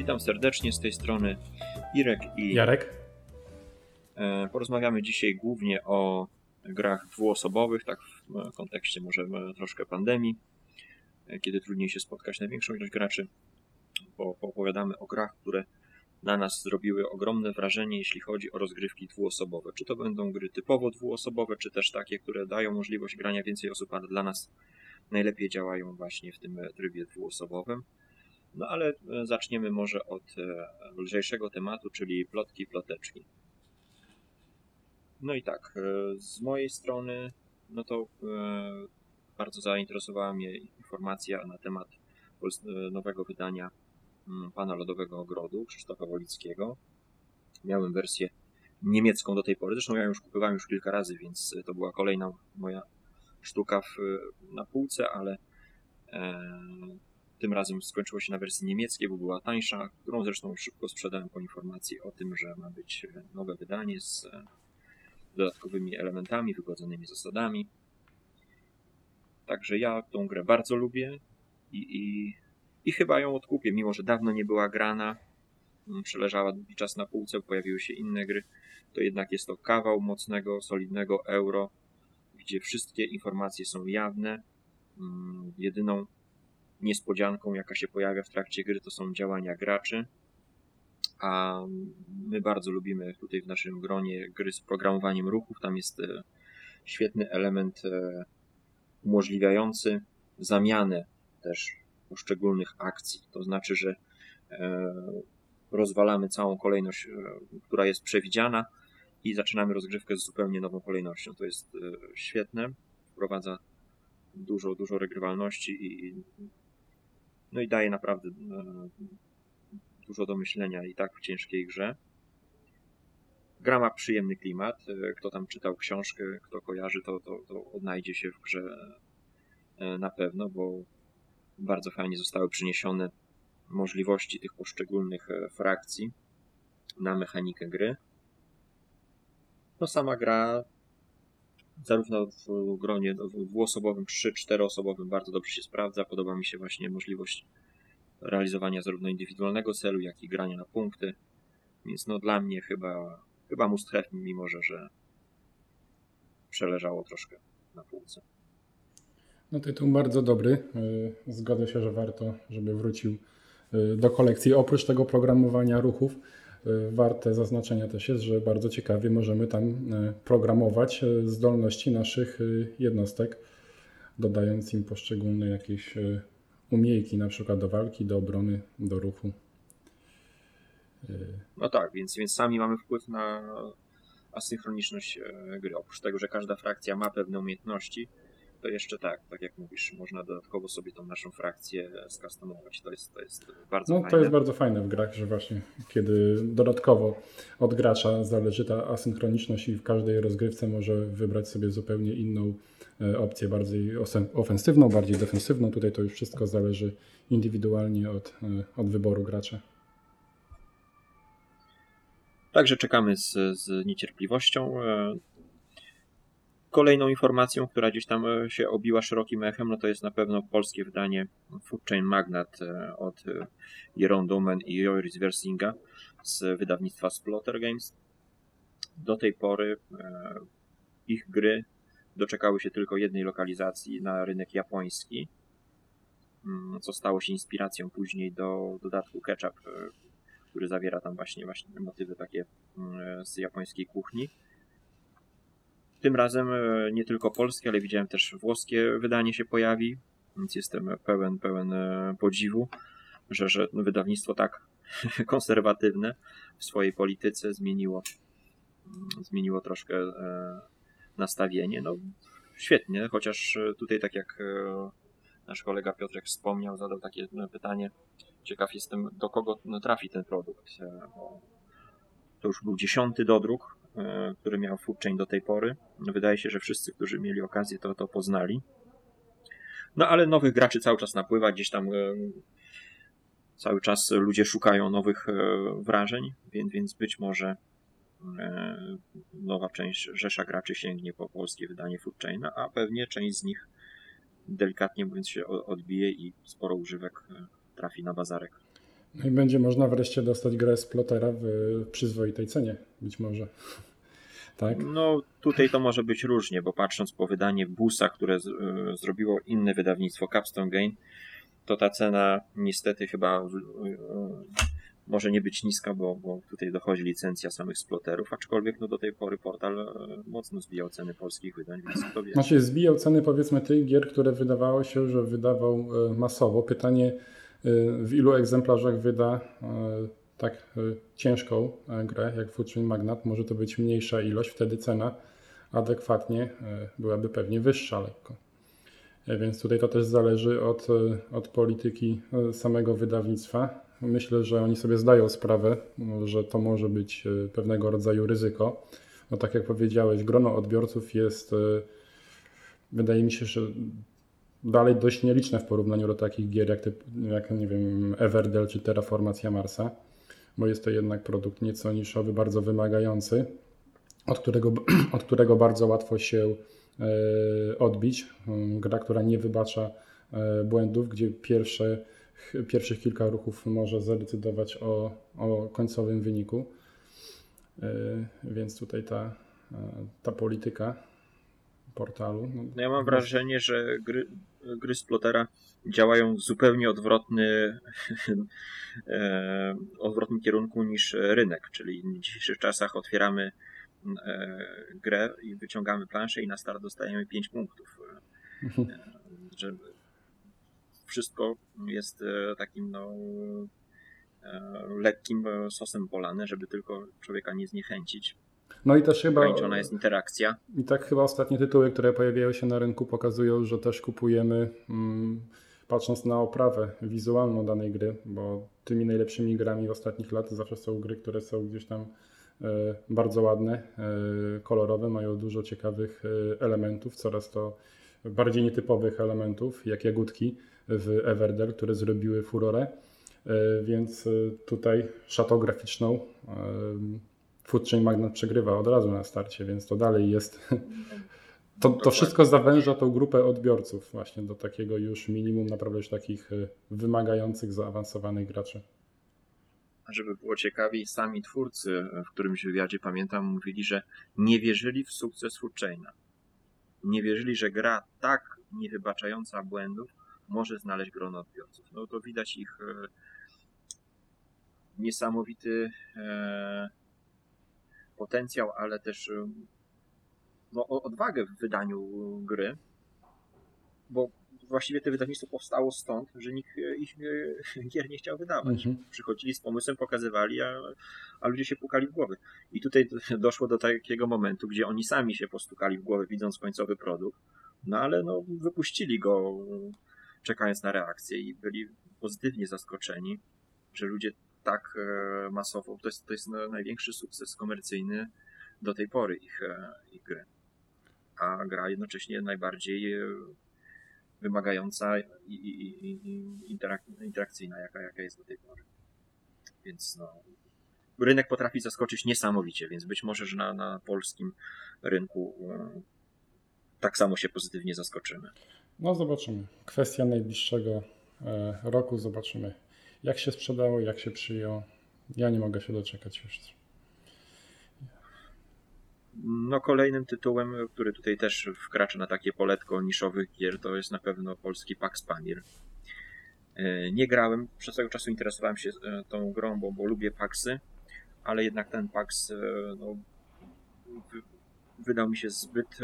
Witam serdecznie z tej strony Irek i Jarek. E, porozmawiamy dzisiaj głównie o grach dwuosobowych, tak w kontekście może troszkę pandemii, e, kiedy trudniej się spotkać na większą ilość graczy. Bo opowiadamy o grach, które na nas zrobiły ogromne wrażenie, jeśli chodzi o rozgrywki dwuosobowe. Czy to będą gry typowo dwuosobowe, czy też takie, które dają możliwość grania więcej osób, ale dla nas najlepiej działają właśnie w tym trybie dwuosobowym. No ale e, zaczniemy może od e, lżejszego tematu, czyli plotki, ploteczki. No i tak, e, z mojej strony, no to bardzo zainteresowała mnie informacja na temat nowego wydania mm, Pana Lodowego Ogrodu Krzysztofa Wolickiego. Miałem wersję niemiecką do tej pory, zresztą ja już kupowałem już kilka razy, więc to była kolejna moja sztuka w, na półce, ale tym razem skończyło się na wersji niemieckiej, bo była tańsza, którą zresztą szybko sprzedałem po informacji o tym, że ma być nowe wydanie z e, dodatkowymi elementami, wygodzonymi zasadami. Także ja tą grę bardzo lubię i, i, i chyba ją odkupię, mimo że dawno nie była grana, mm, przeleżała długi czas na półce, pojawiły się inne gry, to jednak jest to kawał mocnego, solidnego euro, gdzie wszystkie informacje są jawne. Mm, jedyną niespodzianką, jaka się pojawia w trakcie gry, to są działania graczy. A my bardzo lubimy tutaj w naszym gronie gry z programowaniem ruchów. Tam jest e, świetny element e, umożliwiający zamianę też poszczególnych akcji. To znaczy, że e, rozwalamy całą kolejność, która jest przewidziana i zaczynamy rozgrywkę z zupełnie nową kolejnością. To jest świetne, wprowadza dużo, dużo regrywalności i no i daje naprawdę e, dużo do myślenia i tak w ciężkiej grze. Gra ma przyjemny klimat. E, kto tam czytał książkę, kto kojarzy, to, to, to odnajdzie się w grze e, na pewno, bo bardzo fajnie zostały przyniesione możliwości tych poszczególnych frakcji na mechanikę gry. No sama gra zarówno w gronie dwuosobowym, trzy, czteroosobowym bardzo dobrze się sprawdza. Podoba mi się właśnie możliwość realizowania zarówno indywidualnego celu, jak i grania na punkty. Więc no dla mnie chyba, chyba must have, mimo że, że przeleżało troszkę na półce. No tytuł bardzo dobry. E, zgodzę się, że warto, żeby wrócił e, do kolekcji. Oprócz tego programowania ruchów, warte zaznaczenia też jest, że bardzo ciekawie możemy tam y, programować y, zdolności naszych jednostek, dodając im poszczególne jakieś umiejki, na przykład do walki, do obrony, do ruchu. No tak, więc, więc sami mamy wpływ na asynchroniczność gry. Oprócz tego, że każda frakcja ma pewne umiejętności, to jeszcze tak, tak jak mówisz, można dodatkowo sobie tą naszą frakcję skustomować. To jest, to jest bardzo no, fajne. To jest bardzo fajne w grach, że właśnie kiedy dodatkowo od gracza zależy ta asynchroniczność i w każdej rozgrywce może wybrać sobie zupełnie inną e, opcję, bardziej ofensywną, bardziej defensywną. Tutaj to już wszystko zależy indywidualnie od, e, od wyboru gracza. Także czekamy z, z niecierpliwością. Kolejną informacją, która gdzieś tam e, się obiła szerokim echem, no to jest na pewno polskie wydanie Food Chain Magnat e, od e, Jeroen Domen i Joris Versinga z wydawnictwa Splotter Games. Do tej pory ich gry doczekały się tylko jednej lokalizacji na rynek japoński, mm, co stało się inspiracją później do dodatku Ketchup, który zawiera tam właśnie, właśnie motywy takie mm, z japońskiej kuchni. Tym razem e, nie tylko polskie, ale widziałem też włoskie wydanie się pojawi, więc jestem pełen, pełen e, podziwu, że, że wydawnictwo tak konserwatywne w swojej polityce zmieniło, mm, zmieniło troszkę e, nastawienie. No, świetnie, chociaż tutaj, tak jak nasz kolega Piotrek wspomniał, zadał takie pytanie. Ciekaw jestem, do kogo trafi ten produkt. To już był dziesiąty dodruk który miał Foodchain do tej pory. Wydaje się, że wszyscy, którzy mieli okazję, to, to poznali. No ale nowych graczy cały czas napływa, gdzieś tam e, cały czas ludzie szukają nowych e, wrażeń, więc, więc być może nowa część rzesza graczy sięgnie po polskie wydanie Foodchaina, a pewnie część z nich delikatnie mówiąc się odbije i sporo używek trafi na bazarek. No i będzie można wreszcie dostać grę z plotera w przyzwoitej cenie, być może. Tak? No tutaj to może być różnie, bo patrząc po wydanie Busa, które z, y, zrobiło inne wydawnictwo Capstone Game, to ta cena niestety chyba y, może nie być niska, bo, bo tutaj dochodzi licencja samych sploterów, aczkolwiek no do tej pory portal mocno zbijał ceny polskich wydań, więc kto wie. Znaczy zbijał ceny powiedzmy tych gier, które wydawało się, że wydawał masowo. Pytanie w ilu egzemplarzach wyda tak e, ciężką e, grę jak Food Magnat, może to być mniejsza ilość, wtedy cena adekwatnie e, byłaby pewnie wyższa lekko. Więc tutaj to też zależy od, od polityki samego wydawnictwa. Myślę, że oni sobie zdają sprawę, że to może być pewnego rodzaju ryzyko. No tak jak powiedziałeś, grono odbiorców jest, wydaje mi się, że dalej dość nieliczne w porównaniu do takich gier jak, typ, jak nie wiem, Everdell czy Terraformacja Marsa bo jest to jednak produkt nieco niszowy, bardzo wymagający, od którego, od którego bardzo łatwo się e, odbić. Mm, gra, która nie wybacza e, błędów, gdzie pierwsze, pierwszych kilka ruchów może zadecydować o, o końcowym wyniku. E, więc tutaj ta, ta polityka portalu. No, no ja mam wrażenie, że gry, gry Splotera działają w zupełnie odwrotny, e, odwrotnym kierunku niż rynek, czyli w dzisiejszych czasach otwieramy e, grę i wyciągamy planszę i na start dostajemy 5 punktów. E, że wszystko jest takim no, lekkim sosem polane, żeby tylko człowieka nie zniechęcić. No i też chyba. Ograniczona jest interakcja. I tak chyba ostatnie tytuły, które pojawiają się na rynku, pokazują, że też kupujemy, mm, patrząc na oprawę wizualną danej gry, bo tymi najlepszymi grami ostatnich lat zawsze są gry, które są gdzieś tam e, bardzo ładne, e, kolorowe, mają dużo ciekawych e, elementów, coraz to bardziej nietypowych elementów, jak jagódki w Everdell, które zrobiły furorę. Więc tutaj szatą graficzną Chain Magnat przegrywa od razu na starcie, więc to dalej jest. To, to wszystko zawęża tą grupę odbiorców właśnie do takiego już minimum naprawdę już takich y, wymagających, zaawansowanych graczy. Żeby było ciekawiej, sami twórcy w którymś wywiadzie, pamiętam, mówili, że nie wierzyli w sukces Chaina. Nie wierzyli, że gra tak niewybaczająca błędów może znaleźć grono odbiorców. No to widać ich y, niesamowity e, potencjał, ale też no, odwagę w wydaniu gry, bo właściwie to wydawnictwo powstało stąd, że nikt e, ich e, gier nie chciał wydawać. Mhm. Przychodzili z pomysłem, pokazywali, a, a ludzie się pukali w głowy. I tutaj doszło do takiego momentu, gdzie oni sami się postukali w głowę, widząc końcowy produkt, no ale no, wypuścili go, czekając na reakcję i byli pozytywnie zaskoczeni, że ludzie tak e, masowo. To jest, to jest największy sukces komercyjny do tej pory ich, e, ich gry. A gra jednocześnie najbardziej e, wymagająca i, i, i interak interakcyjna, jaka, jaka jest do tej pory. Więc no, rynek potrafi zaskoczyć niesamowicie, więc być może, że na, na polskim rynku tak samo się pozytywnie zaskoczymy. No zobaczymy. Kwestia najbliższego roku, zobaczymy jak się sprzedało, jak się przyjął. Ja nie mogę się doczekać już. No kolejnym tytułem, który tutaj też wkracza na takie poletko niszowych gier, to jest na pewno polski Pax Pamir. E, nie grałem, przez tego czasu interesowałem się e, tą grą, bo, bo lubię Paxy, ale jednak ten Pax e, no, wydał mi się zbyt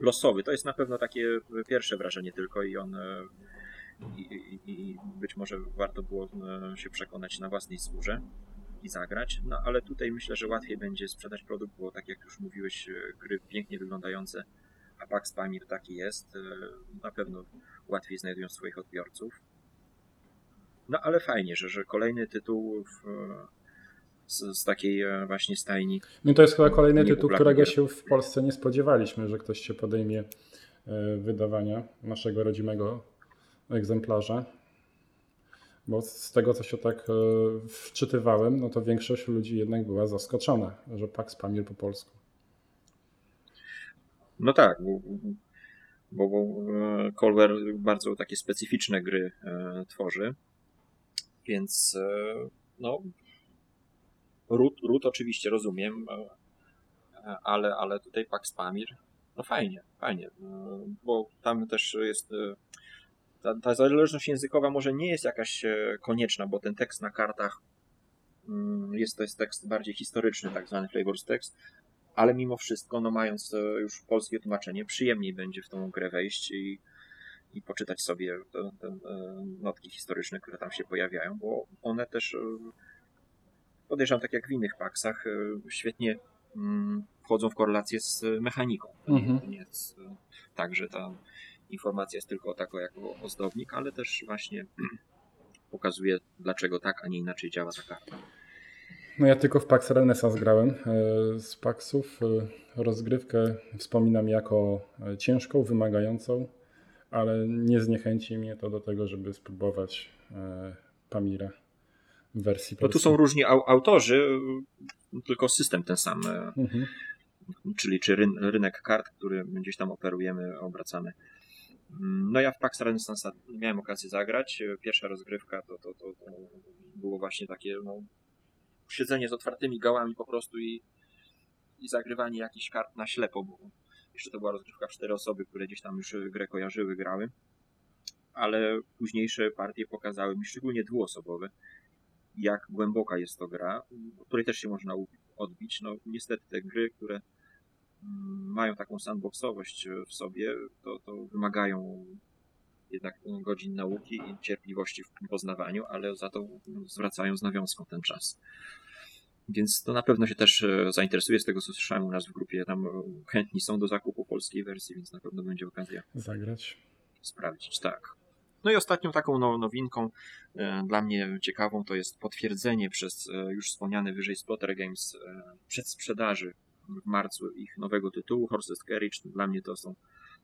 losowy. To jest na pewno takie pierwsze wrażenie tylko i on i, i, być może warto było e, się przekonać na własnej skórze i zagrać, no ale tutaj myślę, że łatwiej będzie sprzedać produkt, bo tak jak już mówiłeś, e, gry pięknie wyglądające, a Pax Pamir taki jest, e, na pewno łatwiej znajdują swoich odbiorców. No ale fajnie, że, że kolejny tytuł w, z, z, takiej właśnie stajni. No to jest chyba kolejny tytuł, którego się w Polsce nie spodziewaliśmy, że ktoś się podejmie wydawania naszego rodzimego egzemplarze. Bo z tego, co się tak e, wczytywałem, no to większość ludzi jednak była zaskoczona, że Pax Pamir po polsku. No tak, bo, bo, bo Colwer bardzo takie specyficzne gry e, tworzy. Więc no, Root, root oczywiście rozumiem, ale, ale tutaj Pax Pamir, no fajnie, fajnie, bo tam też jest ta, ta zależność językowa może nie jest jakaś konieczna, bo ten tekst na kartach mm, jest to jest tekst bardziej historyczny, tak zwany flavors text, ale mimo wszystko, no mając już polskie tłumaczenie, przyjemniej będzie w tą grę wejść i, i poczytać sobie te, te e, notki historyczne, które tam się pojawiają, bo one też, e, podejrzewam, tak jak w innych paksach, e, świetnie mm, wchodzą w korelację z mechaniką. Mhm. To nie jest tak, że ta informacja jest tylko tako jako ozdobnik, ale też właśnie pokazuje, dlaczego tak, a nie inaczej działa ta karta. No ja tylko w Pax Renaissance grałem. Z Paxów rozgrywkę wspominam jako ciężką, wymagającą ale nie zniechęci mnie to do tego, żeby spróbować e, Pamira w wersji. No tu są różni autorzy, tylko system ten sam. E, mhm. Czyli czy rynek kart, który gdzieś tam operujemy, obracamy. No ja w Pax Renaissance miałem okazję zagrać. Pierwsza rozgrywka to, to, to, to było właśnie takie no, siedzenie z otwartymi gałami po prostu i, i zagrywanie jakichś kart na ślepo, bo jeszcze to była rozgrywka cztery osoby, które gdzieś tam już grę kojarzyły, grały. Ale późniejsze partie pokazały mi, szczególnie dwuosobowe, jak głęboka jest to gra, której też się można odbić. No niestety te gry, które mają taką sandboxowość w sobie, to, to wymagają jednak godzin nauki i cierpliwości w poznawaniu, ale za to zwracają z nawiązką ten czas. Więc to na pewno się też e, zainteresuje z tego, co słyszałem u nas w grupie. Tam e, chętni są do zakupu polskiej wersji, więc na pewno będzie okazja zagrać. Sprawdzić, tak. No i ostatnią taką nowinką e, dla mnie ciekawą to jest potwierdzenie przez już wspomniane wyżej Splotter Games przedsprzedaży w marcu ich nowego tytułu Horses Carriage. Dla mnie to są,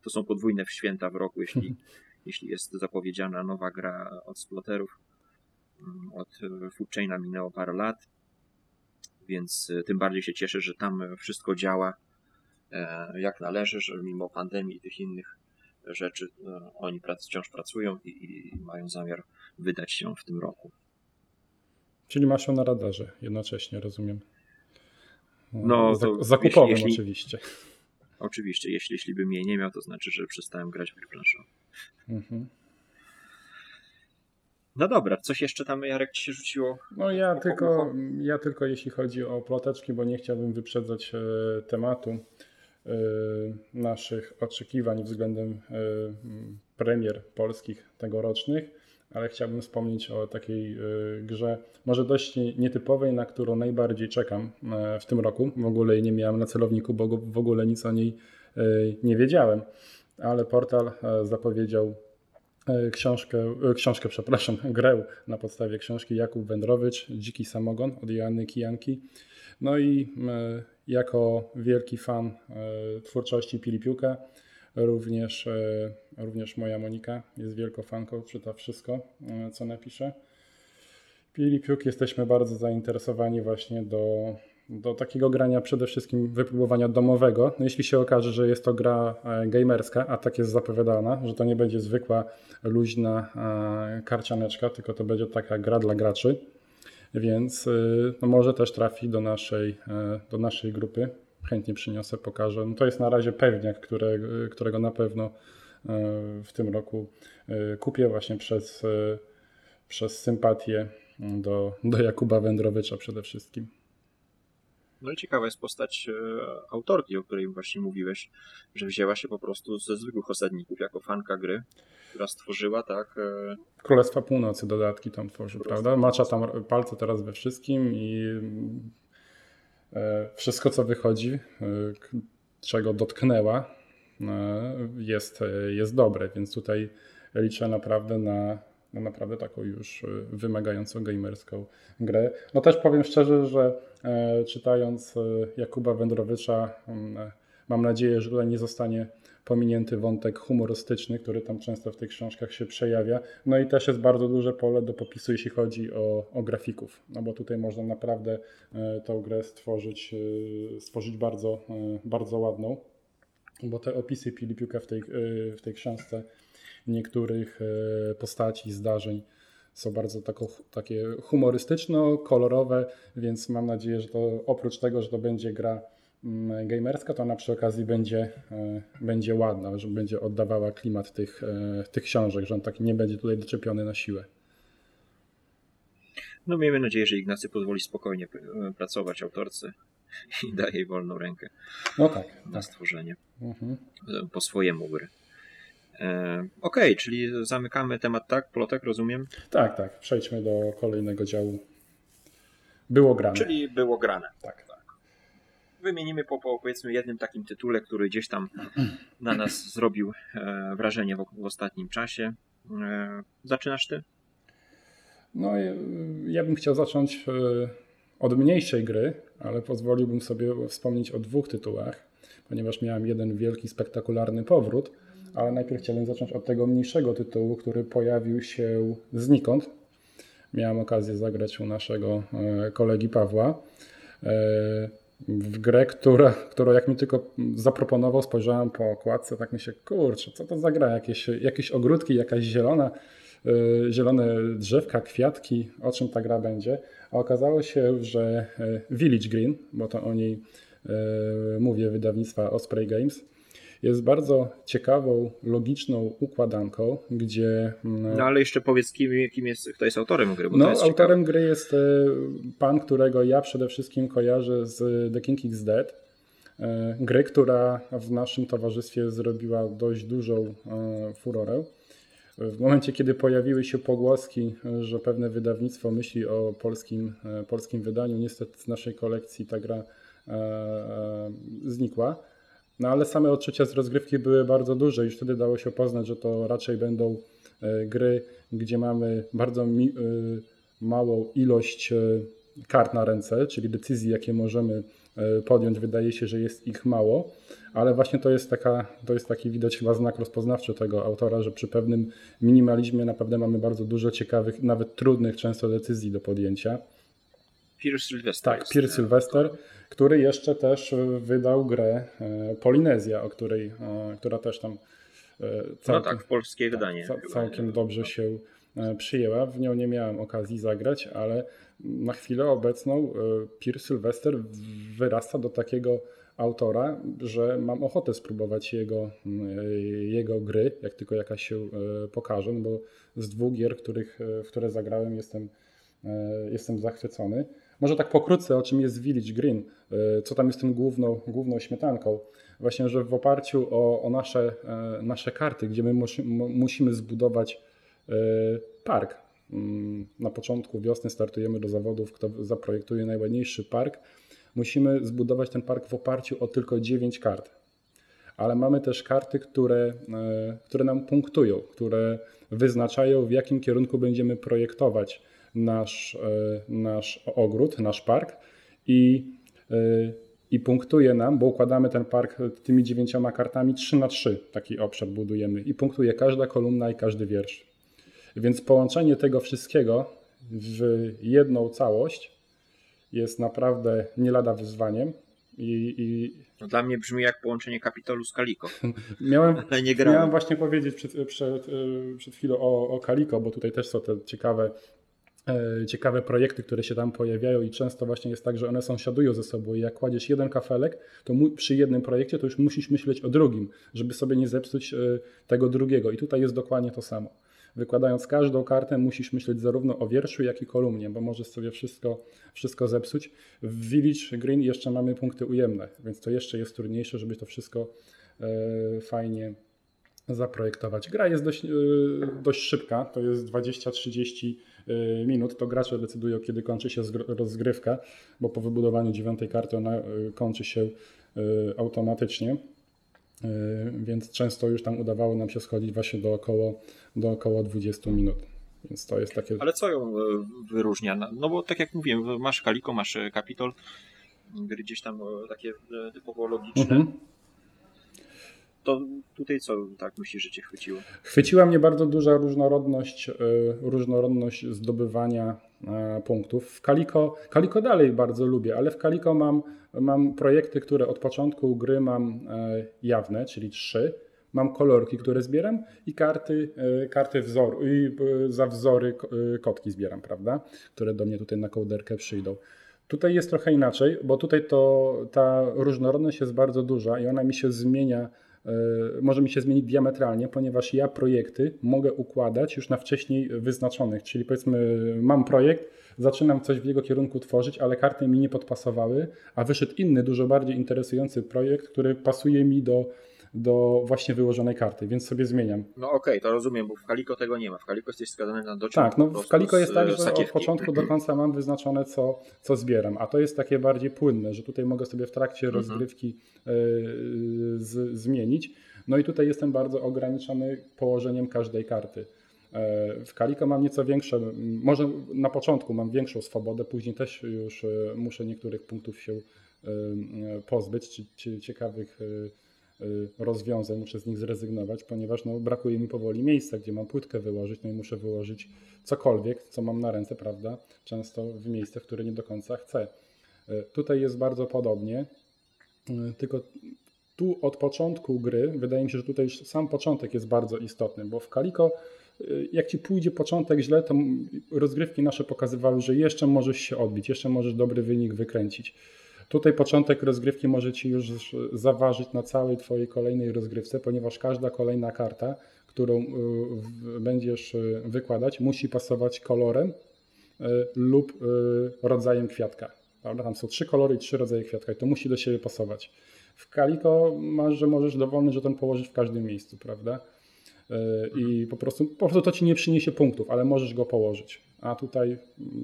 to są podwójne święta w roku, jeśli, jeśli jest zapowiedziana nowa gra od Splotterów. Mm, od Food Chaina minęło parę lat więc e, tym bardziej się cieszę, że tam wszystko działa e, jak należy, że mimo pandemii i tych innych rzeczy e, oni wciąż pracują i, i mają zamiar wydać się w tym roku. Czyli masz ją na radarze jednocześnie, rozumiem. No, to zakupowym jeśli, oczywiście. Oczywiście, jeśli, jeśli bym jej nie miał, to znaczy, że przestałem grać w gry planszowe. Mhm. No dobra, coś jeszcze tam Jarek ci się rzuciło? No ja tylko, ja tylko jeśli chodzi o ploteczki, bo nie chciałbym wyprzedzać e, tematu e, naszych oczekiwań względem e, premier polskich tegorocznych, ale chciałbym wspomnieć o takiej grze, może dość nietypowej, na którą najbardziej czekam w tym roku. W ogóle jej nie miałem na celowniku, bo w ogóle nic o niej nie wiedziałem, ale portal zapowiedział E, książkę, e, książkę, przepraszam, grę na podstawie książki Jakub Wędrowicz, Dziki Samogon od Joanny Kijanki. No i e, jako wielki fan twórczości Pilipiuka, również, również moja Monika jest wielką fanką, czyta wszystko, co napisze. Pilipiuk jesteśmy bardzo zainteresowani właśnie do do takiego grania przede wszystkim wypróbowania domowego. No jeśli się okaże, że jest to gra e, gamerska, a tak jest zapowiadana, że to nie będzie zwykła luźna e, karcianeczka, tylko to będzie taka gra dla graczy, więc e, no może też trafi do naszej, do naszej grupy. Chętnie przyniosę, pokażę. No to jest na razie pewniak, które, którego na pewno w tym roku kupię właśnie przez, przez sympatię do, do Jakuba Wędrowicza przede wszystkim. No i ciekawa jest postać e, autorki, o której właśnie mówiłeś, że wzięła się po prostu ze zwykłych osadników jako fanka gry, która stworzyła, tak. E, Królestwa Północy dodatki tam tworzy, Królestwa prawda? Macza tam palce teraz we wszystkim i e, wszystko, co wychodzi, czego dotknęła, jest, jest dobre, więc tutaj liczę naprawdę na no naprawdę taką już wymagającą gamerską grę. No też powiem szczerze, że e, czytając e, Jakuba Wędrowicza mm, e, mam nadzieję, że tutaj nie zostanie pominięty wątek humorystyczny, który tam często w tych książkach się przejawia. No i też jest bardzo duże pole do popisu, jeśli chodzi o, o grafików, no bo tutaj można naprawdę tą grę stworzyć, stworzyć bardzo, bardzo ładną, bo te opisy Pilipiuka w tej, w tej książce niektórych e, postaci, zdarzeń są bardzo tako, takie humorystyczno-kolorowe, więc mam nadzieję, że to oprócz tego, że to będzie gra gamerska, to ona przy okazji będzie, e, będzie ładna, że będzie oddawała klimat tych, e, tych książek, że on taki nie będzie tutaj doczepiony na siłę. No miejmy nadzieję, że Ignacy pozwoli spokojnie e, pracować autorce i daje jej wolną rękę no tak, na tak. stworzenie mhm. po swojemu gry. E, Okej, okay, czyli zamykamy temat, tak? Plotek, rozumiem? Tak, tak. Przejdźmy do kolejnego działu. Było grane. Czyli było grane. Tak. Wymienimy po, po powiedzmy jednym takim tytule, który gdzieś tam na nas zrobił e, wrażenie w, w ostatnim czasie. E, zaczynasz ty? No, ja bym chciał zacząć e, od mniejszej gry, ale pozwoliłbym sobie wspomnieć o dwóch tytułach, ponieważ miałem jeden wielki, spektakularny powrót ale najpierw chciałbym zacząć od tego mniejszego tytułu, który pojawił się znikąd. Miałem okazję zagrać u naszego e, kolegi Pawła e, w grę, która, którą jak mi tylko zaproponował, spojrzałem po okładce, tak myślę, kurczę, co to za gra? Jakieś, jakieś ogródki, jakaś zielona, e, zielone drzewka, kwiatki, o czym ta gra będzie. A okazało się, że Village Green, bo to o niej mówię wydawnictwa Osprey Games, jest bardzo ciekawą, logiczną układanką, gdzie... Mm, no ale jeszcze powiedz, kim, kim jest, kto jest autorem gry, no, autorem ciekawe. gry jest e, pan, którego ja przede wszystkim kojarzę z The King is Dead. E, gry, która w naszym towarzystwie zrobiła dość dużą e, furorę. W momencie, kiedy pojawiły się pogłoski, że pewne wydawnictwo myśli o polskim, polskim wydaniu, niestety z naszej kolekcji ta gra znikła. No ale same odczucia z rozgrywki były bardzo duże. Już wtedy dało się poznać, że to raczej będą e, gry, gdzie mamy bardzo mi, e, małą ilość e, kart na ręce, czyli decyzji, jakie możemy podjąć. Wydaje się, że jest ich mało, ale właśnie to jest, taka, to jest taki widać chyba znak rozpoznawczy tego autora, że przy pewnym minimalizmie naprawdę mamy bardzo dużo ciekawych, nawet trudnych często decyzji do podjęcia. Pierce Sylvester. Tak, Pierce Sylvester który jeszcze też wydał grę e, Polinezja, o której, e, która też tam e, całkiem, no tak, polskie tak, wydanie. całkiem dobrze się przyjęła. W nią nie miałem okazji zagrać, ale na chwilę obecną Pierce Sylvester wyrasta do takiego autora, że mam ochotę spróbować jego, jego gry, jak tylko jakaś się pokaże, no bo z dwóch gier, których, w które zagrałem jestem, jestem zachwycony. Może tak pokrótce, o czym jest Village Green, e, co tam jest tym główną, główną śmietanką. Właśnie, że w oparciu o, o nasze, e, nasze karty, gdzie my musimy zbudować e, park. Mm, na początku wiosny startujemy do zawodów, kto zaprojektuje najładniejszy park. Musimy zbudować ten park w oparciu o tylko 9 kart. Ale mamy też karty, które, które nam punktują, które wyznaczają, w jakim kierunku będziemy projektować nasz, e, nasz ogród, nasz park i, e, i punktuje nam, bo układamy ten park tymi dziewięcioma kartami 3 na 3 taki obszar budujemy i punktuje każda kolumna i każdy wiersz. Więc połączenie tego wszystkiego w jedną całość jest naprawdę nie lada wyzwaniem. I, i... No dla mnie brzmi jak połączenie Kapitolu z Kaliko. miałem, miałem właśnie powiedzieć przed, przed, e, przed chwilą o, o Kaliko, bo tutaj też są te ciekawe ciekawe projekty, które się tam pojawiają i często właśnie jest tak, że one sąsiadują ze sobą i jak kładziesz jeden kafelek, to przy jednym projekcie to już musisz myśleć o drugim, żeby sobie nie zepsuć e, tego drugiego i tutaj jest dokładnie to samo. Wykładając każdą kartę musisz myśleć zarówno o wierszu, jak i kolumnie, bo możesz sobie wszystko, wszystko zepsuć. W Village Green jeszcze mamy punkty ujemne, więc to jeszcze jest trudniejsze, żeby to wszystko e, fajnie zaprojektować. Gra jest dość, dość szybka, to jest 20-30 Y, minut, to gracze decydują, kiedy kończy się rozgrywka, bo po wybudowaniu dziewiątej karty ona y, kończy się y, automatycznie. Więc często już tam udawało nam się schodzić właśnie do około, do około 20 minut. Więc to jest takie. Ale co ją wyróżnia? No bo tak jak mówiłem, masz Kaliko, masz Capitol, gry gdzieś tam takie typowo logiczne. Mhm to tutaj co tak myślisz, że cię chwyciło? Chwyciła mnie bardzo duża różnorodność, e, różnorodność zdobywania e, punktów. W Kaliko, Kaliko dalej bardzo lubię, ale w Kaliko mam, mam projekty, które od początku gry mam e, jawne, czyli trzy. Mam kolorki, które zbieram i karty, e, karty wzoru, i za wzory kotki zbieram, prawda? Które do mnie tutaj na kołderkę przyjdą. Tutaj jest trochę inaczej, bo tutaj to ta różnorodność jest bardzo duża i ona mi się zmienia, może mi się zmienić diametralnie, ponieważ ja projekty mogę układać już na wcześniej wyznaczonych, czyli powiedzmy mam projekt, zaczynam coś w jego kierunku tworzyć, ale karty mi nie podpasowały, a wyszedł inny, dużo bardziej interesujący projekt, który pasuje mi do do właśnie wyłożonej karty, więc sobie zmieniam. No okej, okay, to rozumiem, bo w Kaliko tego nie ma. W Kaliko jesteś skazany na dociąg. Tak, no w Kaliko jest tak, że od początku do końca mam wyznaczone, co, co zbieram, a to jest takie bardziej płynne, że tutaj mogę sobie w trakcie mhm. rozgrywki y, z, zmienić. No i tutaj jestem bardzo ograniczony położeniem każdej karty. E, w Kaliko mam nieco większe, może na początku mam większą swobodę, później też już e, muszę niektórych punktów się pozbyć, czy, czy ciekawych rozwiązań, muszę z nich zrezygnować, ponieważ no, brakuje mi powoli miejsca, gdzie mam płytkę wyłożyć, no i muszę wyłożyć cokolwiek, co mam na ręce, prawda? Często w miejsce, w które nie do końca chcę. Y, tutaj jest bardzo podobnie, y, tylko tu od początku gry, wydaje mi się, że tutaj już sam początek jest bardzo istotny, bo w Kaliko jak ci pójdzie początek źle, to rozgrywki nasze pokazywały, że jeszcze możesz się odbić, jeszcze możesz dobry wynik wykręcić. Tutaj początek rozgrywki może Ci już zaważyć na całej Twojej kolejnej rozgrywce, ponieważ każda kolejna karta, którą y, będziesz y, wykładać, musi pasować kolorem y, lub rodzajem kwiatka. Prawda? Tam są trzy kolory i trzy rodzaje kwiatka i to musi do siebie pasować. W Kaliko masz, że możesz dowolny żeton położyć w każdym miejscu, prawda? I po prostu, po prostu to ci nie przyniesie punktów, ale możesz go położyć a tutaj,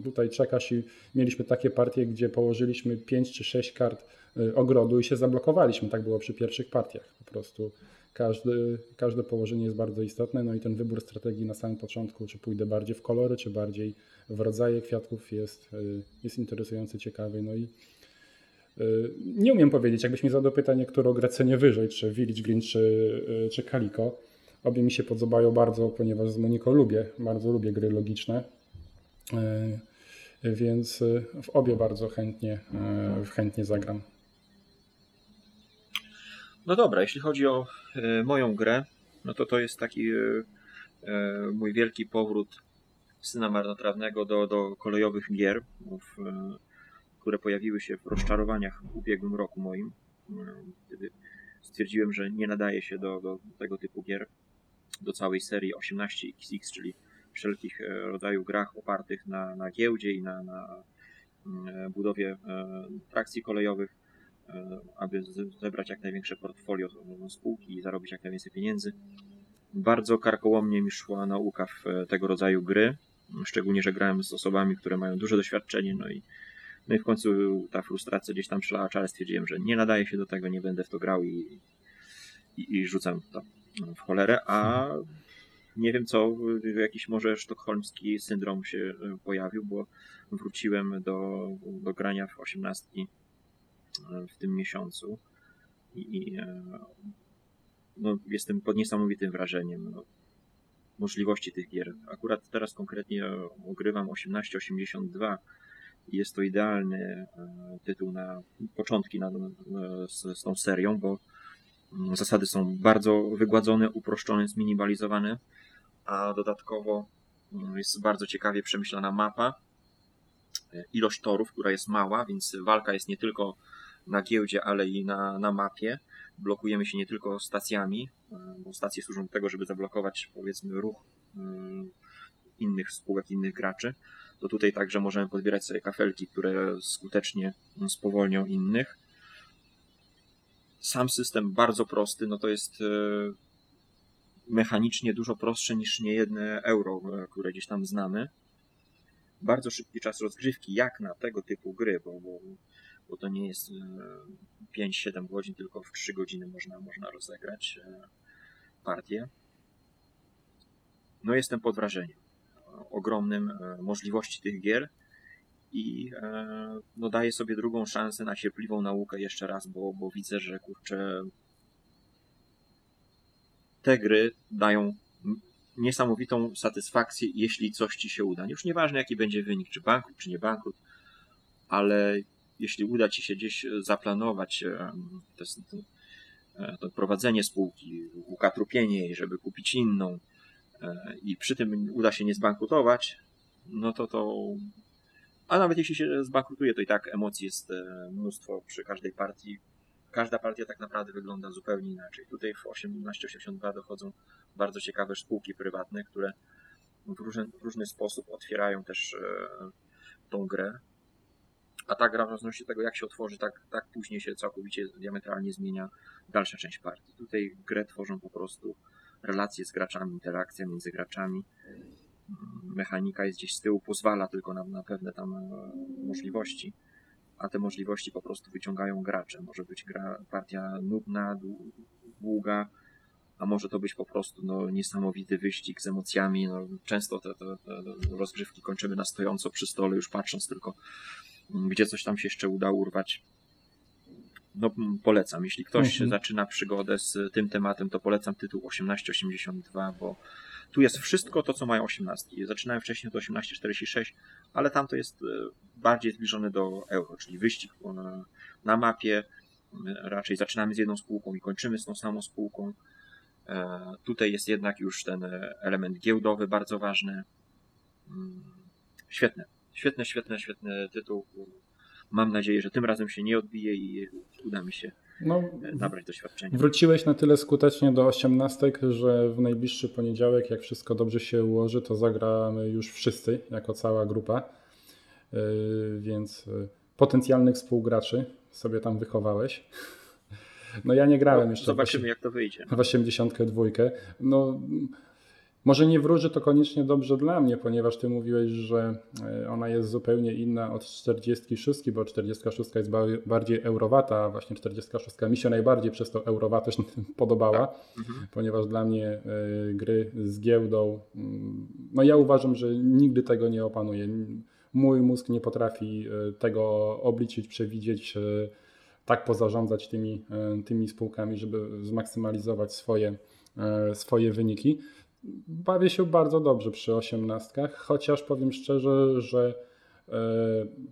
tutaj czekasz i mieliśmy takie partie, gdzie położyliśmy 5 czy 6 kart y, ogrodu i się zablokowaliśmy. Tak było przy pierwszych partiach. Po prostu każdy, każde położenie jest bardzo istotne, no i ten wybór strategii na samym początku, czy pójdę bardziej w kolory, czy bardziej w rodzaje kwiatków jest, y, jest interesujący, ciekawy. No i y, nie umiem powiedzieć, jakbyś mi zadał pytanie, którą grę cenię wyżej, czy Village Green, czy, czy Calico. Obie mi się podobają bardzo, ponieważ z Moniko lubię, bardzo lubię gry logiczne. E, więc e, w obie bardzo chętnie, e, chętnie zagram. No dobra, jeśli chodzi o moją grę, no to to jest taki mój wielki powrót syna marnotrawnego do, do kolejowych gier, które pojawiły się w rozczarowaniach w ubiegłym roku moim. Wtedy stwierdziłem, że nie nadaje się do, do tego typu gier, do całej serii 18XX, czyli wszelkich e, rodzajów grach opartych na, na giełdzie i na, na mm, budowie e, trakcji kolejowych, e, aby zebrać jak największe portfolio spółki i zarobić jak najwięcej pieniędzy. Bardzo karkołomnie mi szła nauka w tego rodzaju gry, szczególnie, że grałem z osobami, które mają duże doświadczenie, no i, no i w końcu ta frustracja gdzieś tam szlała czale, stwierdziłem, że nie nadaje się do tego, nie będę w to grał i, i, i rzucam to w cholerę, a nie wiem co, jakiś może sztokholmski syndrom się e, pojawił, bo wróciłem do, do grania w 18 e, w tym miesiącu i e, no, jestem pod niesamowitym wrażeniem no, możliwości tych gier. Akurat teraz konkretnie ogrywam 1882 i jest to idealny tytuł na początki na, z, z tą serią, bo mm, zasady są bardzo wygładzone, uproszczone, zminimalizowane a dodatkowo mm, jest bardzo ciekawie przemyślana mapa, ilość torów, która jest mała, więc walka jest nie tylko na giełdzie, ale i na, na mapie. Blokujemy się nie tylko stacjami, e, bo stacje służą do tego, żeby zablokować powiedzmy ruch mm, innych spółek, innych graczy. To tutaj także możemy podbierać sobie kafelki, które skutecznie spowolnią innych. Sam system bardzo prosty, no to jest e, mechanicznie dużo prostsze niż niejedne euro, e, które gdzieś tam znamy. Bardzo szybki czas rozgrzewki, jak na tego typu gry, bo, bo, bo to nie jest 5-7 e, godzin, tylko w 3 godziny można, można rozegrać e, partię. No jestem pod wrażeniem ogromnym możliwości tych gier i no daję sobie drugą szansę na cierpliwą naukę jeszcze raz, bo, bo widzę, że kurczę te gry dają niesamowitą satysfakcję, jeśli coś ci się uda. Już nieważne, jaki będzie wynik, czy bankrut, czy nie bankrut, ale jeśli uda ci się gdzieś zaplanować te, to prowadzenie spółki, ukatrupienie jej, żeby kupić inną i przy tym uda się nie zbankrutować, no to to a nawet jeśli się zbankrutuje, to i tak emocji jest mnóstwo przy każdej partii. Każda partia tak naprawdę wygląda zupełnie inaczej. Tutaj w 1882 dochodzą bardzo ciekawe spółki prywatne, które w różny, w różny sposób otwierają też e, tą grę. A ta gra w zależności od tego, jak się otworzy, tak, tak później się całkowicie diametralnie zmienia dalsza część partii. Tutaj grę tworzą po prostu relacje z graczami, interakcja między graczami. Mechanika jest gdzieś z tyłu, pozwala tylko na, na pewne tam e, możliwości, a te możliwości po prostu wyciągają gracze. Może być gra, partia nudna, długa, a może to być po prostu no, niesamowity wyścig z emocjami. No, często te, te, te rozgrywki kończymy na stojąco przy stole, już patrząc tylko, mm, gdzie coś tam się jeszcze uda urwać. No, mm, polecam. Jeśli ktoś mhm. zaczyna przygodę z tym tematem, to polecam tytuł 1882, bo tu jest wszystko to, co mają 18. Zaczynałem wcześniej od 1846, ale tam to jest e, bardziej zbliżone do euro, czyli wyścig na mapie. Raczej zaczynamy z jedną spółką i kończymy z tą samą spółką. E, tutaj jest jednak już ten element giełdowy bardzo ważny. Mm, świetne, świetny, świetny tytuł. Mam nadzieję, że tym razem się nie odbije i uda mi się no, nabrać doświadczenia. Wróciłeś na tyle skutecznie do osiemnastek, że w najbliższy poniedziałek, jak wszystko dobrze się ułoży, to zagramy już wszyscy, jako cała grupa. E, więc e, potencjalnych współgraczy sobie tam wychowałeś. No ja nie grałem no, jeszcze. Zobaczymy, jak to wyjdzie. W 82. No, może nie wróży to koniecznie dobrze dla mnie, ponieważ ty mówiłeś, że e, ona jest zupełnie inna od 46, bo 46 jest bardziej eurowata, a właśnie 46 mi się najbardziej przez to eurowatość podobała, tak. mhm. ponieważ dla mnie e, gry z giełdą, mm, no ja uważam, że nigdy tego nie opanuję. Mój mózg nie potrafi e, tego obliczyć, przewidzieć tak pozarządzać tymi, tymi spółkami, żeby zmaksymalizować swoje, swoje wyniki. Bawię się bardzo dobrze przy osiemnastkach, chociaż powiem szczerze, że e,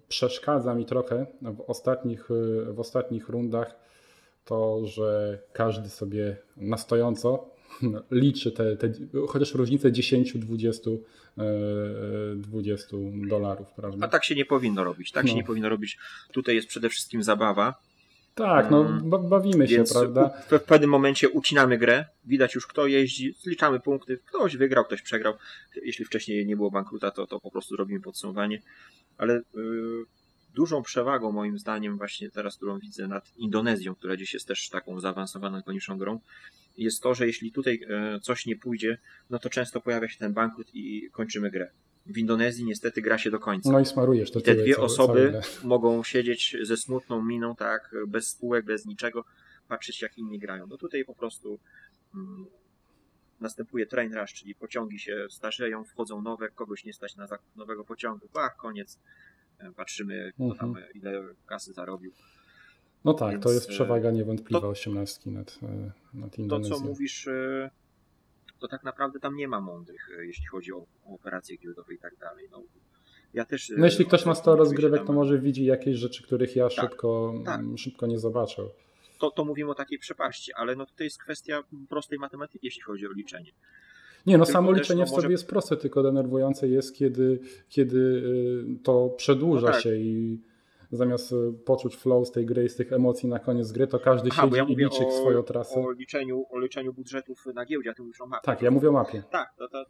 przeszkadza mi trochę w ostatnich, w ostatnich rundach to, że każdy sobie na stojąco liczy te, te chociaż różnicę 10-20 20 dolarów, prawda? A tak się nie powinno robić. Tak no. się nie powinno robić. Tutaj jest przede wszystkim zabawa. Tak, no mm. bawimy się, prawda? W, pewnym momencie ucinamy grę, widać już kto jeździ, zliczamy punkty, ktoś wygrał, ktoś przegrał. Jeśli wcześniej nie było bankruta, to, to po prostu robimy podsumowanie. Ale y, dużą przewagą moim zdaniem właśnie teraz, którą widzę nad Indonezją, która dziś jest też taką zaawansowaną, ikoniczną grą, jest to, że jeśli tutaj y, coś nie pójdzie, no to często pojawia się ten bankrut i kończymy grę w Indonezji niestety gra się do końca. No i smarujesz to. I te dwie całe, osoby całe mogą siedzieć ze smutną miną, tak, bez spółek, bez niczego, patrzeć jak inni grają. No tutaj po prostu mm, następuje train rush, czyli pociągi się starzeją, wchodzą nowe, kogoś nie stać na zakup nowego pociągu, ach, koniec. E, patrzymy, kto mhm. tam, ile kasy zarobił. No tak, Więc, to jest przewaga niewątpliwa osiemnastki nad, e, nad Indonezją. To, co mówisz, e, to tak naprawdę tam nie ma mądrych, e, jeśli chodzi o, o operacje giełdowe i tak dalej. No, ja też, e, no jeśli ktoś ma 100 rozgrywek, to może widzi jakieś rzeczy, których ja tak, szybko, tak. szybko nie zobaczę. To, to mówimy o takiej przepaści, ale no to jest kwestia prostej matematyki, jeśli chodzi o liczenie. Nie, no Tylko samo liczenie no, w sobie jest proste, tylko denerwujące jest, kiedy, kiedy y, to przedłuża no tak. się i zamiast e, poczuć flow z tej gry i z tych emocji na koniec gry, to każdy Aha, siedzi ja i liczy o, swoją trasę. O liczeniu, o liczeniu budżetów na giełdzie, a ty mówisz o mapie. Tak, ja mówię o mapie. Tak, to, to,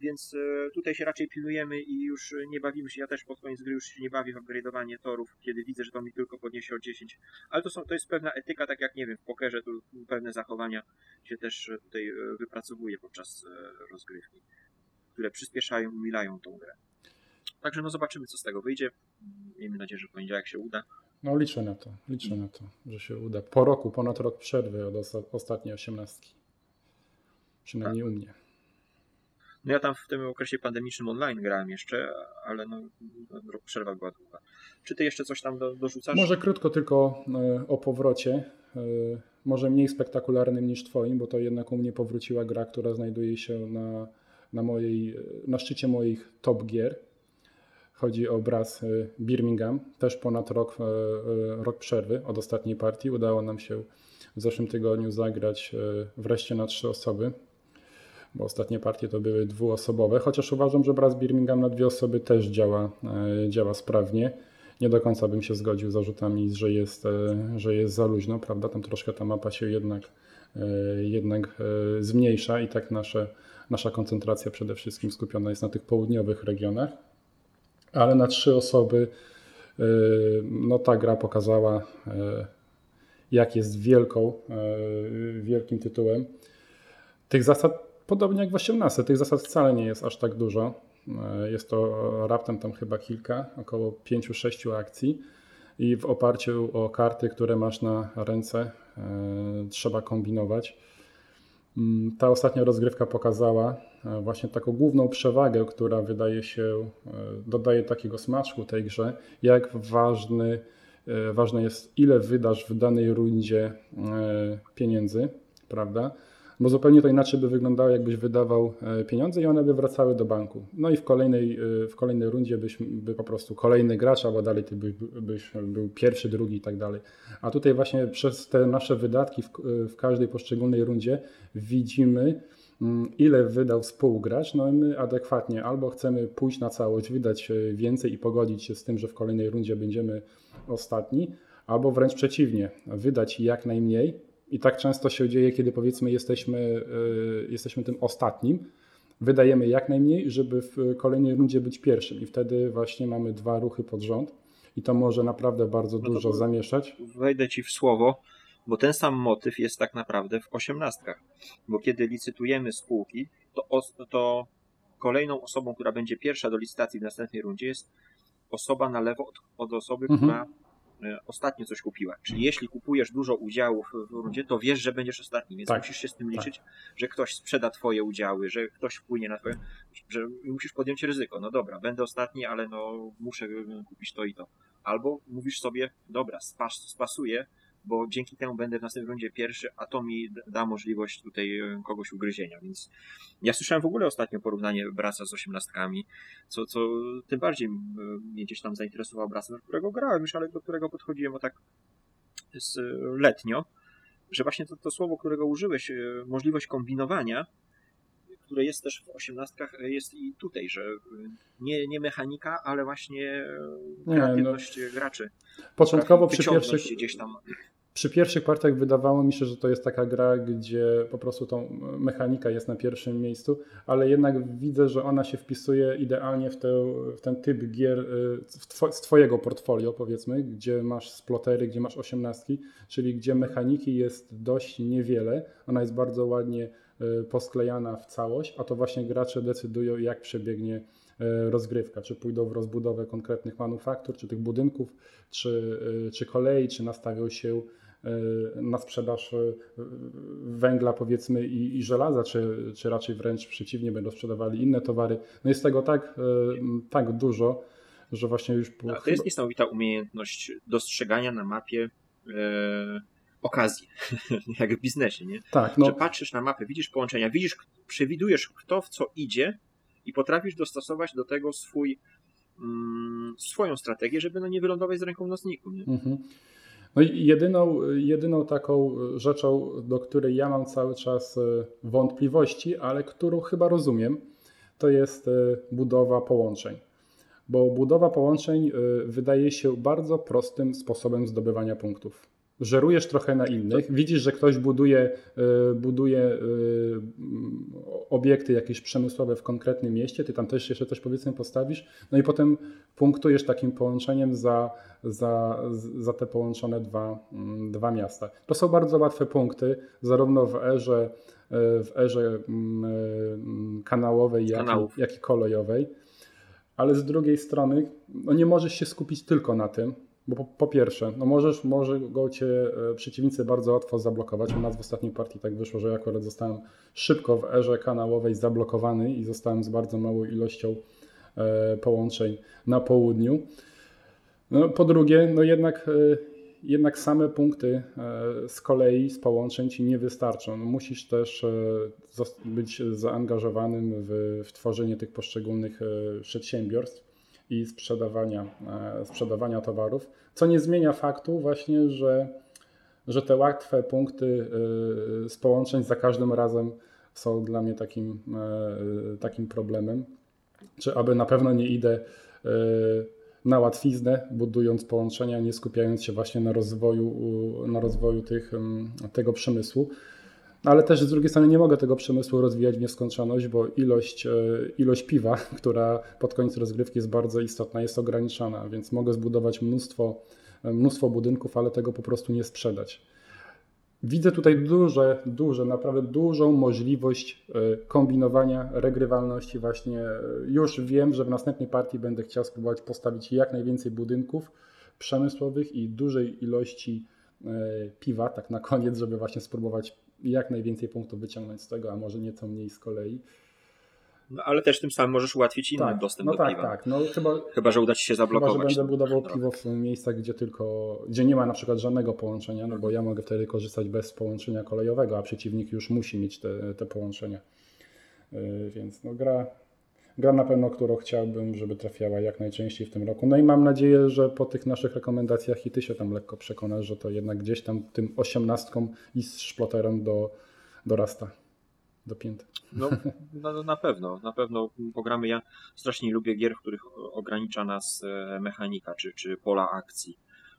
więc e, tutaj się raczej pilnujemy i już nie bawimy się, ja też pod koniec gry już się nie bawię w upgrade'owanie torów, kiedy widzę, że to mi tylko podniesie o 10, ale to, są, to jest pewna etyka, tak jak nie wiem, w pokerze tu pewne zachowania się też tutaj e, wypracowuje podczas rozgrywki, które przyspieszają, umilają tą grę. Także no zobaczymy, co z tego wyjdzie. Miejmy nadzieję, że poniedziałek się uda. No liczę na to, liczę na to, że się uda. Po roku, ponad rok przerwy od ostatniej osiemnastki. Przynajmniej tak. u mnie. No ja tam w tym okresie pandemicznym online grałem jeszcze, ale no, przerwa była długa. Czy ty jeszcze coś tam do, dorzucasz? Może krótko tylko e, o powrocie. E, może mniej spektakularnym niż twoim, bo to jednak u mnie powróciła gra, która znajduje się na, na, mojej, na szczycie moich top gier Chodzi o Brass y, Birmingham. Też ponad rok, y, y, rok przerwy od ostatniej partii udało nam się w zeszłym tygodniu zagrać wreszcie na trzy osoby, bo ostatnie partie to były dwuosobowe, chociaż uważam, że Brass Birmingham na dwie osoby też działa, działa sprawnie. Nie do końca bym się zgodził z zarzutami, że jest, że jest za luźno, prawda? Tam troszkę ta mapa się jednak, jednak zmniejsza i tak nasze nasza koncentracja przede wszystkim skupiona jest na tych południowych regionach, ale na trzy osoby y, no ta gra pokazała, y, jak jest wielką, y, wielkim tytułem. Tych zasad, podobnie jak w 18, tych zasad wcale nie jest aż tak dużo. Jest to raptem tam chyba kilka, około 5-6 akcji i w oparciu o karty, które masz na ręce, trzeba kombinować. Mm, ta ostatnia rozgrywka pokazała e, właśnie taką główną przewagę, która wydaje się e, dodaje takiego smaczku tej grze, jak ważny, e, ważne jest ile wydasz w danej rundzie pieniędzy, prawda? Bo zupełnie to inaczej by wyglądało, jakbyś wydawał e, pieniądze i one by wracały do banku. No i w kolejnej, e, w kolejnej rundzie byś by po prostu kolejny gracz, albo dalej ty byś, byś był pierwszy, drugi i tak dalej. A tutaj właśnie przez te nasze wydatki w, e, w każdej poszczególnej rundzie widzimy, mm, ile wydał współgracz, no i my adekwatnie albo chcemy pójść na całość, wydać więcej i pogodzić się z tym, że w kolejnej rundzie będziemy ostatni, albo wręcz przeciwnie, wydać jak najmniej, i tak często się dzieje, kiedy powiedzmy jesteśmy, y, jesteśmy tym ostatnim, wydajemy jak najmniej, żeby w kolejnej rundzie być pierwszym i wtedy właśnie mamy dwa ruchy pod rząd i to może naprawdę bardzo no dużo zamieszać. Wejdę Ci w słowo, bo ten sam motyw jest tak naprawdę w osiemnastkach, bo kiedy licytujemy spółki, to, to kolejną osobą, która będzie pierwsza do licytacji w następnej rundzie jest osoba na lewo od, od osoby, mhm. która E, ostatnio coś kupiła. Czyli jeśli kupujesz dużo udziałów w rundzie, to wiesz, że będziesz ostatni, więc tak, musisz się z tym liczyć, tak. że ktoś sprzeda twoje udziały, że ktoś wpłynie na twoje, że musisz podjąć ryzyko. No dobra, będę ostatni, ale no muszę kupić to i to. Albo mówisz sobie, dobra, spas, spasuję, bo dzięki temu będę w następnej rundzie pierwszy, a to mi da możliwość tutaj e, kogoś ugryzienia. Więc ja słyszałem w ogóle ostatnio porównanie Braca z osiemnastkami, co, co tym bardziej mnie gdzieś tam zainteresował Braca, do którego grałem już, ale do którego podchodziłem o tak z, letnio, że właśnie to, to słowo, którego użyłeś, e, możliwość kombinowania, które jest też w osiemnastkach, e, jest i tutaj, że nie, nie mechanika, ale właśnie kreatywność nie, no. graczy. Początkowo przy pierwszych, gdzieś tam przy pierwszych partiach wydawało mi się, że to jest taka gra, gdzie po prostu tą mechanika jest na pierwszym miejscu, ale jednak widzę, że ona się wpisuje idealnie w, te, w ten typ gier y, two, z Twojego portfolio, powiedzmy, gdzie masz splotery, gdzie masz osiemnastki, czyli gdzie mechaniki jest dość niewiele. Ona jest bardzo ładnie y, posklejana w całość, a to właśnie gracze decydują, jak przebiegnie y, rozgrywka, czy pójdą w rozbudowę konkretnych manufaktur, czy tych budynków, czy, czy kolei, czy nastawią się na sprzedaż e, węgla powiedzmy i, i, żelaza, czy, czy raczej wręcz przeciwnie, będą sprzedawali inne towary. No jest tego tak, e, tak dużo, że właśnie już... No, to jest niesamowita umiejętność dostrzegania na mapie e, okazji, jak w biznesie, nie? Tak, no. Że patrzysz na mapę, widzisz połączenia, widzisz, przewidujesz kto w co idzie i potrafisz dostosować do tego swój, mm, swoją strategię, żeby no nie wylądować z ręką w nocniku. Nie? Mhm. No i jedyną, jedyną taką rzeczą, do której ja mam cały czas e, wątpliwości, ale którą chyba rozumiem, to jest e, budowa połączeń. Bo budowa połączeń e, wydaje się bardzo prostym sposobem zdobywania punktów żerujesz trochę na innych, widzisz, że ktoś buduje, y, buduje y, obiekty jakieś przemysłowe w konkretnym mieście, ty tam też jeszcze coś powiedzmy postawisz, no i potem punktujesz takim połączeniem za, za, za te połączone dwa, mm, dwa miasta. To są bardzo łatwe punkty, zarówno w erze, y, w erze mm, kanałowej, jak i, jak i kolejowej. Ale z drugiej strony no nie możesz się skupić tylko na tym, bo po, po, pierwsze, no możesz, może go cię e, przeciwnicy bardzo łatwo zablokować. U nas w ostatniej partii tak wyszło, że ja akurat zostałem szybko w erze kanałowej zablokowany i zostałem z bardzo małą ilością e, połączeń na południu. No, po drugie, no jednak, e, jednak same punkty z kolei, z połączeń ci nie wystarczą. No musisz też być zaangażowanym w, w tworzenie tych poszczególnych przedsiębiorstw i sprzedawania, e, sprzedawania towarów, co nie zmienia faktu właśnie, że że te łatwe punkty z połączeń za każdym razem są dla mnie takim, takim problemem. Czy aby na pewno nie idę na łatwiznę, budując połączenia, nie skupiając się właśnie na rozwoju, na rozwoju tych, tego przemysłu. Ale też z drugiej strony nie mogę tego przemysłu rozwijać w nieskończoność, bo ilość, e, ilość piwa, która pod koniec rozgrywki jest bardzo istotna, jest ograniczona, więc mogę zbudować mnóstwo, mnóstwo budynków, ale tego po prostu nie sprzedać. Widzę tutaj duże, duże, naprawdę dużą możliwość e, kombinowania, regrywalności. Właśnie e, już wiem, że w następnej partii będę chciał spróbować postawić jak najwięcej budynków przemysłowych i dużej ilości piwa, tak na koniec, żeby właśnie spróbować jak najwięcej punktów wyciągnąć z tego, a może nieco mniej z kolei. No, ale też tym samym możesz ułatwić innym tak, dostęp no do tak, piwa. Tak, no chyba, chyba, że uda Ci się zablokować. Chyba, że będę budował piwo w miejscach, gdzie tylko, gdzie nie ma na przykład żadnego połączenia, no bo ja mogę wtedy korzystać bez połączenia kolejowego, a przeciwnik już musi mieć te, te połączenia. Yy, więc no gra, gra na pewno, którą chciałbym, żeby trafiała jak najczęściej w tym roku. No i mam nadzieję, że po tych naszych rekomendacjach i Ty się tam lekko przekonasz, że to jednak gdzieś tam tym osiemnastkom i z szploterem do, dorasta do pięty. No, no, na pewno, na pewno pogramy. Ja strasznie lubię gier, w których ogranicza nas e, mechanika czy, czy pola akcji.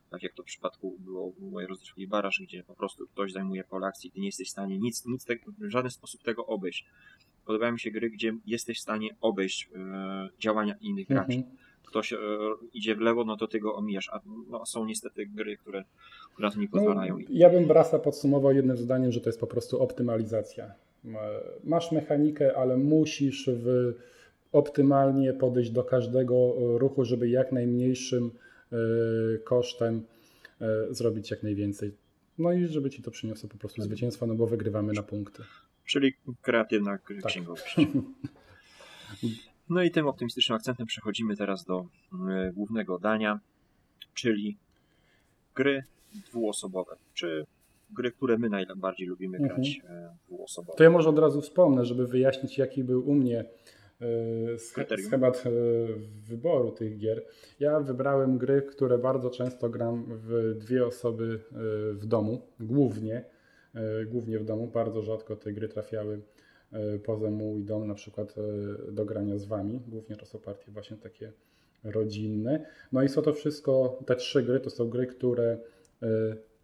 Tak jak to w przypadku było w mojej rozrywki Baraż, gdzie po prostu ktoś zajmuje pola akcji, ty nie jesteś w stanie nic, nic te, w żaden sposób tego obejść. Podobają mi się gry, gdzie jesteś w stanie obejść e, działania innych graczy. Mhm. Ktoś e, idzie w lewo, no to ty go omijasz, a no, są niestety gry, które, które na to nie no, pozwalają. No, ja bym Brasa podsumował jednym zdaniem, że to jest po prostu optymalizacja. Masz mechanikę, ale musisz w optymalnie podejść do każdego ruchu, żeby jak najmniejszym e, kosztem e, zrobić jak najwięcej. No i żeby ci to przyniosło po prostu zwycięstwo, no bo wygrywamy na punkty. Czyli kreatywna tak. księgowość. No i tym optymistycznym akcentem przechodzimy teraz do y, głównego dania, czyli gry dwuosobowe, czy gry, które my najbardziej lubimy mhm. grać e, dwuosobowe. To ja może od razu wspomnę, żeby wyjaśnić, jaki był u mnie e, schemat e, wyboru tych gier. Ja wybrałem gry, które bardzo często gram w dwie osoby w domu, głównie, głównie w domu. Bardzo rzadko te gry trafiały poza mój dom, na przykład do grania z Wami. Głównie to są partie właśnie takie rodzinne. No i są to wszystko, te trzy gry to są gry, które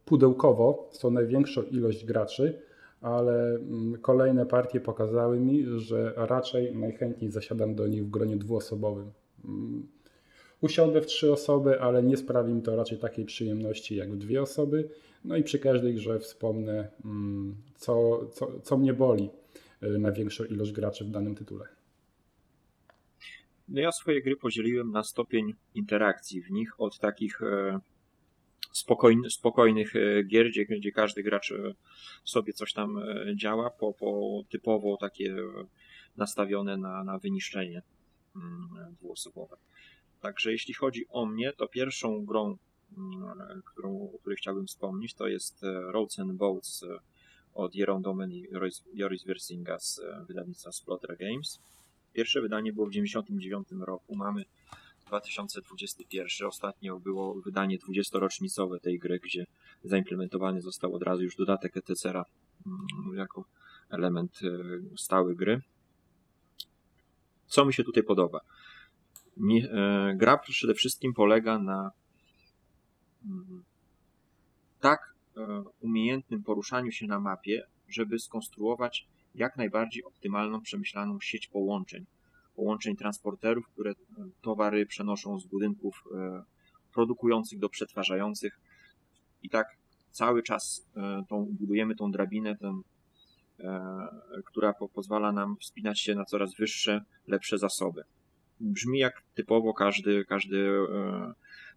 pudełkowo są największą ilość graczy, ale mm, kolejne partie pokazały mi, że raczej najchętniej zasiadam do nich w gronie dwuosobowym. Mm, usiądę w trzy osoby, ale nie sprawi mi to raczej takiej przyjemności jak w dwie osoby. No i przy każdej grze wspomnę, mm, co, co, co mnie boli y, na większą ilość graczy w danym tytule. No ja swoje gry podzieliłem na stopień interakcji w nich od takich e, spokojny, spokojnych e, gier, gdzie, gdzie każdy gracz e, sobie coś tam działa, po, po typowo takie nastawione na, na wyniszczenie mm, dwuosobowe. Także jeśli chodzi o mnie, to pierwszą grą, którą, o której chciałbym wspomnieć, to jest Roads and Boats od Jeroen Domen i Joris Wersinga z wydawnictwa Splotter Games. Pierwsze wydanie było w 1999 roku. Mamy 2021. Ostatnio było wydanie 20-rocznicowe tej gry, gdzie zaimplementowany został od razu już dodatek ETC-a mm, jako element e, stały gry. Co mi się tutaj podoba? E, gra przede wszystkim polega na tak e, umiejętnym poruszaniu się na mapie, żeby skonstruować jak najbardziej optymalną, przemyślaną sieć połączeń połączeń transporterów, które e, towary przenoszą z budynków e, produkujących do przetwarzających. I tak cały czas tą, budujemy tą drabinę, tę, która pozwala nam wspinać się na coraz wyższe, lepsze zasoby. Brzmi jak typowo każdy, każdy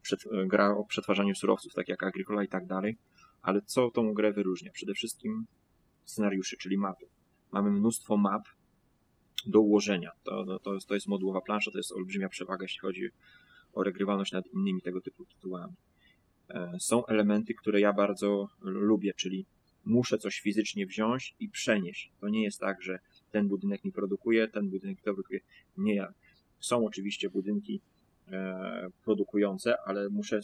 przed, gra o przetwarzaniu surowców, tak jak Agricola i tak dalej, ale co tą grę wyróżnia? Przede wszystkim scenariusze, czyli mapy. Mamy mnóstwo map, do ułożenia. To, to, jest, to jest modułowa plansza, to jest olbrzymia przewaga, jeśli chodzi o regrywalność nad innymi tego typu tytułami. E, są elementy, które ja bardzo lubię, czyli muszę coś fizycznie wziąć i przenieść. To nie jest tak, że ten budynek mi produkuje, ten budynek to produkuje. Nie ja. Są oczywiście budynki e, produkujące, ale muszę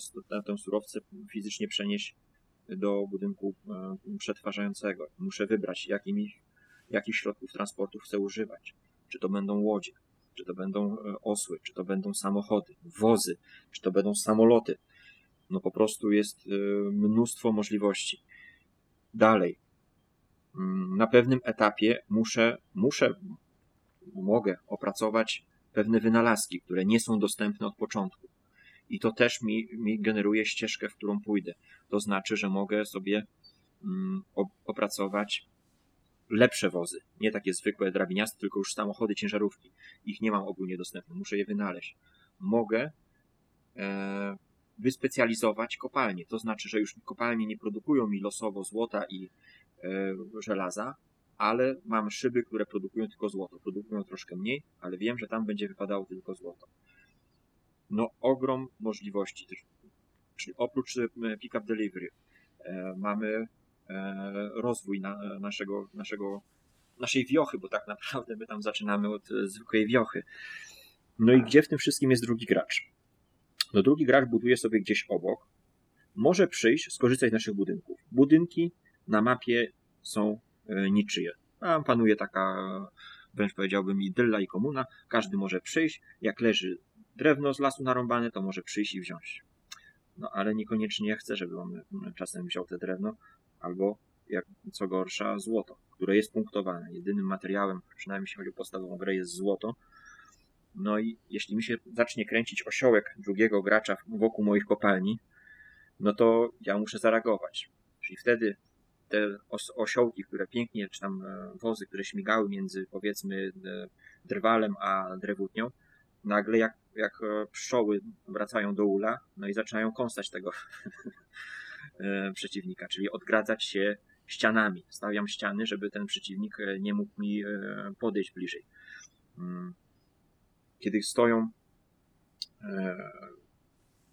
tę surowce fizycznie przenieść do budynku przetwarzającego. Muszę wybrać, jakimi, jakich środków transportu chcę używać. Czy to będą łodzie, czy to będą osły, czy to będą samochody, wozy, czy to będą samoloty. No po prostu jest mnóstwo możliwości. Dalej, mm, na pewnym etapie muszę, muszę, mogę opracować pewne wynalazki, które nie są dostępne od początku. I to też mi, mi generuje ścieżkę, w którą pójdę. To znaczy, że mogę sobie mm, opracować lepsze wozy. Nie takie zwykłe drabiniaste, tylko już samochody, ciężarówki. Ich nie mam ogólnie dostępnych, muszę je wynaleźć. Mogę e, wyspecjalizować kopalnie. To znaczy, że już kopalnie nie produkują mi losowo złota i e, żelaza, ale mam szyby, które produkują tylko złoto. Produkują troszkę mniej, ale wiem, że tam będzie wypadało tylko złoto. No, ogrom możliwości. Czyli oprócz e, pick-up delivery e, mamy e, rozwój na, naszego, naszego, naszej wiochy, bo tak naprawdę my tam zaczynamy od zwykłej wiochy. No i gdzie w tym wszystkim jest drugi gracz? No drugi gracz buduje sobie gdzieś obok, może przyjść, skorzystać z naszych budynków. Budynki na mapie są niczyje. Tam panuje taka, wręcz powiedziałbym, idylla i komuna. Każdy może przyjść. Jak leży drewno z lasu narąbane, to może przyjść i wziąć. No ale niekoniecznie chcę, żeby on czasem wziął te drewno, albo jak co gorsza, złoto, które jest punktowane. Jedynym materiałem, przynajmniej jeśli chodzi o podstawową grę, jest złoto. No i jeśli mi się zacznie kręcić osiołek drugiego gracza wokół moich kopalni, no to ja muszę zareagować. Czyli wtedy te osiołki, które pięknie, czy tam e, wozy, które śmigały między powiedzmy e, drwalem a drewutnią, nagle jak, jak e, pszczoły wracają do ula, no i zaczynają kąsać tego przeciwnika, czyli odgradzać się ścianami. Stawiam ściany, żeby ten przeciwnik nie mógł mi podejść bliżej. Mm kiedy stoją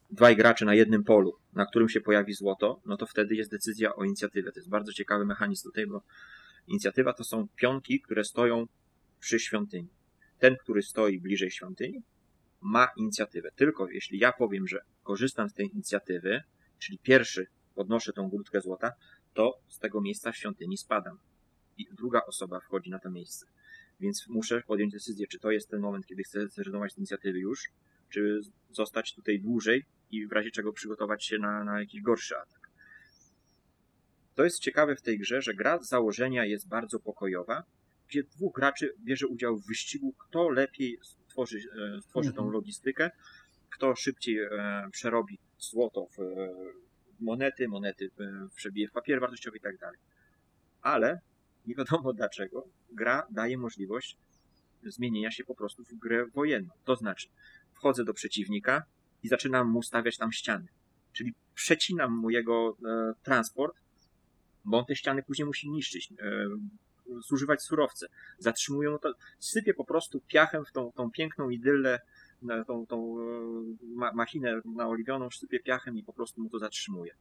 dwaj gracze na jednym polu, na którym się pojawi złoto, no to wtedy jest decyzja o inicjatywie. To jest bardzo ciekawy mechanizm tutaj, bo inicjatywa to są pionki, które stoją przy świątyni. Ten, który stoi bliżej świątyni, ma inicjatywę. Tylko jeśli ja powiem, że korzystam z tej inicjatywy, czyli pierwszy podnoszę tą grudkę złota, to z tego miejsca w świątyni spadam. I druga osoba wchodzi na to miejsce. Więc muszę podjąć decyzję, czy to jest ten moment, kiedy chcę zrezygnować z inicjatywy już, czy zostać tutaj dłużej i w razie czego przygotować się na, na jakiś gorszy atak. To jest ciekawe w tej grze, że gra z założenia jest bardzo pokojowa, gdzie dwóch graczy bierze udział w wyścigu, kto lepiej stworzy, e, stworzy tą mhm. logistykę, kto szybciej e, przerobi złoto w monety, monety przebije w papier wartościowy i tak dalej. Ale nie wiadomo dlaczego, gra daje możliwość zmienienia się po prostu w grę wojenną. To znaczy, wchodzę do przeciwnika i zaczynam mu stawiać tam ściany. Czyli przecinam mu jego e, transport, bo on te ściany później musi niszczyć, e, zużywać surowce. Zatrzymują to, sypie po prostu piachem w tą, tą piękną idyllę, tą, tą e, ma, machinę naoliwioną, sypie piachem i po prostu mu to zatrzymuje.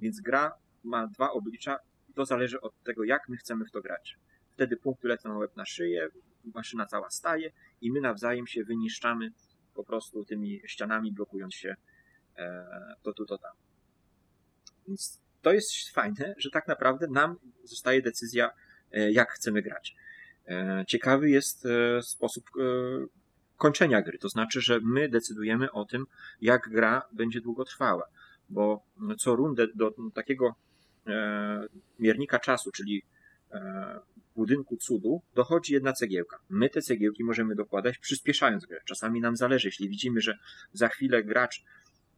Więc gra ma dwa oblicza to zależy od tego, jak my chcemy w to grać. Wtedy punkty lecą na łeb na szyję, maszyna cała staje i my nawzajem się wyniszczamy po prostu tymi ścianami, blokując się e, to tu, to tam. Więc to jest fajne, że tak naprawdę nam zostaje decyzja, e, jak chcemy grać. E, ciekawy jest sposób kończenia gry, to znaczy, że my decydujemy o tym, jak gra będzie długo trwała, bo co rundę do takiego miernika czasu, czyli budynku cudu, dochodzi jedna cegiełka. My te cegiełki możemy dokładać przyspieszając grę. Czasami nam zależy, jeśli widzimy, że za chwilę gracz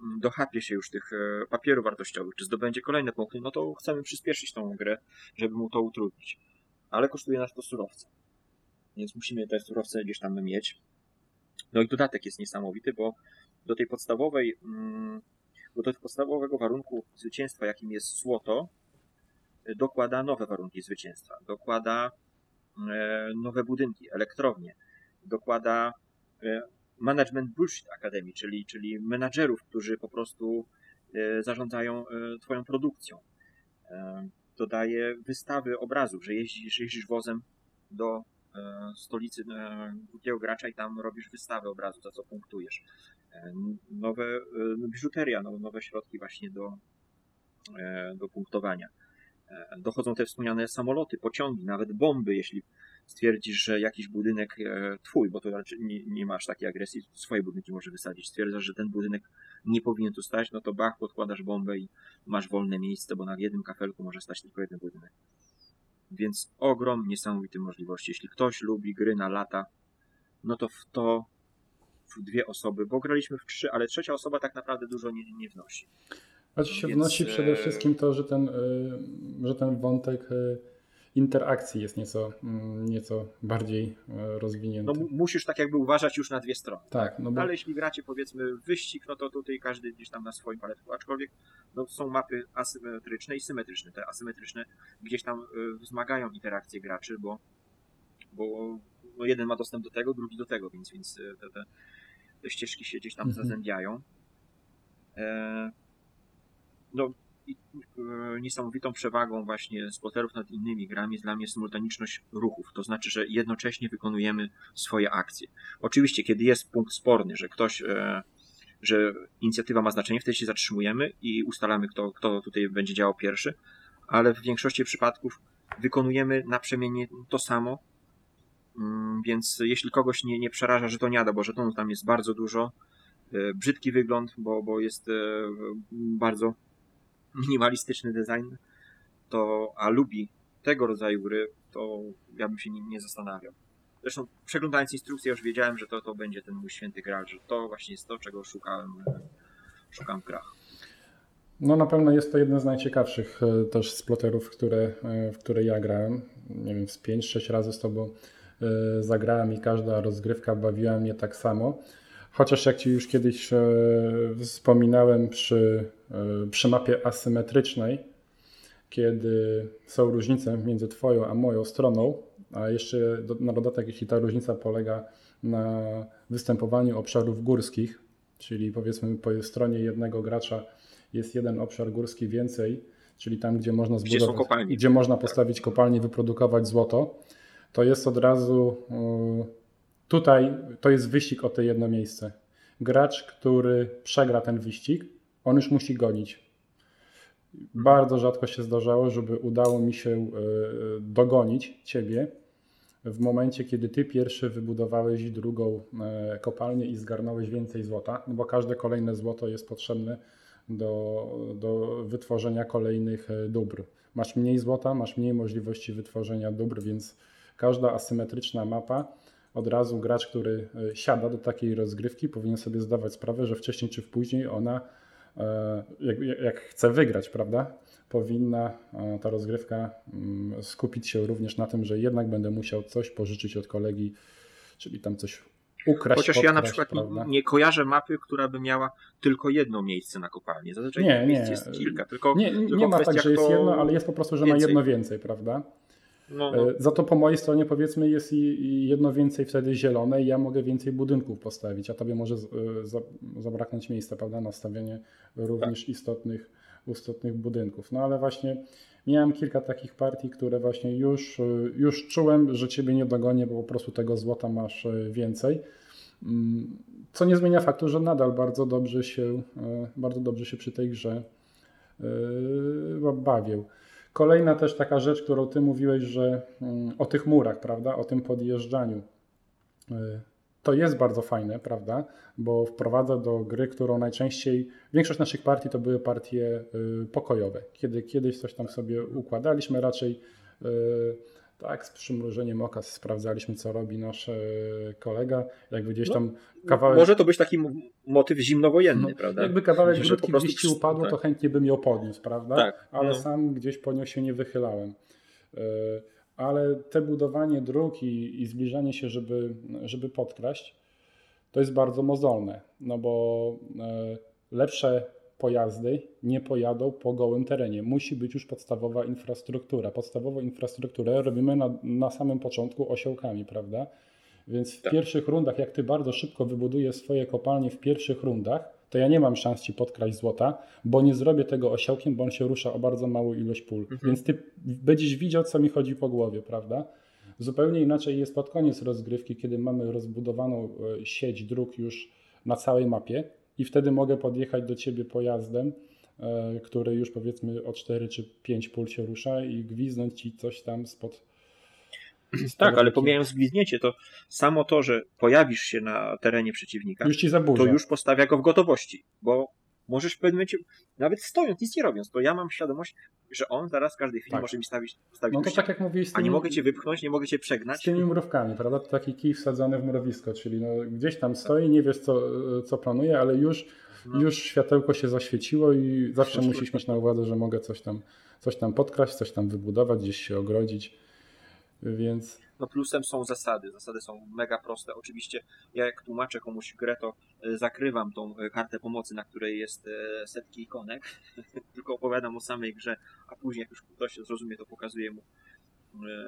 mm, dochapie się już tych e, papierów wartościowych, czy zdobędzie kolejne punkty, no to chcemy przyspieszyć tą grę, żeby mu to utrudnić. Ale kosztuje nas to surowce. Więc musimy te surowce gdzieś tam mieć. No i dodatek jest niesamowity, bo do tej podstawowej, mm, do tego podstawowego warunku zwycięstwa, jakim jest złoto, dokłada nowe warunki zwycięstwa, dokłada e, nowe budynki, elektrownie, dokłada e, management bullshit Academy, czyli, czyli menadżerów, którzy po prostu e, zarządzają twoją produkcją. Dodaje wystawy obrazów, że jeździsz, jeździsz wozem do stolicy drugiego gracza i tam robisz wystawę obrazów, za co punktujesz. Nowe biżuteria, nowe środki właśnie do do punktowania. Dochodzą te wspomniane samoloty, pociągi, nawet bomby, jeśli stwierdzisz, że jakiś budynek twój, bo to raczej nie, nie masz takiej agresji, swoje budynki może wysadzić, stwierdzasz, że ten budynek nie powinien tu stać, no to bach, podkładasz bombę i masz wolne miejsce, bo na jednym kafelku może stać tylko jeden budynek. Więc ogrom niesamowitych możliwości. Jeśli ktoś lubi gry na lata, no to w to w dwie osoby, bo graliśmy w trzy, ale trzecia osoba tak naprawdę dużo nie, nie wnosi. Znaczy się Więc... wnosi przede e, wszystkim to, że ten, e, że ten wątek e, interakcji jest nieco, mm, nieco bardziej rozwinięty. No musisz tak jakby uważać już na dwie strony. Tak, no bo... Ale jeśli gracie powiedzmy wyścig, no to tutaj każdy gdzieś tam na swoim paletku, aczkolwiek no, są mapy asymetryczne i symetryczne. Te asymetryczne gdzieś tam wzmagają interakcję graczy, bo, bo no jeden ma dostęp do tego, drugi do tego, więc, więc te, te, te ścieżki się gdzieś tam mhm. zazębiają. E, no, e, niesamowitą przewagą właśnie spoterów nad innymi grami jest dla mnie symultaniczność ruchów. To znaczy, że jednocześnie wykonujemy swoje akcje. Oczywiście, kiedy jest punkt sporny, że ktoś, e, że inicjatywa ma znaczenie, wtedy się zatrzymujemy i ustalamy, kto, kto tutaj będzie działał pierwszy, ale w większości przypadków wykonujemy naprzemiennie to samo, mm, więc jeśli kogoś nie, nie przeraża żetoniada, bo żetonów tam jest bardzo dużo, e, brzydki wygląd, bo, bo jest bardzo minimalistyczny design, to, a lubi tego rodzaju gry, to ja bym się nim nie zastanawiał. Zresztą przeglądając instrukcję już wiedziałem, że to, to będzie ten mój święty graal, że to właśnie jest to, czego szukałem, szukam w grach. No na pewno jest to jeden z najciekawszych e, też sploterów, które, e, w które ja grałem. Nie wiem, z 5-6 razy z tobą e, zagrałem i każda rozgrywka bawiła mnie tak samo. Chociaż jak Ci już kiedyś wspominałem przy, przy mapie asymetrycznej, kiedy są różnice między Twoją a moją stroną, a jeszcze na dodatek, jeśli ta różnica polega na występowaniu obszarów górskich, czyli powiedzmy po stronie jednego gracza jest jeden obszar górski więcej, czyli tam, gdzie można zbudować, gdzie, gdzie można postawić kopalnię wyprodukować złoto, to jest od razu e, Tutaj to jest wyścig o te jedno miejsce. Gracz, który przegra ten wyścig, on już musi gonić. Bardzo rzadko się zdarzało, żeby udało mi się e, dogonić ciebie w momencie, kiedy ty pierwszy wybudowałeś drugą e, kopalnię i zgarnąłeś więcej złota, no bo każde kolejne złoto jest potrzebne do, do wytworzenia kolejnych e, dóbr. Masz mniej złota, masz mniej możliwości wytworzenia dóbr, więc każda asymetryczna mapa od razu gracz, który siada do takiej rozgrywki, powinien sobie zdawać sprawę, że wcześniej czy później ona, jak, jak chce wygrać, prawda, powinna e, ta rozgrywka mm, skupić się również na tym, że jednak będę musiał coś pożyczyć od kolegi, czyli tam coś ukraść. Chociaż podkraść, ja na przykład nie, nie, kojarzę mapy, która by miała tylko jedno miejsce na kopalni. Zazwyczaj nie, miejsc nie. jest kilka. Tylko, nie, tylko nie ma tak, że jest jedno, ale jest po prostu, że więcej. ma jedno więcej, prawda? No, no. E, za to po mojej stronie powiedzmy jest i jedno więcej wtedy zielone i ja mogę więcej budynków postawić, a tobie może e, zabraknąć miejsca, prawda, na stawianie również tak. istotnych, istotnych budynków. No ale właśnie miałem kilka takich partii, które właśnie już, e, już czułem, że ciebie nie dogonię, bo po prostu tego złota masz więcej. Mm, co nie zmienia faktu, że nadal bardzo dobrze się, bardzo dobrze się przy tej grze bawię. Kolejna też taka rzecz, którą ty mówiłeś, że mm, o tych murach, prawda, o tym podjeżdżaniu. Y, to jest bardzo fajne, prawda, bo wprowadza do gry, którą najczęściej, większość naszych partii to były partie y, pokojowe. Kiedy kiedyś coś tam sobie układaliśmy, raczej y, tak, z przymrużeniem oka sprawdzaliśmy, co robi nasz e, kolega. Jakby gdzieś no, tam kawałek. Może to być taki motyw zimnowojenny, no, prawda? Jakby kawałek grudki gdzieś ci upadło, tak. to chętnie bym ją podniósł, prawda? Tak, Ale no. sam gdzieś po nią się nie wychylałem. E, ale te budowanie dróg i, i zbliżanie się, żeby, żeby podkraść, to jest bardzo mozolne, no bo e, lepsze pojazdy nie pojadą po gołym terenie. Musi być już podstawowa infrastruktura. Podstawową infrastrukturę robimy na, na samym początku osiołkami, prawda? Więc w tak. pierwszych rundach, jak ty bardzo szybko wybudujesz swoje kopalnie w pierwszych rundach, to ja nie mam szans ci podkraść złota, bo nie zrobię tego osiołkiem, bo on się rusza o bardzo małą ilość pól. Mhm. Więc ty będziesz widział, co mi chodzi po głowie, prawda? Zupełnie inaczej jest pod koniec rozgrywki, kiedy mamy rozbudowaną e, sieć dróg już na całej mapie i wtedy mogę podjechać do ciebie pojazdem który już powiedzmy o 4 czy 5 pól się rusza i gwiznąć ci coś tam spod. tak, ale pomijając gwizdnięcie, to samo to, że pojawisz się na terenie przeciwnika, już to już postawia go w gotowości, bo możesz w pewnym momencie, nawet stojąc, nic nie robiąc, to ja mam świadomość, że on zaraz w każdej chwili tak. może mi stawić, postawić No to tak jak mówiłeś, a nie mogę cię wypchnąć, nie mogę cię przegnać. Z tymi mrówkami, prawda? To taki kij wsadzony w mrowisko, czyli no, gdzieś tam stoi, nie wiesz co, co planuje, ale już, no. już światełko się zaświeciło i zawsze musisz mieć na uwadze, że mogę coś tam, coś tam podkraść, coś tam wybudować, gdzieś się ogrodzić, więc... No plusem są zasady. Zasady są mega proste. Oczywiście ja jak tłumaczę komuś grę, to e, zakrywam tą e, kartę pomocy, na której jest e, setki ikonek, tylko opowiadam o samej grze, a później jak już ktoś zrozumie, to pokazuję mu,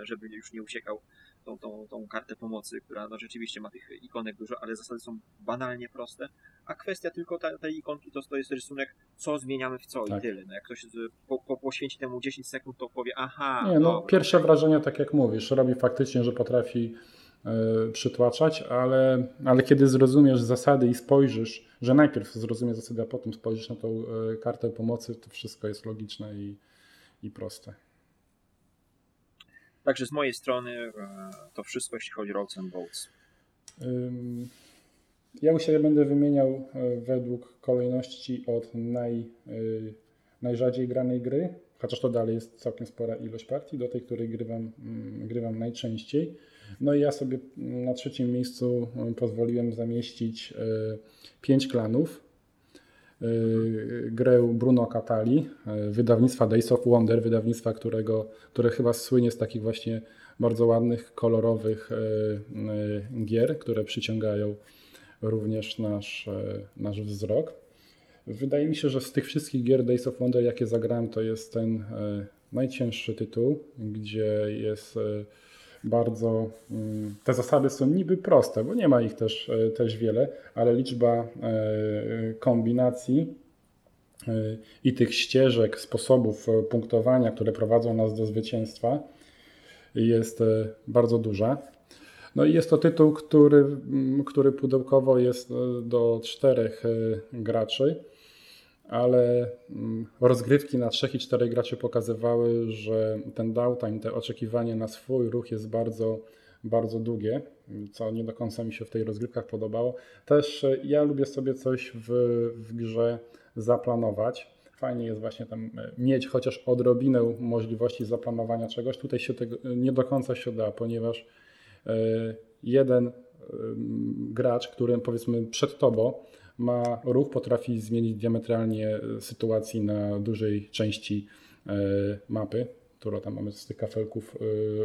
żeby już nie uciekał tą, tą, tą kartę pomocy, która no rzeczywiście ma tych ikonek dużo, ale zasady są banalnie proste, a kwestia tylko ta, tej ikonki to, to jest rysunek, co zmieniamy w co tak. i tyle. No jak ktoś po, po, poświęci temu 10 sekund, to powie, aha. Nie, no, pierwsze wrażenie, tak jak mówisz, robi faktycznie, że potrafi yy, przytłaczać, ale, ale kiedy zrozumiesz zasady i spojrzysz, że najpierw zrozumiesz zasady, a potem spojrzysz na tą yy, kartę pomocy, to wszystko jest logiczne i, i proste. Także z mojej strony e, to wszystko, jeśli chodzi o Roads and Boats. Ja u siebie będę wymieniał e, według kolejności od naj, e, najrzadziej granej gry, chociaż to dalej jest całkiem spora ilość partii, do tej, której grywam, mm, grywam najczęściej. No i ja sobie na trzecim miejscu pozwoliłem zamieścić pięć klanów. Grę Bruno Catali, wydawnictwa Days of Wonder, wydawnictwa, którego, które chyba słynie z takich właśnie bardzo ładnych, kolorowych gier, które przyciągają również nasz, nasz wzrok. Wydaje mi się, że z tych wszystkich gier Days of Wonder, jakie zagrałem, to jest ten najcięższy tytuł, gdzie jest bardzo. Mm, te zasady są niby proste, bo nie ma ich też, też wiele, ale liczba kombinacji i tych ścieżek, sposobów punktowania, które prowadzą nas do zwycięstwa, jest bardzo duża. No i jest to tytuł, który, mm, który pudełkowo jest e, do czterech e, graczy, ale mm, rozgrywki na trzech i czterech graczy pokazywały, że ten downtime, te oczekiwanie na swój ruch jest bardzo, bardzo długie, co nie do końca mi się w tej rozgrywkach podobało. Też e, ja lubię sobie coś w, w grze zaplanować. Fajnie jest właśnie tam mieć chociaż odrobinę możliwości zaplanowania czegoś. Tutaj się tego nie do końca się da, ponieważ E, jeden e, gracz, który powiedzmy przed tobą ma ruch, potrafi zmienić diametralnie sytuacji na dużej części e, mapy, którą tam mamy z tych kafelków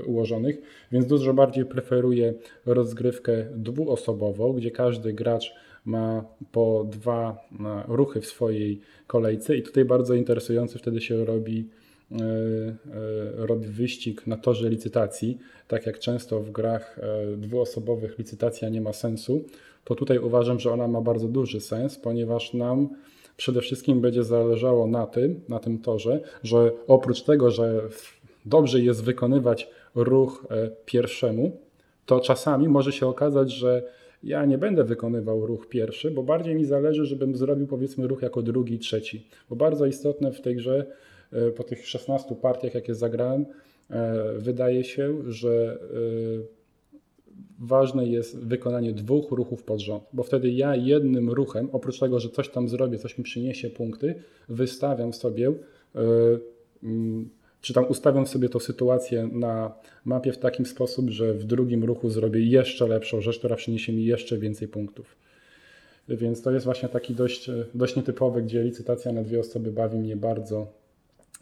ułożonych, więc dużo bardziej preferuję rozgrywkę dwuosobową, gdzie każdy gracz ma po dwa ruchy w swojej kolejce i tutaj bardzo interesujący wtedy się robi E, e, robi wyścig na torze licytacji, tak jak często w grach e, dwuosobowych licytacja nie ma sensu, to tutaj uważam, że ona ma bardzo duży sens, ponieważ nam przede wszystkim będzie zależało na tym, na tym torze, że oprócz tego, że dobrze jest wykonywać ruch pierwszemu, to czasami może się okazać, że ja nie będę wykonywał ruch pierwszy, bo bardziej mi zależy, żebym zrobił powiedzmy ruch jako drugi, trzeci. Bo bardzo istotne w tej grze E, po tych 16 partiach, jakie zagrałem, e, wydaje się, że e, ważne jest wykonanie dwóch ruchów pod rząd, bo wtedy ja jednym ruchem, oprócz tego, że coś tam zrobię, coś mi przyniesie punkty, wystawiam sobie, mm, czy tam ustawiam sobie tą sytuację na mapie w taki sposób, że w drugim ruchu zrobię jeszcze lepszą rzecz, która przyniesie mi jeszcze więcej punktów. Więc to jest właśnie taki dość, dość nietypowy, gdzie licytacja na dwie osoby bawi mnie bardzo,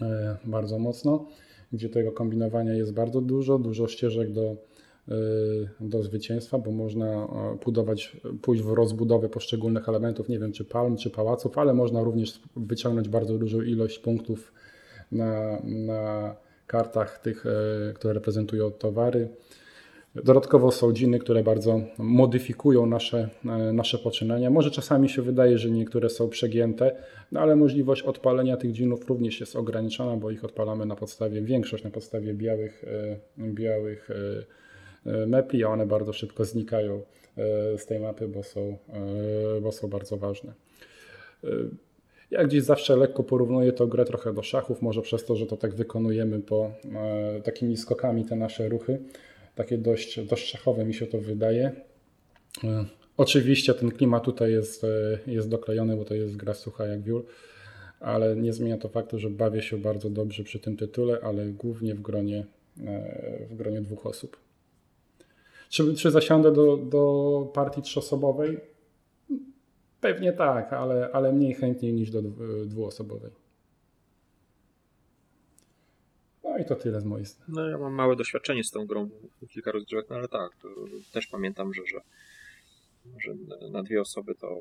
E, bardzo mocno, gdzie tego kombinowania jest bardzo dużo, dużo ścieżek do, e, do zwycięstwa, bo można budować, pójść w rozbudowę poszczególnych elementów, nie wiem czy palm, czy pałaców, ale można również wyciągnąć bardzo dużą ilość punktów na, na kartach tych, e, które reprezentują towary. Dodatkowo są dziny, które bardzo modyfikują nasze, e, nasze poczynania. Może czasami się wydaje, że niektóre są przegięte, no ale możliwość odpalenia tych dzinów również jest ograniczona, bo ich odpalamy na podstawie, większość na podstawie białych, e, białych e, mepli, a one bardzo szybko znikają z tej mapy, bo są, bo są bardzo ważne. Ja gdzieś zawsze lekko porównuję to grę trochę do szachów, może przez to, że to tak wykonujemy po e, takimi skokami te nasze ruchy. Takie dość, dość szachowe mi się to wydaje. E, oczywiście ten klimat tutaj jest, e, jest doklejony, bo to jest gra sucha jak wiór, ale nie zmienia to faktu, że bawię się bardzo dobrze przy tym tytule, ale głównie w gronie, e, w gronie dwóch osób. Czy, czy zasiądę do, do partii trzyosobowej? Pewnie tak, ale, ale mniej chętniej niż do dwuosobowej. No i to tyle z mojej strony. No ja mam małe doświadczenie z tą grą, kilka rozgrywek, no ale tak, też pamiętam, że, że, że na dwie osoby to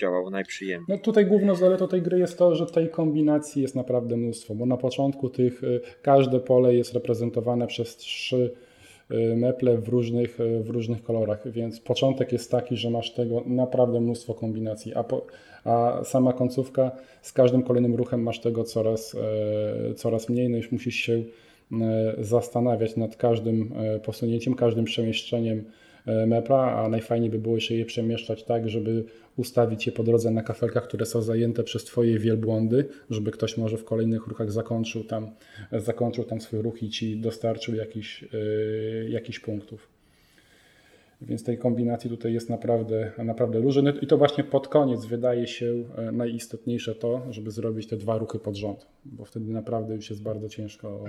działało najprzyjemniej. No tutaj główną zaletą tej gry jest to, że tej kombinacji jest naprawdę mnóstwo, bo na początku tych y, każde pole jest reprezentowane przez trzy meple w różnych, y, w różnych kolorach, więc początek jest taki, że masz tego naprawdę mnóstwo kombinacji, a, po, a sama końcówka z każdym kolejnym ruchem masz tego coraz, e, coraz mniej, no już musisz się zastanawiać nad każdym posunięciem, każdym przemieszczeniem E, mepla, a najfajniej by było jeszcze je przemieszczać tak, żeby ustawić je po drodze na kafelkach, które są zajęte przez Twoje wielbłądy, żeby ktoś może w kolejnych ruchach zakończył tam, zakończył tam swój ruch i Ci dostarczył jakiś, yy, jakiś punktów. Więc tej kombinacji tutaj jest naprawdę, naprawdę dużo. No I to właśnie pod koniec wydaje się e, najistotniejsze to, żeby zrobić te dwa ruchy pod rząd, bo wtedy naprawdę już jest bardzo ciężko o,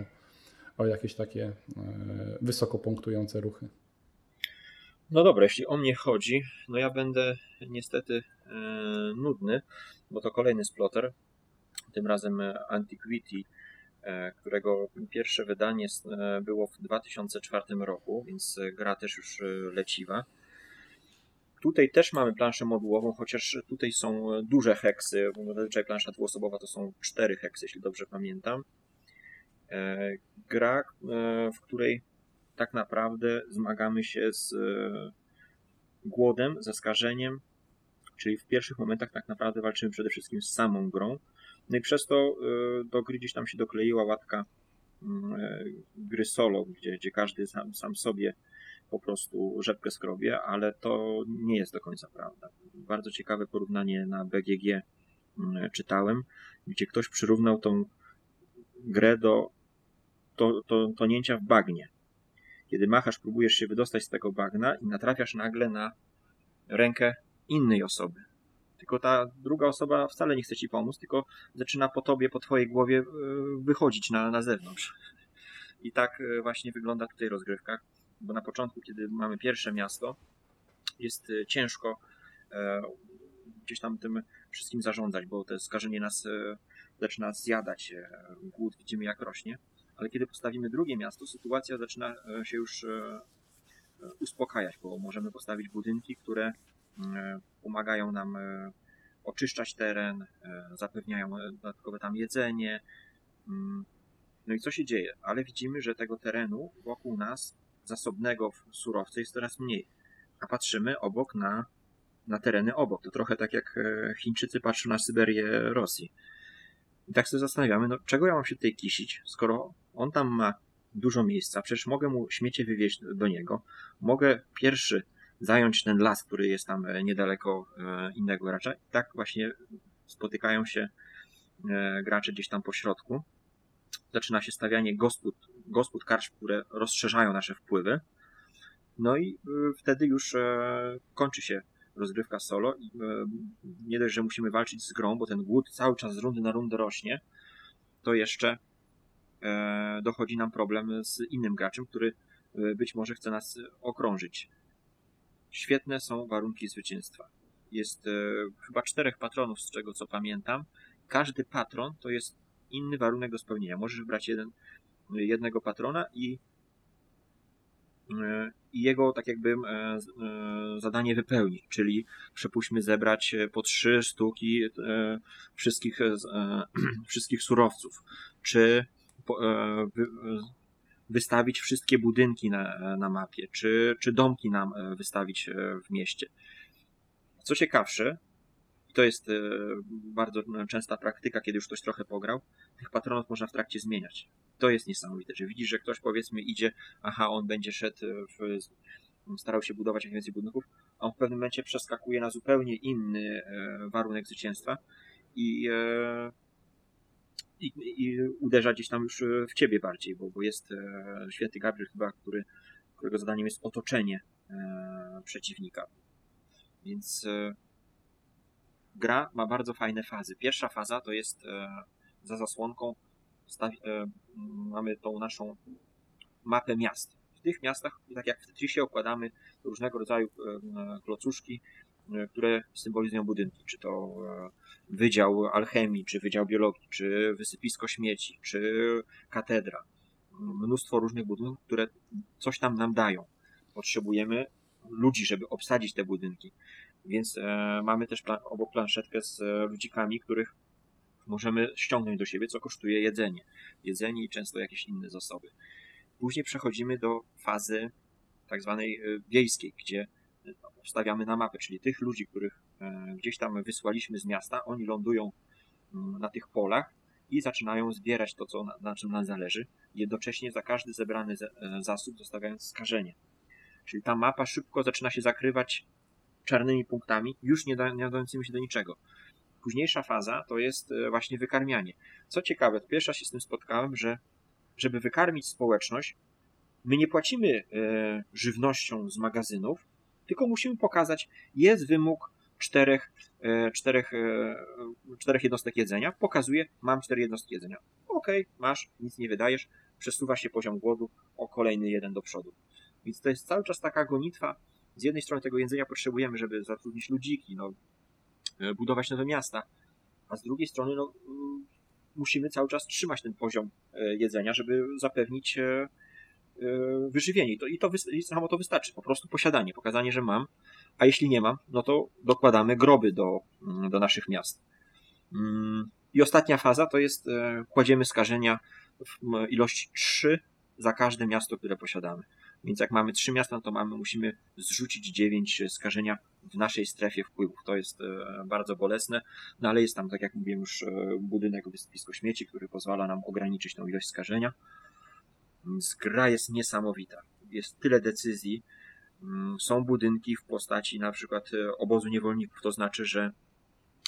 o jakieś takie wysoko punktujące ruchy. No dobra, jeśli o mnie chodzi, no ja będę niestety e, nudny, bo to kolejny splotter, tym razem Antiquity, e, którego pierwsze wydanie e, było w 2004 roku, więc gra też już e, leciwa. Tutaj też mamy planszę modułową, chociaż tutaj są duże heksy, bo zazwyczaj plansza dwuosobowa to są cztery heksy, jeśli dobrze pamiętam. E, gra, e, w której tak naprawdę zmagamy się z e, głodem, zaskażeniem, czyli w pierwszych momentach tak naprawdę walczymy przede wszystkim z samą grą. No i przez to e, do gry gdzieś tam się dokleiła łatka mm, e, gry solo, gdzie, gdzie każdy sam, sam sobie po prostu rzepkę skrobie, ale to nie jest do końca prawda. Bardzo ciekawe porównanie na BGG mm, czytałem, gdzie ktoś przyrównał tą grę do to, to, tonięcia w bagnie kiedy machasz, próbujesz się wydostać z tego bagna i natrafiasz nagle na rękę innej osoby. Tylko ta druga osoba wcale nie chce ci pomóc, tylko zaczyna po tobie, po twojej głowie e, wychodzić na, na zewnątrz. I tak e, właśnie wygląda tutaj rozgrywka, bo na początku, kiedy mamy pierwsze miasto, jest e, ciężko gdzieś tam tym wszystkim zarządzać, bo to skażenie nas zaczyna zjadać, głód widzimy jak rośnie ale kiedy postawimy drugie miasto, sytuacja zaczyna e, się już e, e, uspokajać, bo możemy postawić budynki, które pomagają nam oczyszczać teren, zapewniają dodatkowe tam jedzenie. Mm, no i co się dzieje? Ale widzimy, że tego terenu wokół nas, zasobnego w surowce, jest coraz mniej. A patrzymy obok na, na tereny obok. To trochę tak jak Chińczycy patrzą na Syberię Rosji. I tak sobie zastanawiamy, no czego ja mam się tutaj kisić, skoro on tam ma dużo miejsca, przecież mogę mu śmiecie wywieźć do niego, mogę pierwszy zająć ten las, który jest tam e, niedaleko e, innego gracza. I tak właśnie spotykają się e, gracze gdzieś tam po środku. Zaczyna się stawianie gospod, gospod karcz, które rozszerzają nasze wpływy. No i wtedy już kończy się rozgrywka solo nie dość, że musimy walczyć z grą, bo ten głód cały czas z rundy na rundę rośnie, to jeszcze dochodzi nam problem z innym graczem, który e, być może chce nas okrążyć. Świetne są warunki zwycięstwa. Jest e, chyba czterech patronów, z czego co pamiętam. Każdy patron to jest inny warunek do spełnienia. Możesz wybrać jeden, jednego patrona i, i jego tak jakby zadanie wypełnić, czyli przypuśćmy zebrać po trzy sztuki wszystkich, wszystkich surowców, czy E, wystawić wszystkie budynki na, na mapie, czy, czy domki nam e, wystawić e, w mieście. Co ciekawsze, to jest bardzo częsta praktyka, kiedy już ktoś trochę pograł, tych patronów można w trakcie zmieniać. To jest niesamowite, że widzisz, że ktoś powiedzmy idzie, aha, on będzie szedł, w, starał się budować jak więcej budynków, a on w pewnym momencie przeskakuje na zupełnie inny warunek zwycięstwa i, e, i, i uderza gdzieś tam już w ciebie bardziej, bo, bo jest święty Gabriel chyba, który, którego zadaniem jest otoczenie przeciwnika. Więc gra ma bardzo fajne fazy. Pierwsza faza to jest za zasłonką mamy tą naszą mapę miast. W tych miastach, tak jak w Tetrisie, okładamy różnego rodzaju klocuszki, E, które symbolizują budynki, czy to e, Wydział Alchemii, czy Wydział Biologii, czy Wysypisko Śmieci, czy Katedra. Mnóstwo różnych budynków, które coś tam nam dają. Potrzebujemy ludzi, żeby obsadzić te budynki. Więc e, mamy też plan, obok planszetkę z e, ludzikami, których możemy ściągnąć do siebie, co kosztuje jedzenie. Jedzenie i często jakieś inne zasoby. Później przechodzimy do fazy tak zwanej wiejskiej, gdzie wstawiamy na mapę, czyli tych ludzi, których e, gdzieś tam wysłaliśmy z miasta, oni lądują mm, na tych polach i zaczynają zbierać to, co, na, na czym nam zależy, jednocześnie za każdy zebrany e, zasób zostawiając skażenie. Czyli ta mapa szybko zaczyna się zakrywać czarnymi punktami, już nie, da, nie nadającymi się do niczego. Późniejsza faza to jest e, właśnie wykarmianie. Co ciekawe, pierwsza się z tym spotkałem, że żeby wykarmić społeczność, my nie płacimy żywnością z magazynów, tylko musimy pokazać, jest wymóg czterech, e, czterech, e, czterech jednostek jedzenia. Pokazuje, mam cztery jednostki jedzenia. Okej, masz, nic nie wydajesz, przesuwa się poziom głodu o kolejny jeden do przodu. Więc to jest cały czas taka gonitwa. Z jednej strony tego jedzenia potrzebujemy, żeby zatrudnić ludziki, no, e, budować nowe miasta, a z drugiej strony no, musimy cały czas trzymać ten poziom jedzenia, żeby zapewnić wyżywienie. I to, i to samo to wystarczy. Po prostu posiadanie, pokazanie, że mam. A jeśli nie mam, no to dokładamy groby do, mm, do naszych miast. Mm, I ostatnia faza to jest e, kładziemy skażenia w ilości 3 za każde miasto, które posiadamy. Więc jak mamy 3 miasta, no to mamy, musimy zrzucić 9 skażenia w naszej strefie wpływów. To jest e, bardzo bolesne, no ale jest tam, tak jak mówiłem już, budynek blisko śmieci, który pozwala nam ograniczyć tą ilość skażenia. Gra jest niesamowita. Jest tyle decyzji. Mm, są budynki w postaci na przykład e, obozu niewolników. To znaczy, że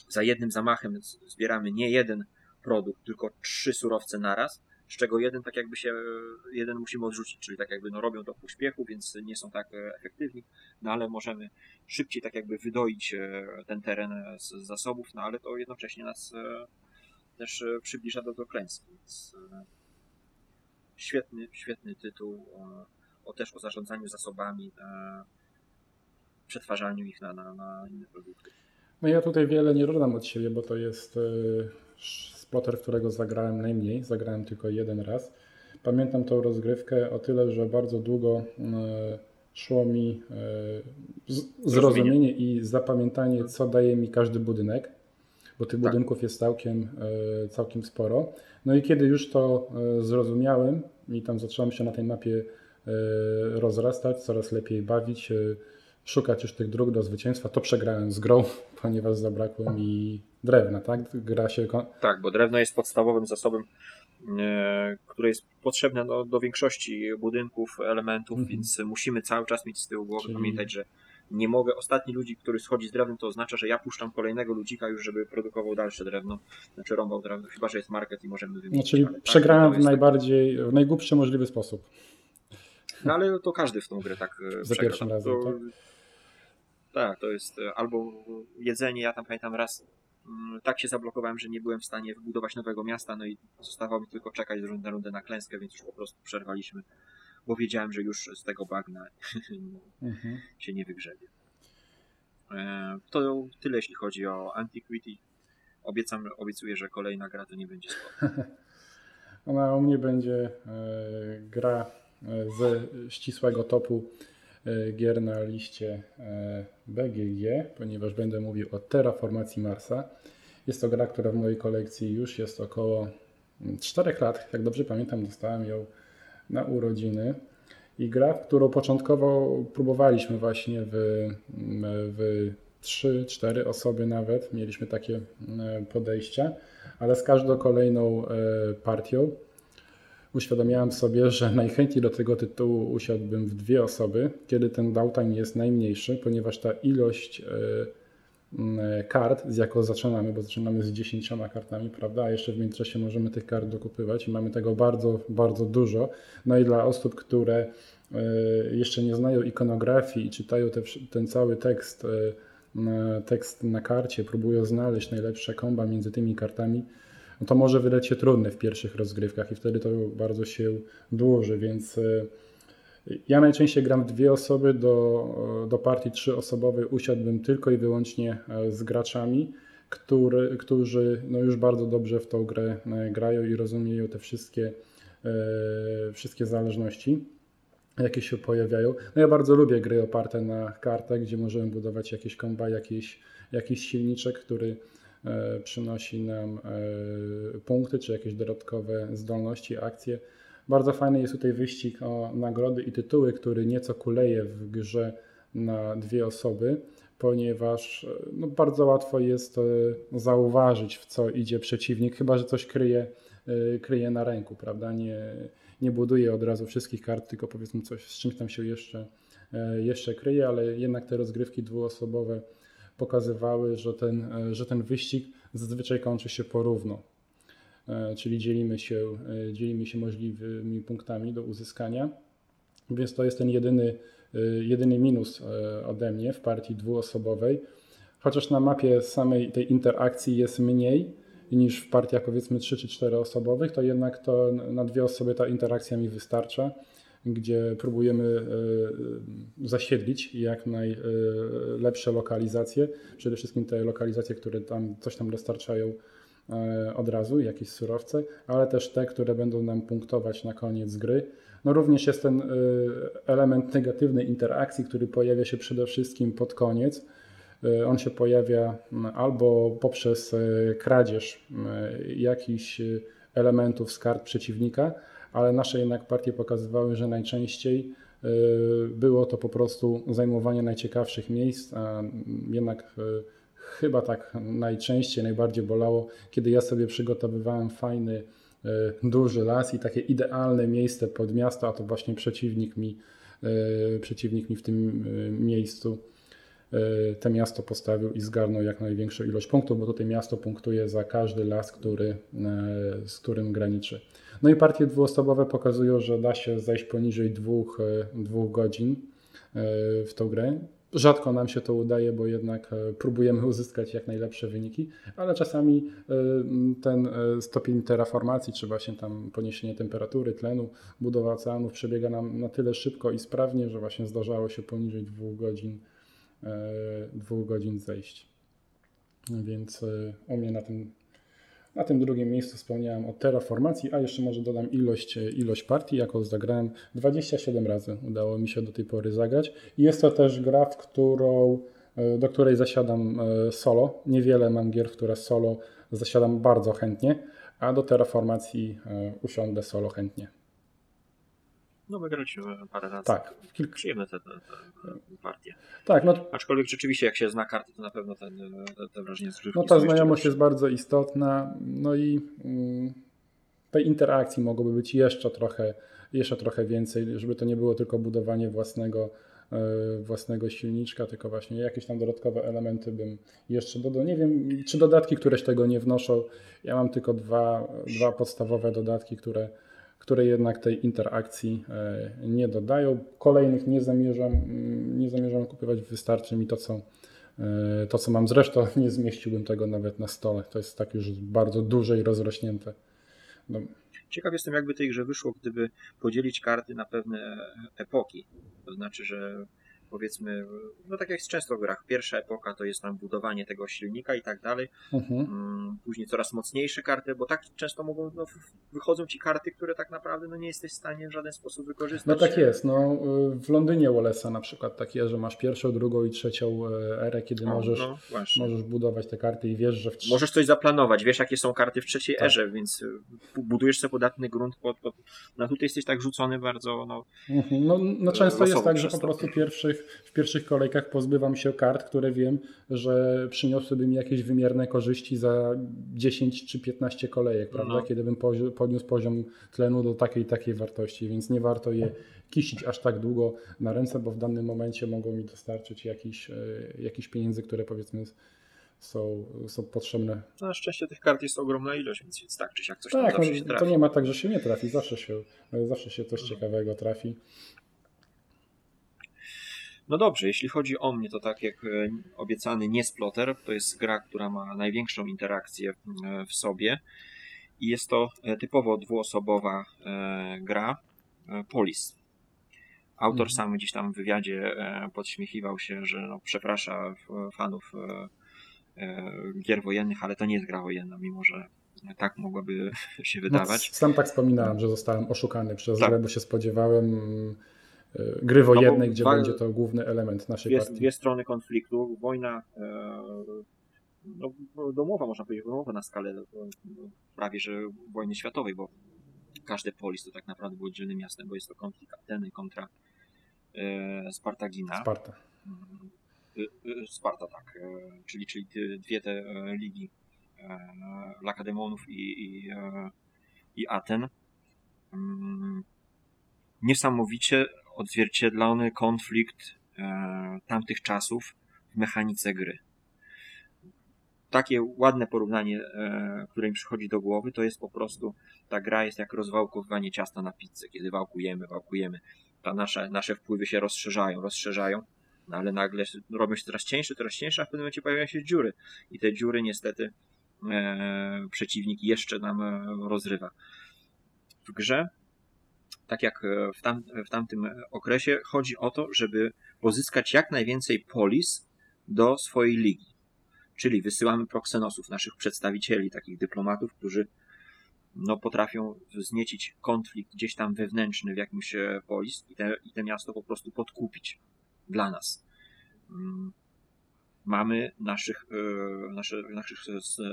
za jednym zamachem zbieramy nie jeden produkt, tylko trzy surowce naraz, z czego jeden tak jakby się, e, jeden musimy odrzucić, czyli tak jakby no robią to w pośpiechu, więc nie są tak e, efektywni, no ale możemy szybciej tak jakby wydoić ten teren z zasobów, no ale to jednocześnie nas też przybliża do, do klęski, więc Świetny, świetny tytuł o, o też o zarządzaniu zasobami, na przetwarzaniu ich na, na, na inne produkty. No ja tutaj wiele nie dodam od siebie, bo to jest y, splotter, którego zagrałem najmniej. Zagrałem tylko jeden raz. Pamiętam tą rozgrywkę o tyle, że bardzo długo szło mi zrozumienie i zapamiętanie, co daje mi każdy budynek, bo tych tak. budynków jest całkiem, całkiem sporo. No i kiedy już to zrozumiałem, i tam zacząłem się na tej mapie e, rozrastać, coraz lepiej bawić, e, szukać już tych dróg do zwycięstwa. To przegrałem z grą, ponieważ zabrakło mi drewna, tak? Gra się... Tak, bo drewno jest podstawowym zasobem, e, który jest potrzebny do, do większości budynków, elementów, mhm. więc musimy cały czas mieć z tyłu głowy, Czyli... pamiętać, że nie mogę, ostatni ludzik, który schodzi z drewnem, to oznacza, że ja puszczam kolejnego ludzika już, żeby produkował dalsze drewno, znaczy rąbał drewno, chyba, że jest market i możemy wymienić. No, czyli tak, przegrałem w najbardziej, w najgłupszy możliwy sposób. No ale to każdy w tą grę tak e, Za pierwszym razem, to, tak? Tak, to jest e, albo jedzenie, ja tam pamiętam raz mm, tak się zablokowałem, że nie byłem w stanie wybudować nowego miasta, no i zostało mi tylko czekać na rundę na klęskę, więc już po prostu przerwaliśmy bo wiedziałem, że już z tego bagna mhm. się nie wygrzebie. E, to tyle, jeśli chodzi o Antiquity. Obiecam, obiecuję, że kolejna gra to nie będzie. Ona u mnie będzie e, gra e, ze ścisłego topu gier na liście BGG, ponieważ będę mówił o terraformacji Marsa. Jest to gra, która w mojej kolekcji już jest około 4 lat. Jak dobrze pamiętam, dostałem ją na urodziny. I gra, którą początkowo próbowaliśmy właśnie w, w 3-4 osoby nawet, mieliśmy takie e, podejścia, ale z każdą kolejną e, partią uświadomiałem sobie, że najchętniej do tego tytułu usiadłbym w dwie osoby, kiedy ten downtime jest najmniejszy, ponieważ ta ilość mm, kart, z jaką zaczynamy, bo zaczynamy z 10 kartami, prawda? A jeszcze w międzyczasie możemy tych kart dokupywać i mamy tego bardzo, bardzo dużo. No i dla osób, które jeszcze nie znają ikonografii i czytają te, ten cały tekst, tekst na karcie, próbują znaleźć najlepsze komba między tymi kartami, no to może wydać się trudne w pierwszych rozgrywkach i wtedy to bardzo się dłuży, więc e, ja najczęściej gram dwie osoby, do, do partii trzyosobowej usiadłbym tylko i wyłącznie e, z graczami, który, którzy no już bardzo dobrze w tą grę e, grają i rozumieją te wszystkie, wszystkie zależności jakie się pojawiają. No ja bardzo lubię gry oparte na kartach, gdzie możemy budować jakieś komba, jakiś, jakiś silniczek, który E, przynosi nam e, punkty czy jakieś dodatkowe zdolności, akcje. Bardzo fajny jest tutaj wyścig o nagrody i tytuły, który nieco kuleje w grze na dwie osoby, ponieważ e, no, bardzo łatwo jest zauważyć, w co idzie przeciwnik, chyba że coś kryje, kryje na ręku, prawda? Nie, nie buduje od razu wszystkich kart, tylko powiedzmy coś, z czymś tam się jeszcze, jeszcze kryje, ale jednak te rozgrywki dwuosobowe pokazywały, że ten, e, że ten wyścig zazwyczaj kończy się porówno. E, czyli dzielimy się, e, dzielimy się możliwymi punktami do uzyskania. Więc to jest ten jedyny, jedyny minus ode mnie w partii dwuosobowej. Chociaż na mapie samej tej interakcji jest mniej niż w partiach powiedzmy 3 czy 4 osobowych, to jednak to na dwie osoby ta interakcja mi wystarcza gdzie próbujemy e, zasiedlić jak najlepsze lokalizacje. Przede wszystkim te lokalizacje, które tam coś tam dostarczają e, od razu, jakieś surowce, ale też te, które będą nam punktować na koniec gry. No również jest ten e, element negatywnej interakcji, który pojawia się przede wszystkim pod koniec. On się pojawia albo poprzez kradzież jakichś elementów z kart przeciwnika, ale nasze jednak partie pokazywały, że najczęściej e, było to po prostu zajmowanie najciekawszych miejsc, a jednak e, chyba tak najczęściej, najbardziej bolało, kiedy ja sobie przygotowywałem fajny, e, duży las i takie idealne miejsce pod miasto, a to właśnie przeciwnik mi, przeciwnik mi w tym miejscu te miasto postawił i zgarnął jak największą ilość punktów, bo tutaj miasto punktuje za każdy las, który, z którym graniczy. No i partie dwuosobowe pokazują, że da się zejść poniżej dwóch, e, dwóch godzin e, w tą grę. Rzadko nam się to udaje, bo jednak e, próbujemy uzyskać jak najlepsze wyniki, ale czasami ten stopień terraformacji, czy właśnie tam poniesienie temperatury, tlenu, budowa oceanów przebiega nam na tyle szybko i sprawnie, że właśnie zdarzało się poniżej dwóch godzin, dwóch godzin zejść. Więc u mnie na tym na tym drugim miejscu wspomniałem o terraformacji, a jeszcze może dodam ilość, ilość partii, jaką zagrałem. 27 razy udało mi się do tej pory zagrać. Jest to też gra, w którą, e, do której zasiadam e, solo. Niewiele mam gier, w które solo zasiadam bardzo chętnie, a do terraformacji e, usiądę solo chętnie. No wygraliśmy parę razy. Tak. Kilk... Przyjemne te, te, te partie. Tak, no... Aczkolwiek rzeczywiście jak się zna karty, to na pewno ten, te, te wrażenie z No ta znajomość jest bardzo istotna, no i mm, tej interakcji mogłoby być jeszcze trochę, jeszcze trochę więcej, żeby to nie było tylko budowanie własnego e, własnego silniczka, tylko właśnie jakieś tam dodatkowe elementy bym jeszcze dodał. Nie wiem, czy dodatki któreś tego nie wnoszą. Ja mam tylko dwa, dwa podstawowe dodatki, które które jednak tej interakcji e, nie dodają. Kolejnych nie zamierzam, mm, nie zamierzam kupować, wystarczy mi to co, e, to, co mam. Zresztą nie zmieściłbym tego nawet na stole. To jest tak już bardzo duże i rozrośnięte. No. Ciekaw jestem, jakby tej grze wyszło, gdyby podzielić karty na pewne epoki. To znaczy, że powiedzmy, no tak jak jest często w grach, pierwsza epoka to jest tam budowanie tego silnika i tak dalej, mhm. Mm, później coraz mocniejsze karty, bo tak często mogą, no, wychodzą ci karty, które tak naprawdę no, nie jesteś w stanie w żaden sposób wykorzystać. No tak jest, no w Londynie Wallace'a na przykład takie, że masz pierwszą, drugą i trzecią e, erę, kiedy o, możesz, no, możesz budować te karty i wiesz, że w Możesz coś zaplanować, wiesz jakie są karty w trzeciej tak. erze, więc e, budujesz sobie podatny grunt pod, pod... no tutaj jesteś tak rzucony bardzo, no... Mhm. No, no często jest tak, że po prostu pierwszych w pierwszich kolejkach pozbywam się kart, które wiem, że przyniosłyby mi jakieś wymierne korzyści za 10 czy 15 kolejek, prawda? No. Kiedy bym podniósł poziom tlenu do takiej takiej wartości, więc nie warto je kisić aż tak długo na ręce, bo w danym momencie mogą mi dostarczyć jakiś, e, jakiś pieniędzy, które powiedzmy są, są potrzebne. Na szczęście tych kart jest ogromna ilość, więc, więc tak czy siak coś tak, tam zawsze się trafi. To nie ma tak, że się nie trafi, zawsze się, zawsze się coś ciekawego trafi. No dobrze, jeśli chodzi o mnie, to tak jak e, obiecany Niesplotter, to jest gra, która ma największą interakcję e, w sobie i jest to e, typowo dwuosobowa gra Polis. Autor mhm. sam gdzieś tam w wywiadzie podśmiechiwał się, że no, przeprasza fanów gier wojennych, ale to nie jest gra wojenna, mimo że tak mogłaby się wydawać. No, sam tak wspominałem, że zostałem oszukany przez tak. grę, bo się spodziewałem gry wojennej, no gdzie będzie to główny element naszej dwie, partii. Dwie strony konfliktu, wojna e, no, domowa, można powiedzieć, domowa na skalę e, prawie że wojny światowej, bo każde polis to tak naprawdę było dzielnym miastem, bo jest to konflikt Ateny kontra Spartagina. Sparta. Sparta, tak. Czyli, czyli dwie te ligi Lakademonów i, i, i Aten. Mm, niesamowicie odzwierciedlony konflikt e, tamtych czasów w mechanice gry. Takie ładne porównanie, e, które mi przychodzi do głowy, to jest po prostu ta gra jest jak rozwałkowywanie ciasta na pizzę, kiedy wałkujemy, wałkujemy. Ta nasze, nasze wpływy się rozszerzają, rozszerzają, no ale nagle robią się coraz cieńsze, coraz cieńsze, a w pewnym momencie pojawiają się dziury. I te dziury niestety e, przeciwnik jeszcze nam e, rozrywa. W grze tak jak e, w, tam, w tamtym okresie, chodzi o to, żeby pozyskać jak najwięcej polis do swojej ligi. Czyli wysyłamy proksenosów, naszych przedstawicieli, takich dyplomatów, którzy no, potrafią wzniecić konflikt gdzieś tam wewnętrzny w jakimś e, polis i te, i te miasto po prostu podkupić dla nas. Mm, mamy naszych, e, nasze, naszych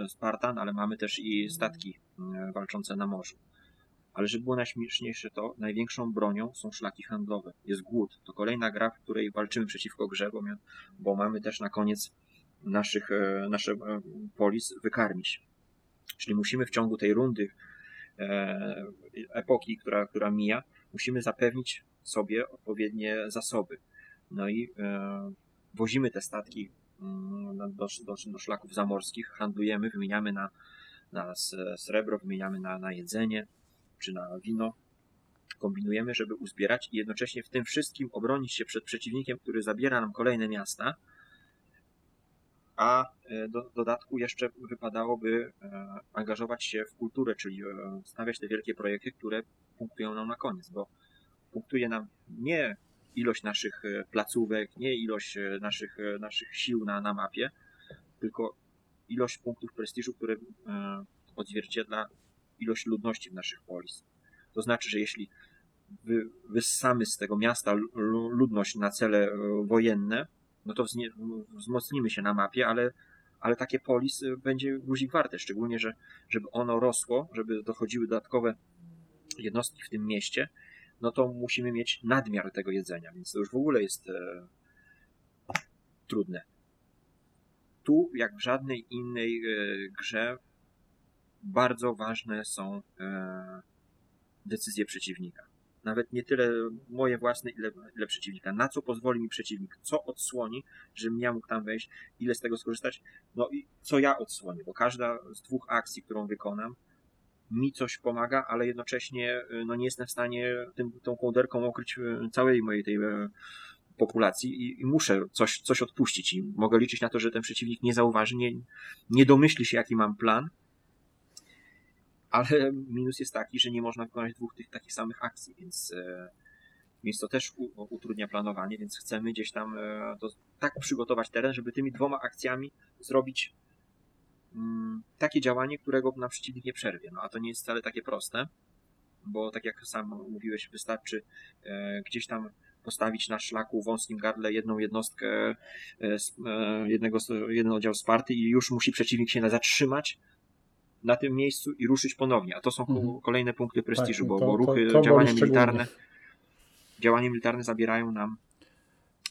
Spartan, ale mamy też i statki walczące na morzu. Ale żeby było najśmieszniejsze to, największą bronią są szlaki handlowe. Jest głód. To kolejna gra, w której walczymy przeciwko grze, bo, bo mamy też na koniec naszych, e, nasze e, polis wykarmić. Czyli musimy w ciągu tej rundy e, epoki, która, która mija, musimy zapewnić sobie odpowiednie zasoby. No i wozimy te statki mm, do, do, do szlaków zamorskich, handlujemy, wymieniamy na, na srebro, wymieniamy na, na jedzenie, czy na wino kombinujemy, żeby uzbierać i jednocześnie w tym wszystkim obronić się przed przeciwnikiem, który zabiera nam kolejne miasta, a e, do dodatku jeszcze wypadałoby e, angażować się w kulturę, czyli e, stawiać te wielkie projekty, które punktują nam na koniec, bo punktuje nam nie ilość naszych placówek, nie ilość naszych, naszych sił na, na mapie, tylko ilość punktów prestiżu, które odzwierciedla ilość ludności w naszych polis. To znaczy, że jeśli wy, wyssamy z tego miasta ludność na cele e, wojenne, no to wzmocnimy się na mapie, ale, ale takie polis e, będzie guzik warte, szczególnie, że żeby ono rosło, żeby dochodziły dodatkowe jednostki w tym mieście, no to musimy mieć nadmiar tego jedzenia, więc to już w ogóle jest e, trudne. Tu, jak w żadnej innej e, grze, bardzo ważne są e, decyzje przeciwnika. Nawet nie tyle moje własne, ile, ile przeciwnika. Na co pozwoli mi przeciwnik? Co odsłoni, żebym ja mógł tam wejść? Ile z tego skorzystać? No i co ja odsłonię? Bo każda z dwóch akcji, którą wykonam, mi coś pomaga, ale jednocześnie e, no, nie jestem w stanie tym, tą kołderką okryć e, całej mojej tej populacji i, i, muszę coś, coś odpuścić i mogę liczyć na to, że ten przeciwnik nie zauważy, nie, nie domyśli się, jaki mam plan ale minus jest taki, że nie można wykonać dwóch tych takich samych akcji, więc, e, więc to też utrudnia planowanie, więc chcemy gdzieś tam e, to tak przygotować teren, żeby tymi dwoma akcjami zrobić mm, takie działanie, którego nam przeciwnik nie przerwie. No a to nie jest wcale takie proste, bo tak jak sam mówiłeś, wystarczy e, gdzieś tam postawić na szlaku wąskim gardle jedną jednostkę, jednego, jeden oddział Sparty i już musi przeciwnik się zatrzymać, na tym miejscu i ruszyć ponownie. A to są mhm. kolejne punkty prestiżu, tak, bo, to, bo ruchy, to, to działania militarne działania militarne zabierają nam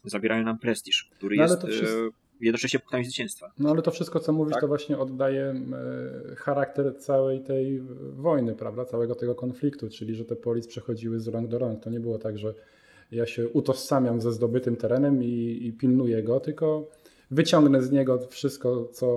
zabierają nam prestiż, który no, jest wszystko... E, jednocześnie punktami zwycięstwa. No ale to wszystko, co mówisz, tak? to właśnie oddaje e, charakter całej tej wojny, prawda, całego tego konfliktu, czyli że te polis przechodziły z rąk do rąk. To nie było tak, że ja się utożsamiam ze zdobytym terenem i, i pilnuję go, tylko wyciągnę z niego wszystko, co,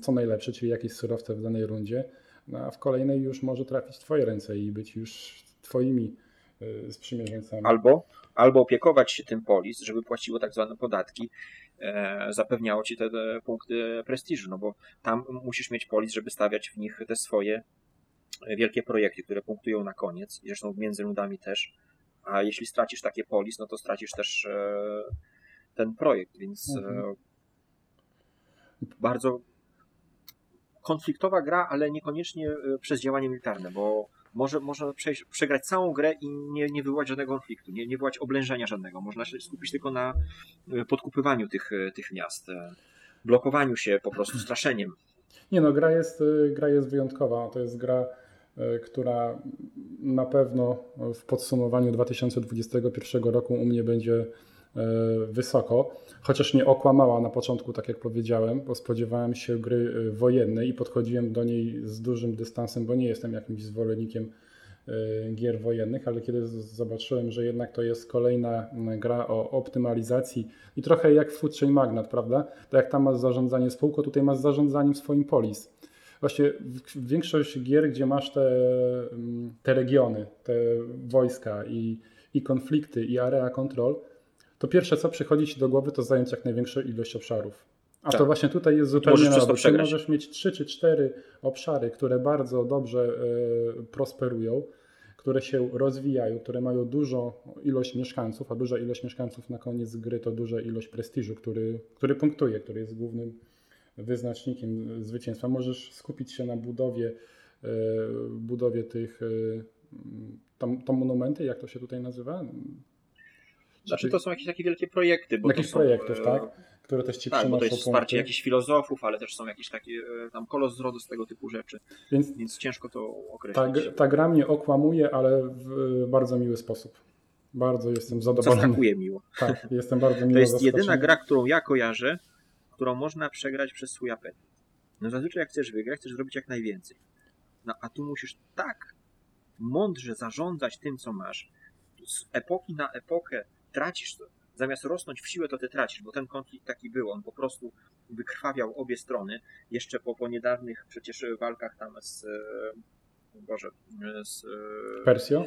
co najlepsze, czyli jakieś surowce w danej rundzie, no, a w kolejnej już może trafić w Twoje ręce i być już Twoimi y, sprzymierzeńcami. Albo, albo opiekować się tym polis, żeby płaciło tak zwane podatki, e, zapewniało Ci te, te punkty prestiżu, no bo tam musisz mieć polis, żeby stawiać w nich te swoje wielkie projekty, które punktują na koniec, zresztą między rundami też, a jeśli stracisz takie polis, no to stracisz też e, ten projekt, więc e, mhm. Bardzo konfliktowa gra, ale niekoniecznie e, przez działanie militarne, bo może, można przejść, przegrać całą grę i nie, nie wywołać żadnego konfliktu, nie, nie wywołać oblężenia żadnego. Można się skupić tylko na podkupywaniu tych, tych miast, blokowaniu się po prostu, straszeniem. Nie no, gra jest, gra jest wyjątkowa. To jest gra E, która na pewno w podsumowaniu 2021 roku u mnie będzie e, wysoko, chociaż nie okłamała na początku, tak jak powiedziałem, bo spodziewałem się gry e, wojennej i podchodziłem do niej z dużym dystansem, bo nie jestem jakimś zwolennikiem gier wojennych, ale kiedy zobaczyłem, że jednak to jest kolejna gra o optymalizacji i trochę jak w Magnat, prawda? To jak tam masz zarządzanie spółką, tutaj masz zarządzaniem swoim polis właśnie większość gier, gdzie masz te, te regiony, te wojska i, i konflikty i area control, to pierwsze co przychodzi ci do głowy to zająć jak największą ilość obszarów. A tak. to właśnie tutaj jest zupełnie na odwrót. Możesz mieć trzy czy cztery obszary, które bardzo dobrze y, prosperują, które się rozwijają, które mają dużą ilość mieszkańców, a duża ilość mieszkańców na koniec gry to duża ilość prestiżu, który, który punktuje, który jest głównym wyznacznikiem zwycięstwa. Możesz skupić się na budowie, e, budowie tych, e, tam, to monumenty, jak to się tutaj nazywa? Znaczy to są jakieś takie wielkie projekty. Bo jakieś projektów, tak? Które też ci tak, przynoszą bo to jest wsparcie punkty. jakichś filozofów, ale też są jakieś takie tam kolos z rodu z tego typu rzeczy. Więc, Więc ciężko to określić. Ta, ta gra mnie okłamuje, ale w bardzo miły sposób. Bardzo jestem zadowolony. Zaskakuje miło. Tak, jestem bardzo miło To jest jedyna gra, którą ja kojarzę, którą można przegrać przez swój apetyt. No zazwyczaj jak chcesz wygrać, chcesz zrobić jak najwięcej. No a tu musisz tak mądrze zarządzać tym, co masz. Z epoki na epokę tracisz to. Zamiast rosnąć w siłę, to ty tracisz, bo ten konflikt taki był. On po prostu wykrwawiał obie strony. Jeszcze po, po niedawnych przecież walkach tam z. E, Boże, z. E, Persją?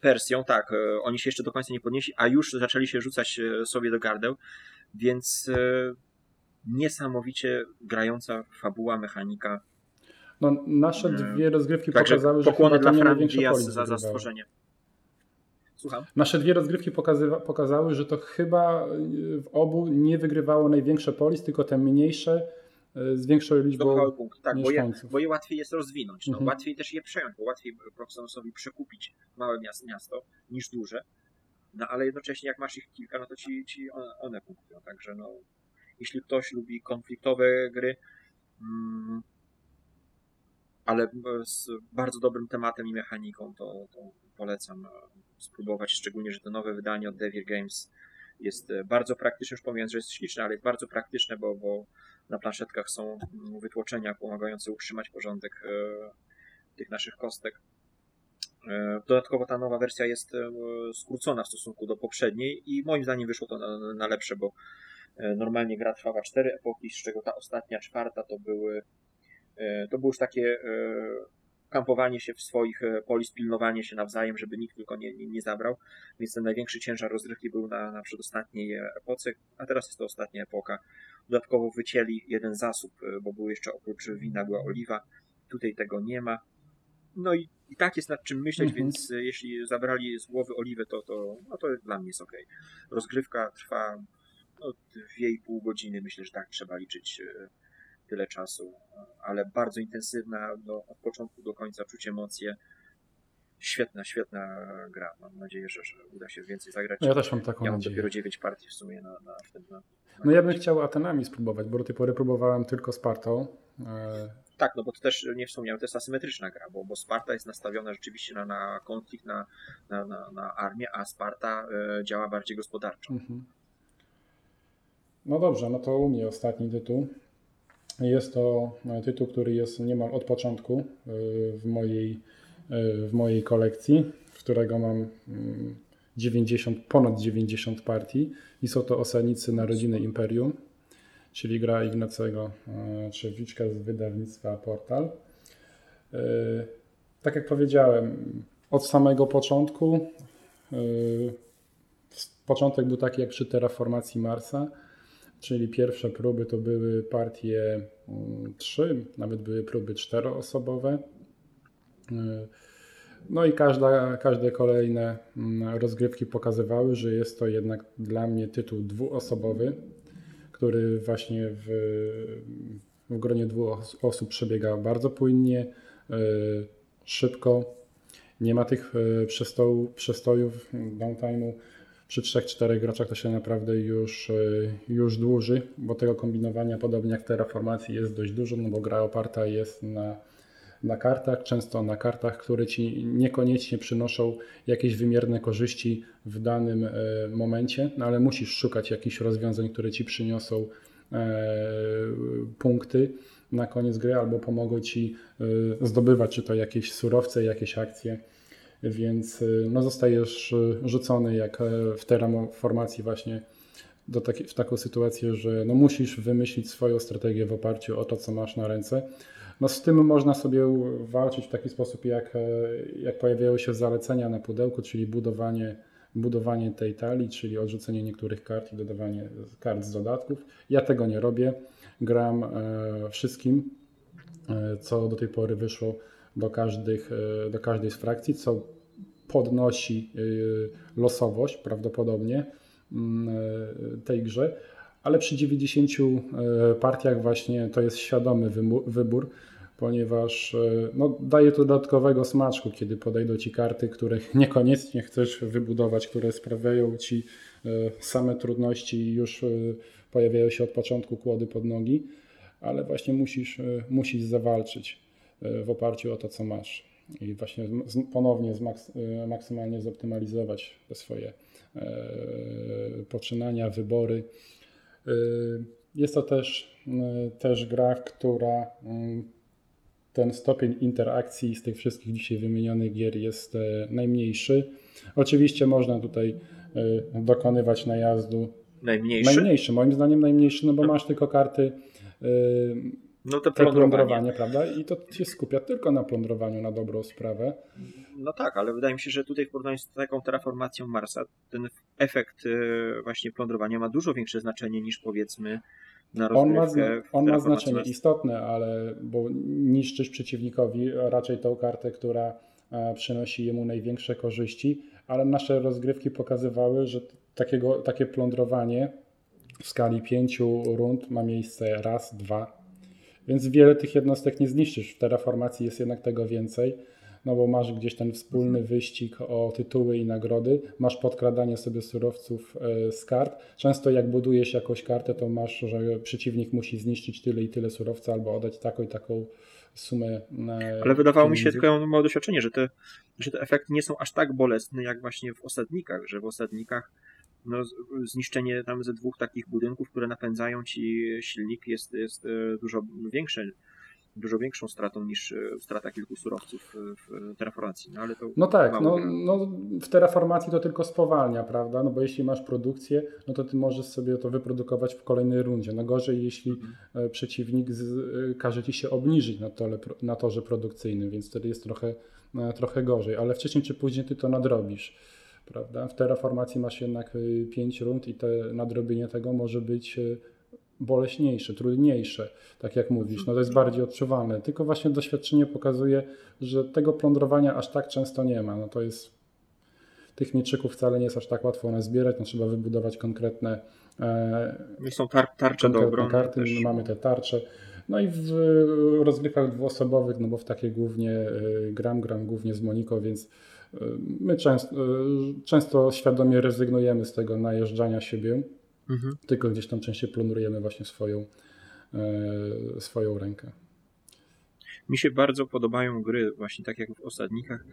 Persją, tak. E, oni się jeszcze do końca nie podnieśli, a już zaczęli się rzucać sobie do gardeł, więc niesamowicie grająca fabuła, mechanika. No, nasze mm. dwie rozgrywki Także pokazały, że chyba dla Fran Diaz za, za stworzenie. Słucham? Nasze dwie rozgrywki pokazywa, pokazały, że to chyba w obu nie wygrywało największe polis, tylko te mniejsze e, z większą liczbą punkt. Tak, bo je, bo je łatwiej jest rozwinąć. No, mhm. Łatwiej też je przejąć, bo łatwiej profesorowi przekupić małe miasto niż duże. No ale jednocześnie jak masz ich kilka, no to ci, ci one, one punktują. Także no, jeśli ktoś lubi konfliktowe gry, mm, ale z bardzo dobrym tematem i mechaniką, to, to polecam e, spróbować, szczególnie, że to nowe wydanie od Devil Games jest e, bardzo praktyczne, już pomijając, że jest śliczne, ale jest bardzo praktyczne, bo, bo na planszetkach są mm, wytłoczenia pomagające utrzymać porządek e, tych naszych kostek. Dodatkowo ta nowa wersja jest skrócona w stosunku do poprzedniej i moim zdaniem wyszło to na, na lepsze, bo E, normalnie gra trwała cztery epoki, z czego ta ostatnia, czwarta to były e, to było już takie e, kampowanie się w swoich polis, pilnowanie się nawzajem, żeby nikt tylko nie, nie, nie zabrał. Więc ten największy ciężar rozrywki był na, na przedostatniej epoce, a teraz jest to ostatnia epoka. Dodatkowo wycięli jeden zasób, bo był jeszcze oprócz wina była oliwa. Tutaj tego nie ma. No i, i tak jest nad czym myśleć, mhm. więc jeśli zabrali z głowy oliwę, to, to, no to dla mnie jest ok. Rozgrywka trwa no, dwie i pół godziny, myślę, że tak trzeba liczyć e, tyle czasu, ale bardzo intensywna, no, od początku do końca czuć emocje. Świetna, świetna gra. Mam nadzieję, że, że uda się więcej zagrać. No ja też mam taką ja nadzieję. mam dopiero 9 partii w sumie na, na, w tym. Na, na no ja bym chciał Atenami spróbować, bo do tej pory próbowałem tylko Spartą. E, tak, no bo to też nie wspomniałem, to jest asymetryczna gra, bo, bo Sparta jest nastawiona rzeczywiście na, na konflikt, na, na, na, na armię, a Sparta e, działa bardziej gospodarczo. Mhm. No dobrze, no to u mnie ostatni tytuł. Jest to tytuł, który jest niemal od początku y, w mojej, y, w mojej kolekcji, w którego mam 90, mm, ponad 90 partii i są to Osadnicy Narodziny Imperium. czyli gra Ignacego Trzewiczka z wydawnictwa Portal. Tak jak powiedziałem, od samego początku, początek był taki jak przy terraformacji Marsa, czyli pierwsze próby to były partie mm, trzy, nawet były próby czteroosobowe. No i każda, każde kolejne mm, rozgrywki pokazywały, że jest to jednak dla mnie tytuł dwuosobowy, który właśnie w, w gronie dwóch osób przebiega bardzo płynnie, e, szybko. Nie ma tych e, przestojów, przestojów downtime'u. Przy 3-4 graczach to się naprawdę już, e, już dłuży, bo tego kombinowania, podobnie jak Terraformacji, jest dość dużo, no bo gra oparta jest na na kartach, często na kartach, które ci niekoniecznie przynoszą jakieś wymierne korzyści w danym e, momencie, no ale musisz szukać jakichś rozwiązań, które ci przyniosą e, punkty na koniec gry albo pomogą ci zdobywać czy to jakieś surowce, jakieś akcje. Więc no, zostajesz rzucony jak w terraformacji właśnie do taki, w taką sytuację, że no, musisz wymyślić swoją strategię w oparciu o to, co masz na ręce. No z tym można sobie walczyć w taki sposób, jak, e, jak pojawiały się zalecenia na pudełku, czyli budowanie, budowanie tej talii, czyli odrzucenie niektórych kart i dodawanie kart z dodatków. Ja tego nie robię. Gram e, wszystkim, e, co do tej pory wyszło do, każdych, do każdej z frakcji, co podnosi losowość prawdopodobnie mm, tej grze, ale przy 90 partiach właśnie to jest świadomy wybór, ponieważ e, no, daje to dodatkowego smaczku, kiedy podejdą Ci karty, których niekoniecznie chcesz wybudować, które sprawiają Ci e, same trudności i już e, pojawiają się od początku kłody pod nogi, ale właśnie musisz, musisz zawalczyć w oparciu o to, co masz i właśnie ponownie zmaks maksymalnie zoptymalizować te swoje poczynania, wybory. Jest to też, też gra, która ten stopień interakcji z tych wszystkich dzisiaj wymienionych gier jest e, najmniejszy. Oczywiście można tutaj e, dokonywać najazdu. Najmniejszy? Najmniejszy, moim zdaniem najmniejszy, no bo masz tylko karty e, no to plądrowanie, prawda? I to się skupia tylko na plądrowaniu na dobrą sprawę. No tak, ale wydaje mi się, że tutaj w porównaniu z taką terraformacją Marsa, ten efekt właśnie plądrowania ma dużo większe znaczenie niż powiedzmy on ma, on ma znaczenie istotne, ale bo niszczysz przeciwnikowi raczej tą kartę, która e, przynosi jemu największe korzyści, ale nasze rozgrywki pokazywały, że takiego, takie plądrowanie w skali pięciu rund ma miejsce raz, dwa, więc wiele tych jednostek nie zniszczysz. W terraformacji jest jednak tego więcej no bo masz gdzieś ten wspólny wyścig o tytuły i nagrody, masz podkradanie sobie surowców e, z kart. Często jak budujesz jakąś kartę, to masz, że przeciwnik musi zniszczyć tyle i tyle surowca albo oddać taką i taką sumę. E, Ale wydawało mi się, tylko ja mam doświadczenie, że te, że te efekty nie są aż tak bolesne jak właśnie w osadnikach, że w osadnikach no, zniszczenie tam ze dwóch takich budynków, które napędzają ci silnik jest, jest e, dużo większe dużo większą stratą niż e, strata kilku surowców w terraformacji. No, ale to no tak, no, no, w terraformacji to tylko spowalnia, prawda? No bo jeśli masz produkcję, no to ty możesz sobie to wyprodukować w kolejnej rundzie. No gorzej, jeśli mhm. E, przeciwnik z, e, każe ci się obniżyć na, tole, na torze produkcyjnym, więc wtedy jest trochę, trochę gorzej, ale wcześniej czy później ty to nadrobisz. Prawda? W terraformacji masz jednak 5 rund i te nadrobienie tego może być boleśniejsze, trudniejsze, tak jak mówisz, no to jest bardziej odczuwalne. Tylko właśnie doświadczenie pokazuje, że tego plądrowania aż tak często nie ma. No to jest tych mieczyków wcale nie jest aż tak łatwo one zbierać, no trzeba wybudować konkretne e, są tar tarcze do obrony karty, też. mamy te tarcze. No i w rozgrywkach dwuosobowych, no bo w takie głównie e, gram, gram głównie z Moniką, więc my często, często świadomie rezygnujemy z tego najeżdżania siebie, mhm. tylko gdzieś tam częściej planujemy właśnie swoją, e, swoją rękę. Mi się bardzo podobają gry, właśnie tak jak w osadnikach,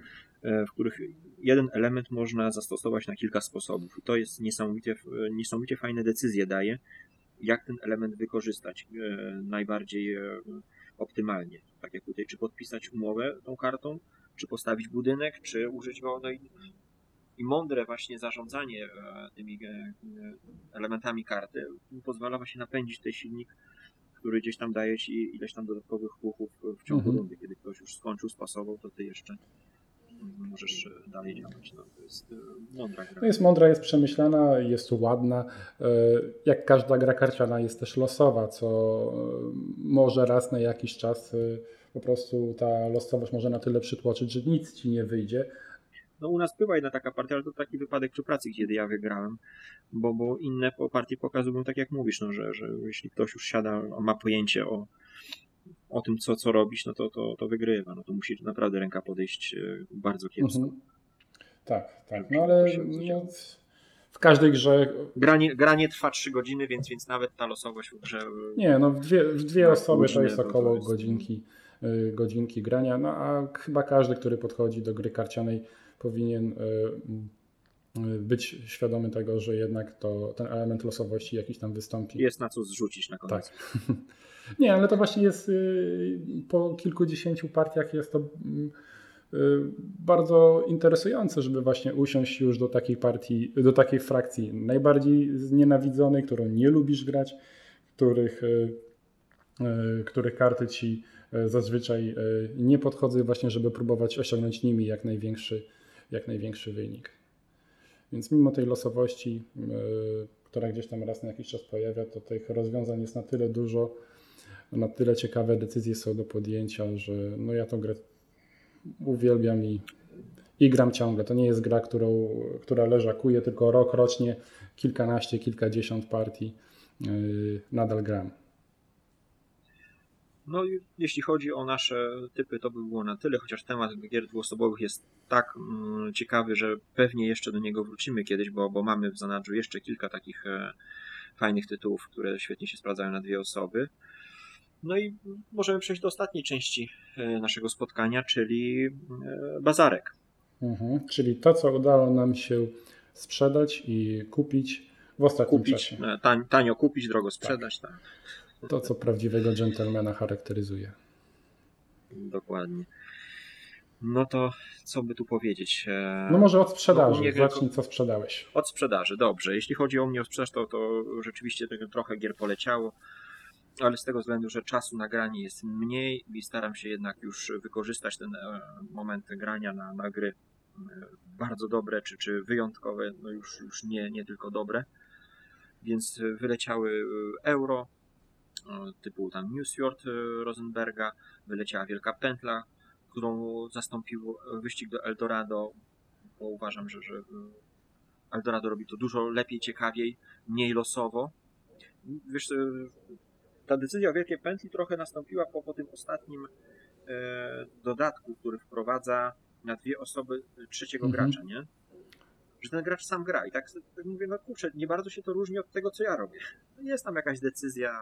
e, w których jeden element można zastosować na kilka sposobów. I to jest niesamowicie, niesamowicie fajne decyzje daje, jak ten element wykorzystać e, najbardziej optymalnie. Tak jak tutaj, czy podpisać umowę tą kartą, czy postawić budynek, czy użyć go do i mądre właśnie zarządzanie e, tymi e, elementami karty pozwala właśnie napędzić ten silnik, który gdzieś tam daje ci ileś tam dodatkowych ruchów w ciągu mhm. rundy. Kiedy ktoś już skończył, spasował, to ty jeszcze możesz dalej działać. No, to jest mądra gra. To jest mądra, jest przemyślana, jest ładna. Jak każda gra karciana jest też losowa, co może raz na jakiś czas po prostu ta losowość może na tyle przytłoczyć, że nic ci nie wyjdzie. No u nas była jedna taka partia, ale to taki wypadek przy pracy, gdzie ja wygrałem, bo, bo inne partie pokazują tak jak mówisz, no, że, że jeśli ktoś już siada, ma pojęcie o, o tym, co, co robić, no to, to, to wygrywa. No to musi naprawdę ręka podejść e, bardzo kiepsko. Mhm. Tak, tak. No ale no, w każdej grze. Granie, granie trwa 3 godziny, więc, więc nawet ta losowość w grze. Nie, no w dwie, w dwie osoby to jest około godzinki. Y, godzinki grania, no a chyba każdy, który podchodzi do gry karcianej powinien y, y, być świadomy tego, że jednak to ten element losowości jakiś tam wystąpi. Jest na co zrzucić na koniec. Tak. Nie, ale to właśnie jest po kilkudziesięciu partiach jest to bardzo interesujące, żeby właśnie usiąść już do takiej partii, do takiej frakcji najbardziej znienawidzonej, którą nie lubisz grać, których, których karty ci zazwyczaj e, nie podchodzę właśnie, żeby próbować osiągnąć nimi jak największy, jak największy wynik. Więc mimo tej losowości, e, która gdzieś tam raz na jakiś czas pojawia, to tych rozwiązań jest na tyle dużo, na tyle ciekawe decyzje są do podjęcia, że no ja tą grę uwielbiam i, i gram ciągle. To nie jest gra, którą, która leżakuje, tylko rok rocznie, kilkanaście, kilkadziesiąt partii nadal gram. No jeśli chodzi o nasze typy, to by było na tyle, chociaż temat gier dwuosobowych jest tak mm, ciekawy, że pewnie jeszcze do niego wrócimy kiedyś, bo, bo mamy w zanadrzu jeszcze kilka takich e, fajnych tytułów, które świetnie się sprawdzają na dwie osoby. No i możemy przejść do ostatniej części e, naszego spotkania, czyli e, bazarek. Mhm, czyli to, co udało nam się sprzedać i kupić w ostatnim kupić, czasie. E, tanio kupić, drogo sprzedać. Tak. tak. To, co prawdziwego dżentelmena charakteryzuje. Dokładnie. No to co by tu powiedzieć? E, no może od sprzedaży. No, Zacznij, co sprzedałeś. Od sprzedaży, dobrze. Jeśli chodzi o mnie o sprzedaż, to, to rzeczywiście trochę gier poleciało, ale z tego względu, że czasu na granie jest mniej i staram się jednak już wykorzystać ten e, moment grania na, na gry e, bardzo dobre czy, czy wyjątkowe, no już, już nie, nie tylko dobre. Więc wyleciały euro, typu tam Newsfjord e, Rosenberga, wyleciała Wielka Pętla, którą zastąpił wyścig do Eldorado, bo uważam, że, że e, Eldorado robi to dużo lepiej, ciekawiej, mniej losowo. Wiesz, e, ta decyzja o Wielkiej Pętli trochę nastąpiła po, po tym ostatnim e, dodatku, który wprowadza na dwie osoby trzeciego mhm. gracza, nie? Że ten gracz sam gra i tak, tak mówię, no kurczę, nie bardzo się to różni od tego, co ja robię. Jest tam jakaś decyzja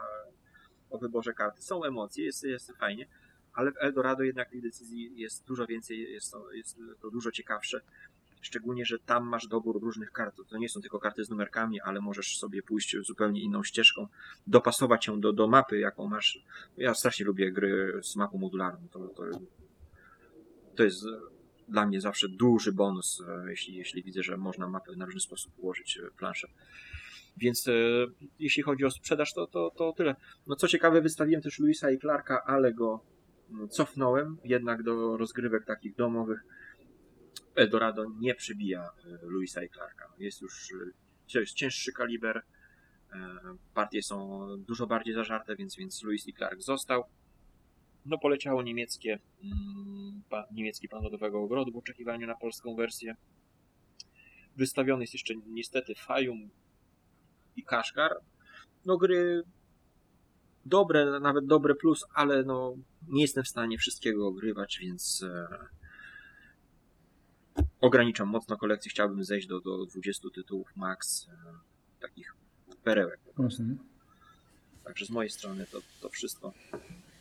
o wyborze karty. Są emocje, jest, jest fajnie, ale w Eldorado jednak tych decyzji jest dużo więcej, jest to, jest to dużo ciekawsze. Szczególnie, że tam masz dobór różnych kart. To nie są tylko karty z numerkami, ale możesz sobie pójść zupełnie inną ścieżką, dopasować ją do, do mapy, jaką masz. Ja strasznie lubię gry z mapą modularną. To, to, to jest dla mnie zawsze duży bonus, e, jeśli, jeśli widzę, że można mapę na różny sposób ułożyć e, planszę. Więc e, jeśli chodzi o sprzedaż, to, to, to tyle. No co ciekawe, wystawiłem też Luisa i Clarka, ale go mm, cofnąłem jednak do rozgrywek takich domowych. Eldorado nie przybija e, Luisa i Clarka. Jest już to jest cięższy kaliber. E, partie są dużo bardziej zażarte, więc, więc Louis i Clark został. No poleciało niemieckie, mm, pa, niemiecki plan lodowego ogrodu w oczekiwaniu na polską wersję. Wystawiony jest jeszcze niestety Fajum, i Kaszkar. No gry dobre, nawet dobre plus, ale no nie jestem w stanie wszystkiego ogrywać, więc e, ograniczam mocno kolekcję. Chciałbym zejść do, do 20 tytułów max, e, takich perełek. Mhm. Także z mojej strony to, to wszystko.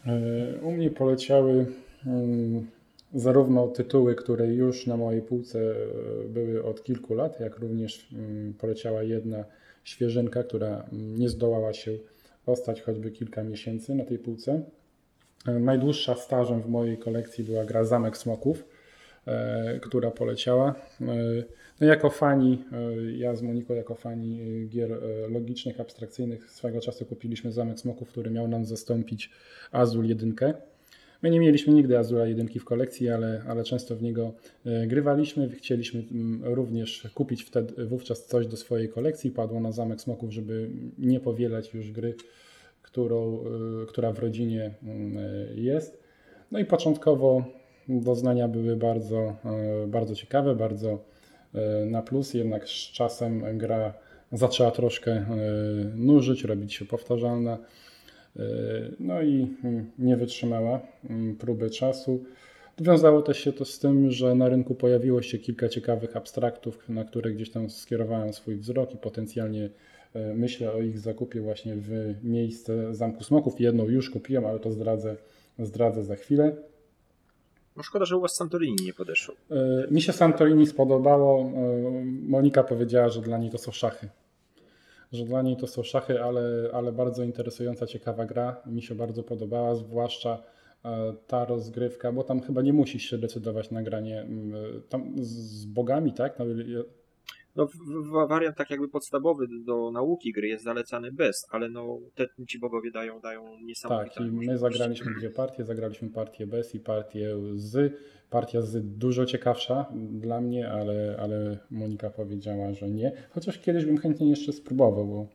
E, u mnie poleciały um, zarówno tytuły, które już na mojej półce były od kilku lat, jak również um, poleciała jedna świeżynka, która nie zdołała się ostać choćby kilka miesięcy na tej półce. Najdłuższa stażem w mojej kolekcji była gra Zamek Smoków, która poleciała. No jako fani, ja z Moniką jako fani gier logicznych, abstrakcyjnych swego czasu kupiliśmy Zamek Smoków, który miał nam zastąpić Azul 1. My nie mieliśmy nigdy Azura 1 w kolekcji, ale, ale często w niego e, grywaliśmy. Chcieliśmy mm, również kupić wtedy, wówczas coś do swojej kolekcji. Padło na Zamek Smoków, żeby nie powielać już gry, którą, e, która w rodzinie mm, e, jest. No i początkowo doznania były bardzo, bardzo ciekawe, bardzo na plus, jednak z czasem gra zaczęła troszkę nużyć, robić się powtarzalna. No i mm, nie wytrzymała mm, próby czasu. Wiązało też się to z tym, że na rynku pojawiło się kilka ciekawych abstraktów, na które gdzieś tam skierowałem swój wzrok i potencjalnie e, myślę o ich zakupie właśnie w miejsce Zamku Smoków. Jedną już kupiłem, ale to zdradzę, zdradzę za chwilę. No szkoda, że u Was Santorini nie podeszło. E, mi się Santorini spodobało. E, Monika powiedziała, że dla niej to są szachy że dla niej to są szachy, ale, ale bardzo interesująca, ciekawa gra. Mi się bardzo podobała, zwłaszcza e, ta rozgrywka, bo tam chyba nie musisz się decydować na granie mm, tam z bogami, tak? No, wariant tak jakby podstawowy do nauki gry jest zalecany bez, ale no te ci bogowie dają, dają niesamowite. Tak, i my zagraliśmy dwie partie, zagraliśmy partię bez i partię z. Partia z dużo ciekawsza dla mnie, ale, ale Monika powiedziała, że nie. Chociaż kiedyś bym chętnie jeszcze spróbował, bo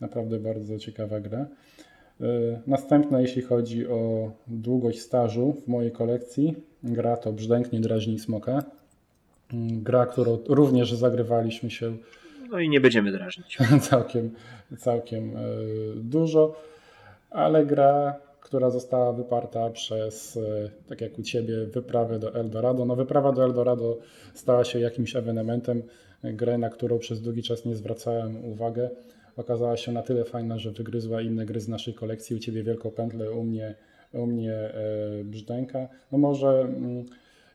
naprawdę bardzo ciekawa gra. E, następna, jeśli chodzi o długość stażu w mojej kolekcji, gra to Brzdęk nie drażni smoka. Gra, którą również zagrywaliśmy się. No i nie będziemy drażnić. całkiem, całkiem e, dużo, ale gra, która została wyparta przez, e, tak jak u Ciebie, wyprawę do Eldorado. No wyprawa do Eldorado stała się jakimś ewenementem, grę, na którą przez długi czas nie zwracałem uwagi. Okazała się na tyle fajna, że wygryzła inne gry z naszej kolekcji. U Ciebie Wielką Pętlę, u mnie, u mnie e, Brzdęka. No może... Mm,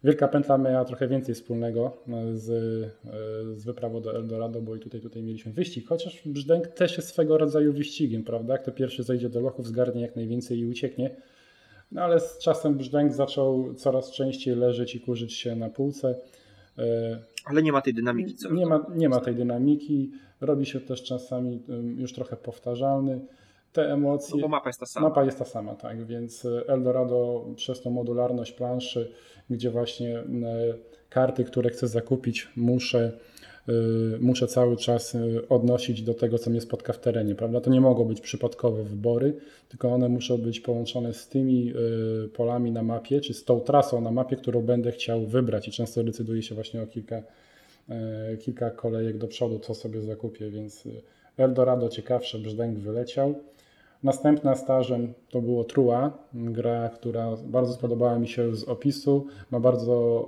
Wielka Pętla miała trochę więcej wspólnego e, z, e, z wyprawą do Eldorado, bo i tutaj, tutaj mieliśmy wyścig, chociaż brzdęk też jest swego rodzaju wyścigiem, prawda? Jak to pierwszy zejdzie do lochów, zgarnie jak najwięcej i ucieknie. No ale z czasem brzdęk zaczął coraz częściej leżeć i kurzyć się na półce. E, ale nie ma tej dynamiki. Co nie, ma, nie ma tej dynamiki. Robi się też czasami już trochę powtarzalny te emocje. No bo mapa jest ta sama. Mapa jest ta sama, tak. Więc Eldorado przez tą modularność planszy gdzie właśnie e, karty, które chcę zakupić, muszę, e, muszę cały czas e, odnosić do tego, co mnie spotka w terenie, prawda? To nie mogą być przypadkowe wybory, tylko one muszą być połączone z tymi polami na mapie, czy z tą trasą na mapie, którą będę chciał wybrać i często decyduje się właśnie o kilka, kilka kolejek do przodu, co sobie zakupię, więc Eldorado ciekawsze, brzdęk wyleciał. Następna stażem to było Trua, gra, która bardzo spodobała mi się z opisu. Ma bardzo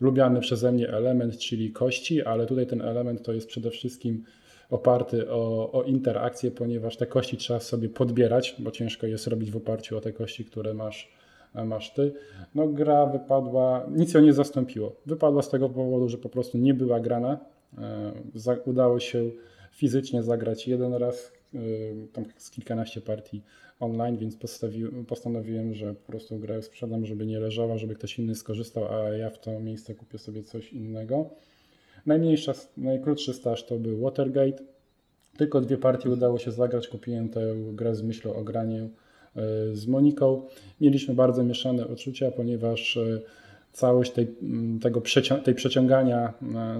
e, lubiany przeze mnie element, czyli kości, ale tutaj ten element to jest przede wszystkim oparty o, o interakcję, ponieważ te kości trzeba sobie podbierać, bo ciężko jest robić w oparciu o te kości, które masz, masz ty. No gra wypadła, nic ją nie zastąpiło. Wypadła z tego powodu, że po prostu nie była grana. E, udało się fizycznie zagrać jeden raz, tam z kilkanaście partii online, więc postanowiłem, że po prostu grę sprzedam, żeby nie leżała, żeby ktoś inny skorzystał, a ja w to miejsce kupię sobie coś innego. Najmniejsza, najkrótszy staż to był Watergate. Tylko dwie partie udało się zagrać. Kupiłem tę grę z myślą o graniu y, z Moniką. Mieliśmy bardzo mieszane uczucia, ponieważ y, całość tej, tego tej przeciągania,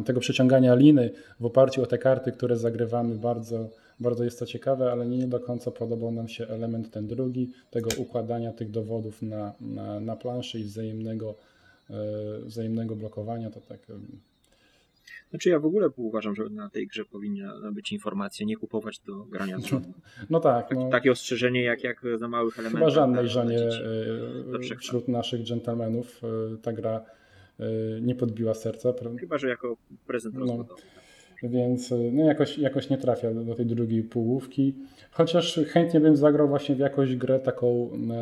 tego przeciągania liny w oparciu o te karty, które zagrywamy bardzo bardzo jest to ciekawe, ale nie do końca podobał nam się element ten drugi, tego układania tych dowodów na, na, na planszy i wzajemnego, e, wzajemnego blokowania. To tak. E, znaczy ja w ogóle uważam, że na tej grze powinna być informacja, nie kupować do grania z no, no tak. tak no, takie ostrzeżenie jak, jak za małych elementów. Chyba żadnej żonie e, wśród naszych dżentelmenów ta gra nie podbiła serca. Chyba, że jako prezent no, rozwodowy. Więc y, no jakoś, jakoś nie trafia do, do tej drugiej połówki. Chociaż chętnie bym zagrał właśnie w jakąś grę taką e,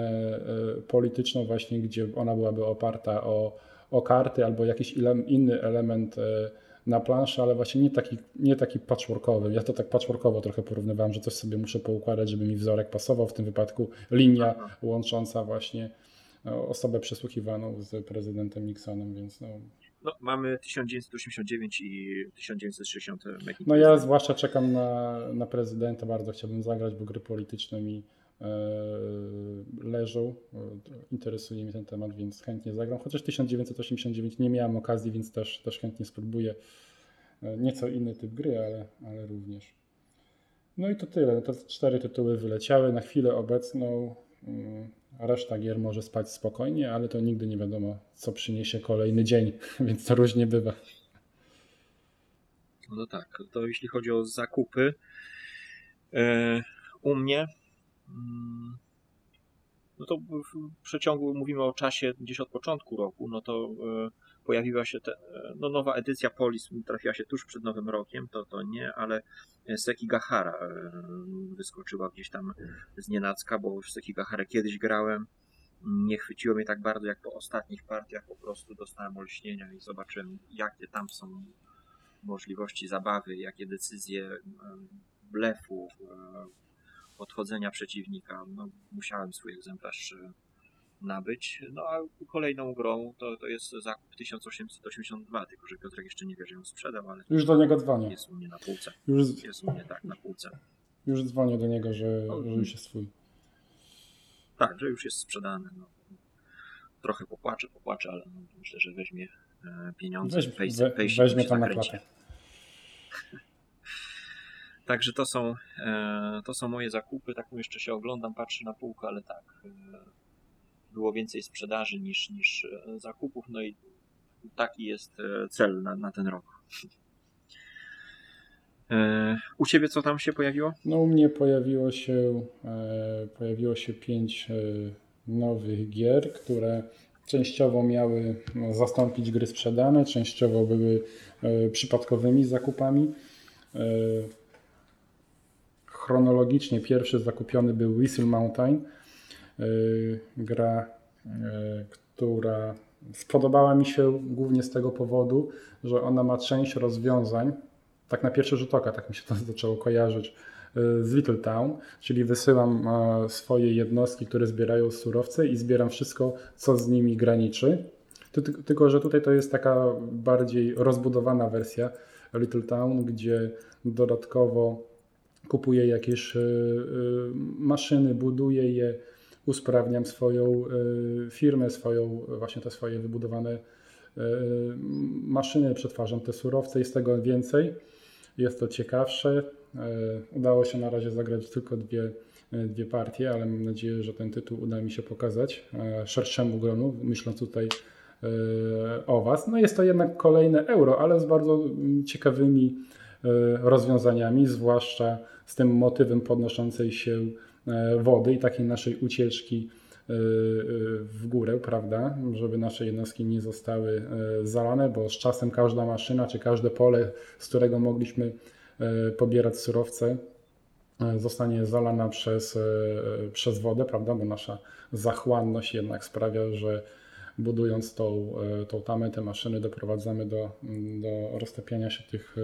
e, polityczną właśnie, gdzie ona byłaby oparta o, o karty albo jakiś ile, inny element e, na planszy, ale właśnie nie taki, nie taki patchworkowy. Ja to tak patchworkowo trochę porównywałem, że coś sobie muszę poukładać, żeby mi wzorek pasował. W tym wypadku linia łącząca właśnie osobę przesłuchiwaną z prezydentem Nixonem, więc no, no, mamy 1989 i 1960. No ja zwłaszcza czekam na, na prezydenta, bardzo chciałbym zagrać, bo gry polityczne mi e, leżą. Interesuje mnie ten temat, więc chętnie zagram. Chociaż 1989 nie miałem okazji, więc też, też chętnie spróbuję. E, nieco inny typ gry, ale, ale również. No i to tyle. No to cztery tytuły wyleciały. Na chwilę obecną mm, Reszta gier może spać spokojnie, ale to nigdy nie wiadomo, co przyniesie kolejny dzień, więc to różnie bywa. No tak, to jeśli chodzi o zakupy, e, u mnie, mm, no to w przeciągu, mówimy o czasie gdzieś od początku roku, no to e, pojawiła się te, no nowa edycja Polis trafiła się tuż przed Nowym Rokiem, to, to nie, ale Sekigahara e, wyskoczyła gdzieś tam z nienacka, bo w Sekigahara kiedyś grałem. Nie chwyciło mnie tak bardzo jak po ostatnich partiach, po prostu dostałem olśnienia i zobaczyłem, jakie tam są możliwości zabawy, jakie decyzje e, blefów, e, odchodzenia przeciwnika. No, musiałem swój egzemplarz nabyć. No a kolejną grą to, to jest zakup 1882, tylko że Piotrek jeszcze nie wie, że ją sprzedał, ale już do niego dzwonię. Jest u mnie na półce. Już... Jest u mnie tak na półce. Już dzwonię do niego, że, no, że już jest swój. Tak, że już jest sprzedany. No. Trochę popłaczę, popłaczę, ale no, myślę, że weźmie e, pieniądze. Weź, we, weźmie to na klatę. Także to są, e, to są moje zakupy. Tak jeszcze się oglądam, patrzę na półkę, ale tak. Było więcej sprzedaży niż, niż e, zakupów, no i taki jest e, cel na, na ten rok. E, u Ciebie co tam się pojawiło? No u mnie pojawiło się, pojawiło się pięć nowych gier, które częściowo miały no, zastąpić gry sprzedane, częściowo były przypadkowymi zakupami. Chronologicznie pierwszy zakupiony był Whistle Mountain, gra, y, która spodobała mi się głównie z tego powodu, że ona ma część rozwiązań, tak na pierwszy rzut oka, tak mi się to zaczęło kojarzyć, y, z Little Town, czyli wysyłam swoje jednostki, które zbierają surowce i zbieram wszystko, co z nimi graniczy. Tylko, że tutaj to jest taka bardziej rozbudowana wersja Little Town, gdzie dodatkowo kupuję jakieś maszyny, buduję je, usprawniam swoją e, firmę, swoją, właśnie te swoje wybudowane e, maszyny, przetwarzam te surowce i z tego więcej. Jest to ciekawsze. E, udało się na razie zagrać tylko dwie, dwie partie, ale mam nadzieję, że ten tytuł uda mi się pokazać szerszemu gronu, myśląc tutaj o Was. No jest to jednak kolejne euro, ale z bardzo ciekawymi rozwiązaniami, zwłaszcza z tym motywem podnoszącej się wody i takiej naszej ucieczki e, e, w górę, prawda, żeby nasze jednostki nie zostały zalane, bo z czasem każda maszyna czy każde pole, z którego mogliśmy pobierać surowce, zostanie zalana przez, przez wodę, prawda, bo nasza zachłanność jednak sprawia, że budując tą, tą tamę, te maszyny doprowadzamy do, do roztapiania się tych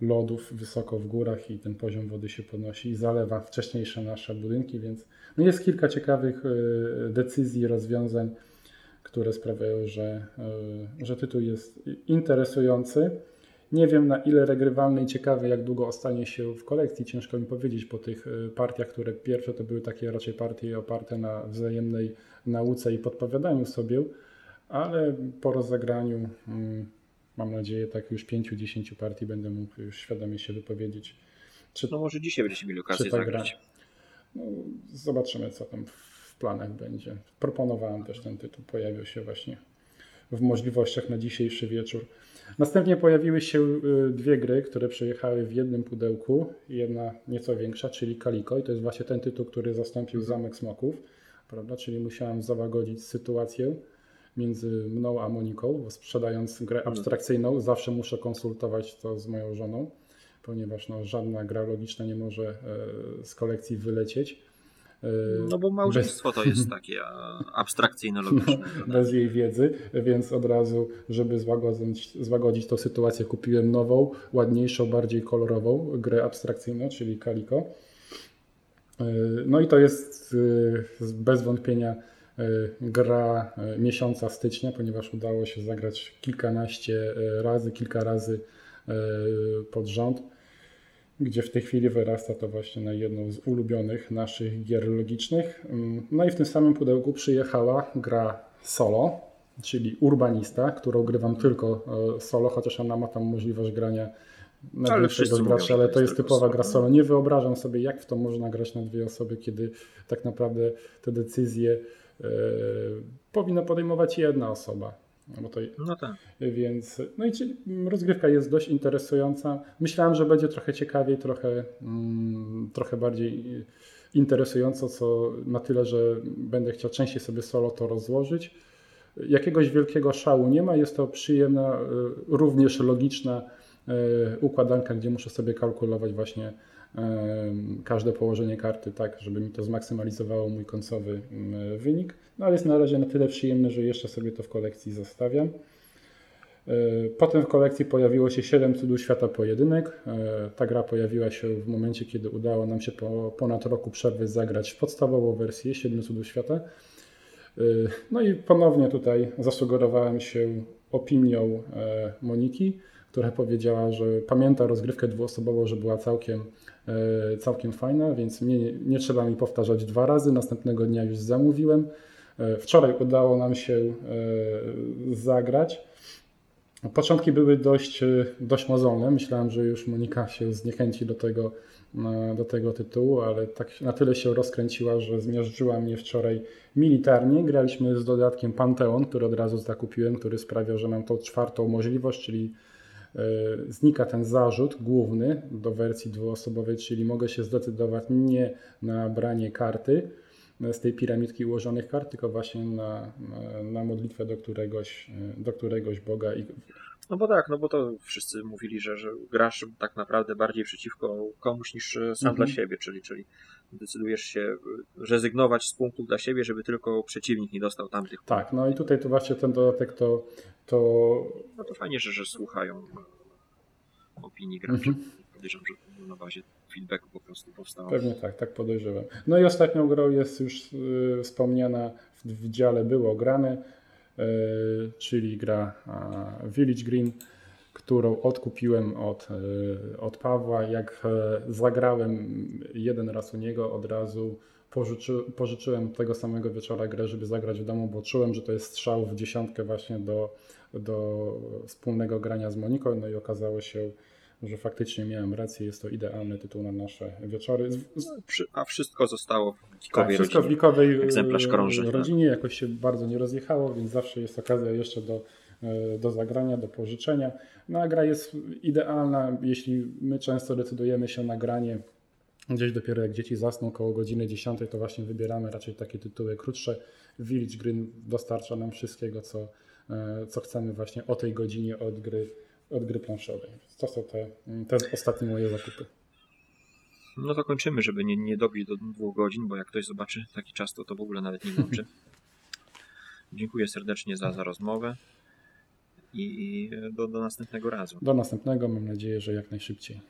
lodów wysoko w górach i ten poziom wody się podnosi i zalewa wcześniejsze nasze budynki, więc no jest kilka ciekawych e, decyzji, rozwiązań, które sprawiają, że, e, że tytuł jest interesujący. Nie wiem na ile regrywalny i ciekawy, jak długo ostanie się w kolekcji, ciężko mi powiedzieć po tych e, partiach, które pierwsze to były takie raczej partie oparte na wzajemnej nauce i podpowiadaniu sobie, ale po rozegraniu mm, mam nadzieję, tak już 5-10 partii będę mógł już świadomie się wypowiedzieć. Czy, no może dzisiaj będziecie mieli okazję zagrać. No, zobaczymy, co tam w planach będzie. Proponowałem też ten tytuł, pojawił się właśnie w możliwościach na dzisiejszy wieczór. Następnie pojawiły się y, dwie gry, które przyjechały w jednym pudełku. Jedna nieco większa, czyli Kaliko i to jest właśnie ten tytuł, który zastąpił Zamek Smoków, prawda? Czyli musiałem zawagodzić sytuację między mną a Moniką, bo sprzedając grę mhm. abstrakcyjną zawsze muszę konsultować to z moją żoną, ponieważ no, żadna gra logiczna nie może e, z kolekcji wylecieć. E, no bo małżeństwo bez... to jest takie abstrakcyjno-logiczne. bez jej wiedzy, więc od razu, żeby złagodzić, złagodzić tą sytuację, kupiłem nową, ładniejszą, bardziej kolorową grę abstrakcyjną, czyli Kaliko. E, no i to jest bez wątpienia gra miesiąca stycznia, ponieważ udało się zagrać kilkanaście razy, kilka razy pod rząd, gdzie w tej chwili wyrasta to właśnie na jedną z ulubionych naszych gier logicznych. Mm, no i w tym samym pudełku przyjechała gra solo, czyli Urbanista, którą grywam tylko solo, chociaż ona ma tam możliwość grania na większego gracza, ale to jest typowa gra solo. Nie wyobrażam sobie, jak w to można grać na dwie osoby, kiedy tak naprawdę te decyzje e, powinna podejmować jedna osoba. No, to, no tak. Więc, no i rozgrywka jest dość interesująca. Myślałem, że będzie trochę ciekawiej, trochę, mm, trochę bardziej interesująco, co na tyle, że będę chciał częściej sobie solo to rozłożyć. Jakiegoś wielkiego szału nie ma, jest to przyjemna, e, również logiczna E, układanka, gdzie muszę sobie kalkulować właśnie e, każde położenie karty tak, żeby mi to zmaksymalizowało mój końcowy wynik. No ale jest na razie na tyle przyjemne, że jeszcze sobie to w kolekcji zostawiam. E, potem w kolekcji pojawiło się 7 cudów świata pojedynek. Ta gra pojawiła się w momencie, kiedy udało nam się po ponad roku przerwy zagrać w podstawową wersję 7 cudów świata. No i ponownie tutaj zasugerowałem się opinią Moniki która powiedziała, że pamięta rozgrywkę dwuosobową, że była całkiem, e, całkiem fajna, więc nie, nie trzeba mi powtarzać dwa razy. Następnego dnia już zamówiłem. E, wczoraj udało nam się e, zagrać. Początki były dość, dość mozolne. Myślałem, że już Monika się zniechęci do tego, do tego tytułu, ale tak na tyle się rozkręciła, że zmiażdżyła mnie wczoraj militarnie. Graliśmy z dodatkiem Panteon, który od razu zakupiłem, który sprawia, że mam tą czwartą możliwość, czyli E, znika ten zarzut główny do wersji dwuosobowej, czyli mogę się zdecydować nie na branie karty z tej piramidki ułożonych kart, tylko właśnie na, na, modlitwę do któregoś, do któregoś Boga. I... No bo tak, no bo to wszyscy mówili, że, że grasz tak naprawdę bardziej przeciwko komuś niż sam mhm. dla siebie, czyli, czyli decydujesz się rezygnować z punktów dla siebie, żeby tylko przeciwnik nie dostał tamtych punktów. Tak, no i tutaj to właśnie ten dodatek to... to... No to fajnie, że, że słuchają opinii graczy. Mhm. Podejrzewam, że na bazie feedbacku po prostu powstało. Pewnie tak, tak podejrzewam. No i ostatnią grą jest już y, wspomniana w, w dziale było grane, czyli gra Village Green którą odkupiłem od, e, od Pawła. Jak e, zagrałem jeden raz u niego, od razu pożyczy, pożyczyłem tego samego wieczora grę, żeby zagrać w domu, bo czułem, że to jest strzał w dziesiątkę właśnie do, do wspólnego grania z Moniką. No i okazało się, że faktycznie miałem rację, jest to idealny tytuł na nasze wieczory. A wszystko zostało w tak, wszystko rodzinie. w Egzemplarz krąży. Tak. rodzinie jakoś się bardzo nie rozjechało, więc zawsze jest okazja jeszcze do E, do zagrania, do pożyczenia. No a gra jest idealna, jeśli my często decydujemy się na granie gdzieś dopiero jak dzieci zasną koło godziny 10, to właśnie wybieramy raczej takie tytuły krótsze. Village Green dostarcza nam wszystkiego, co, e, co chcemy właśnie o tej godzinie od gry, od gry planszowej. To są te, te ostatnie moje zakupy. No to kończymy, żeby nie, nie dobić do dwóch godzin, bo jak ktoś zobaczy taki czas, to to w ogóle nawet nie włączy. Dziękuję serdecznie za, za rozmowę i do, do następnego razu. Do następnego, mam nadzieję, że jak najszybciej.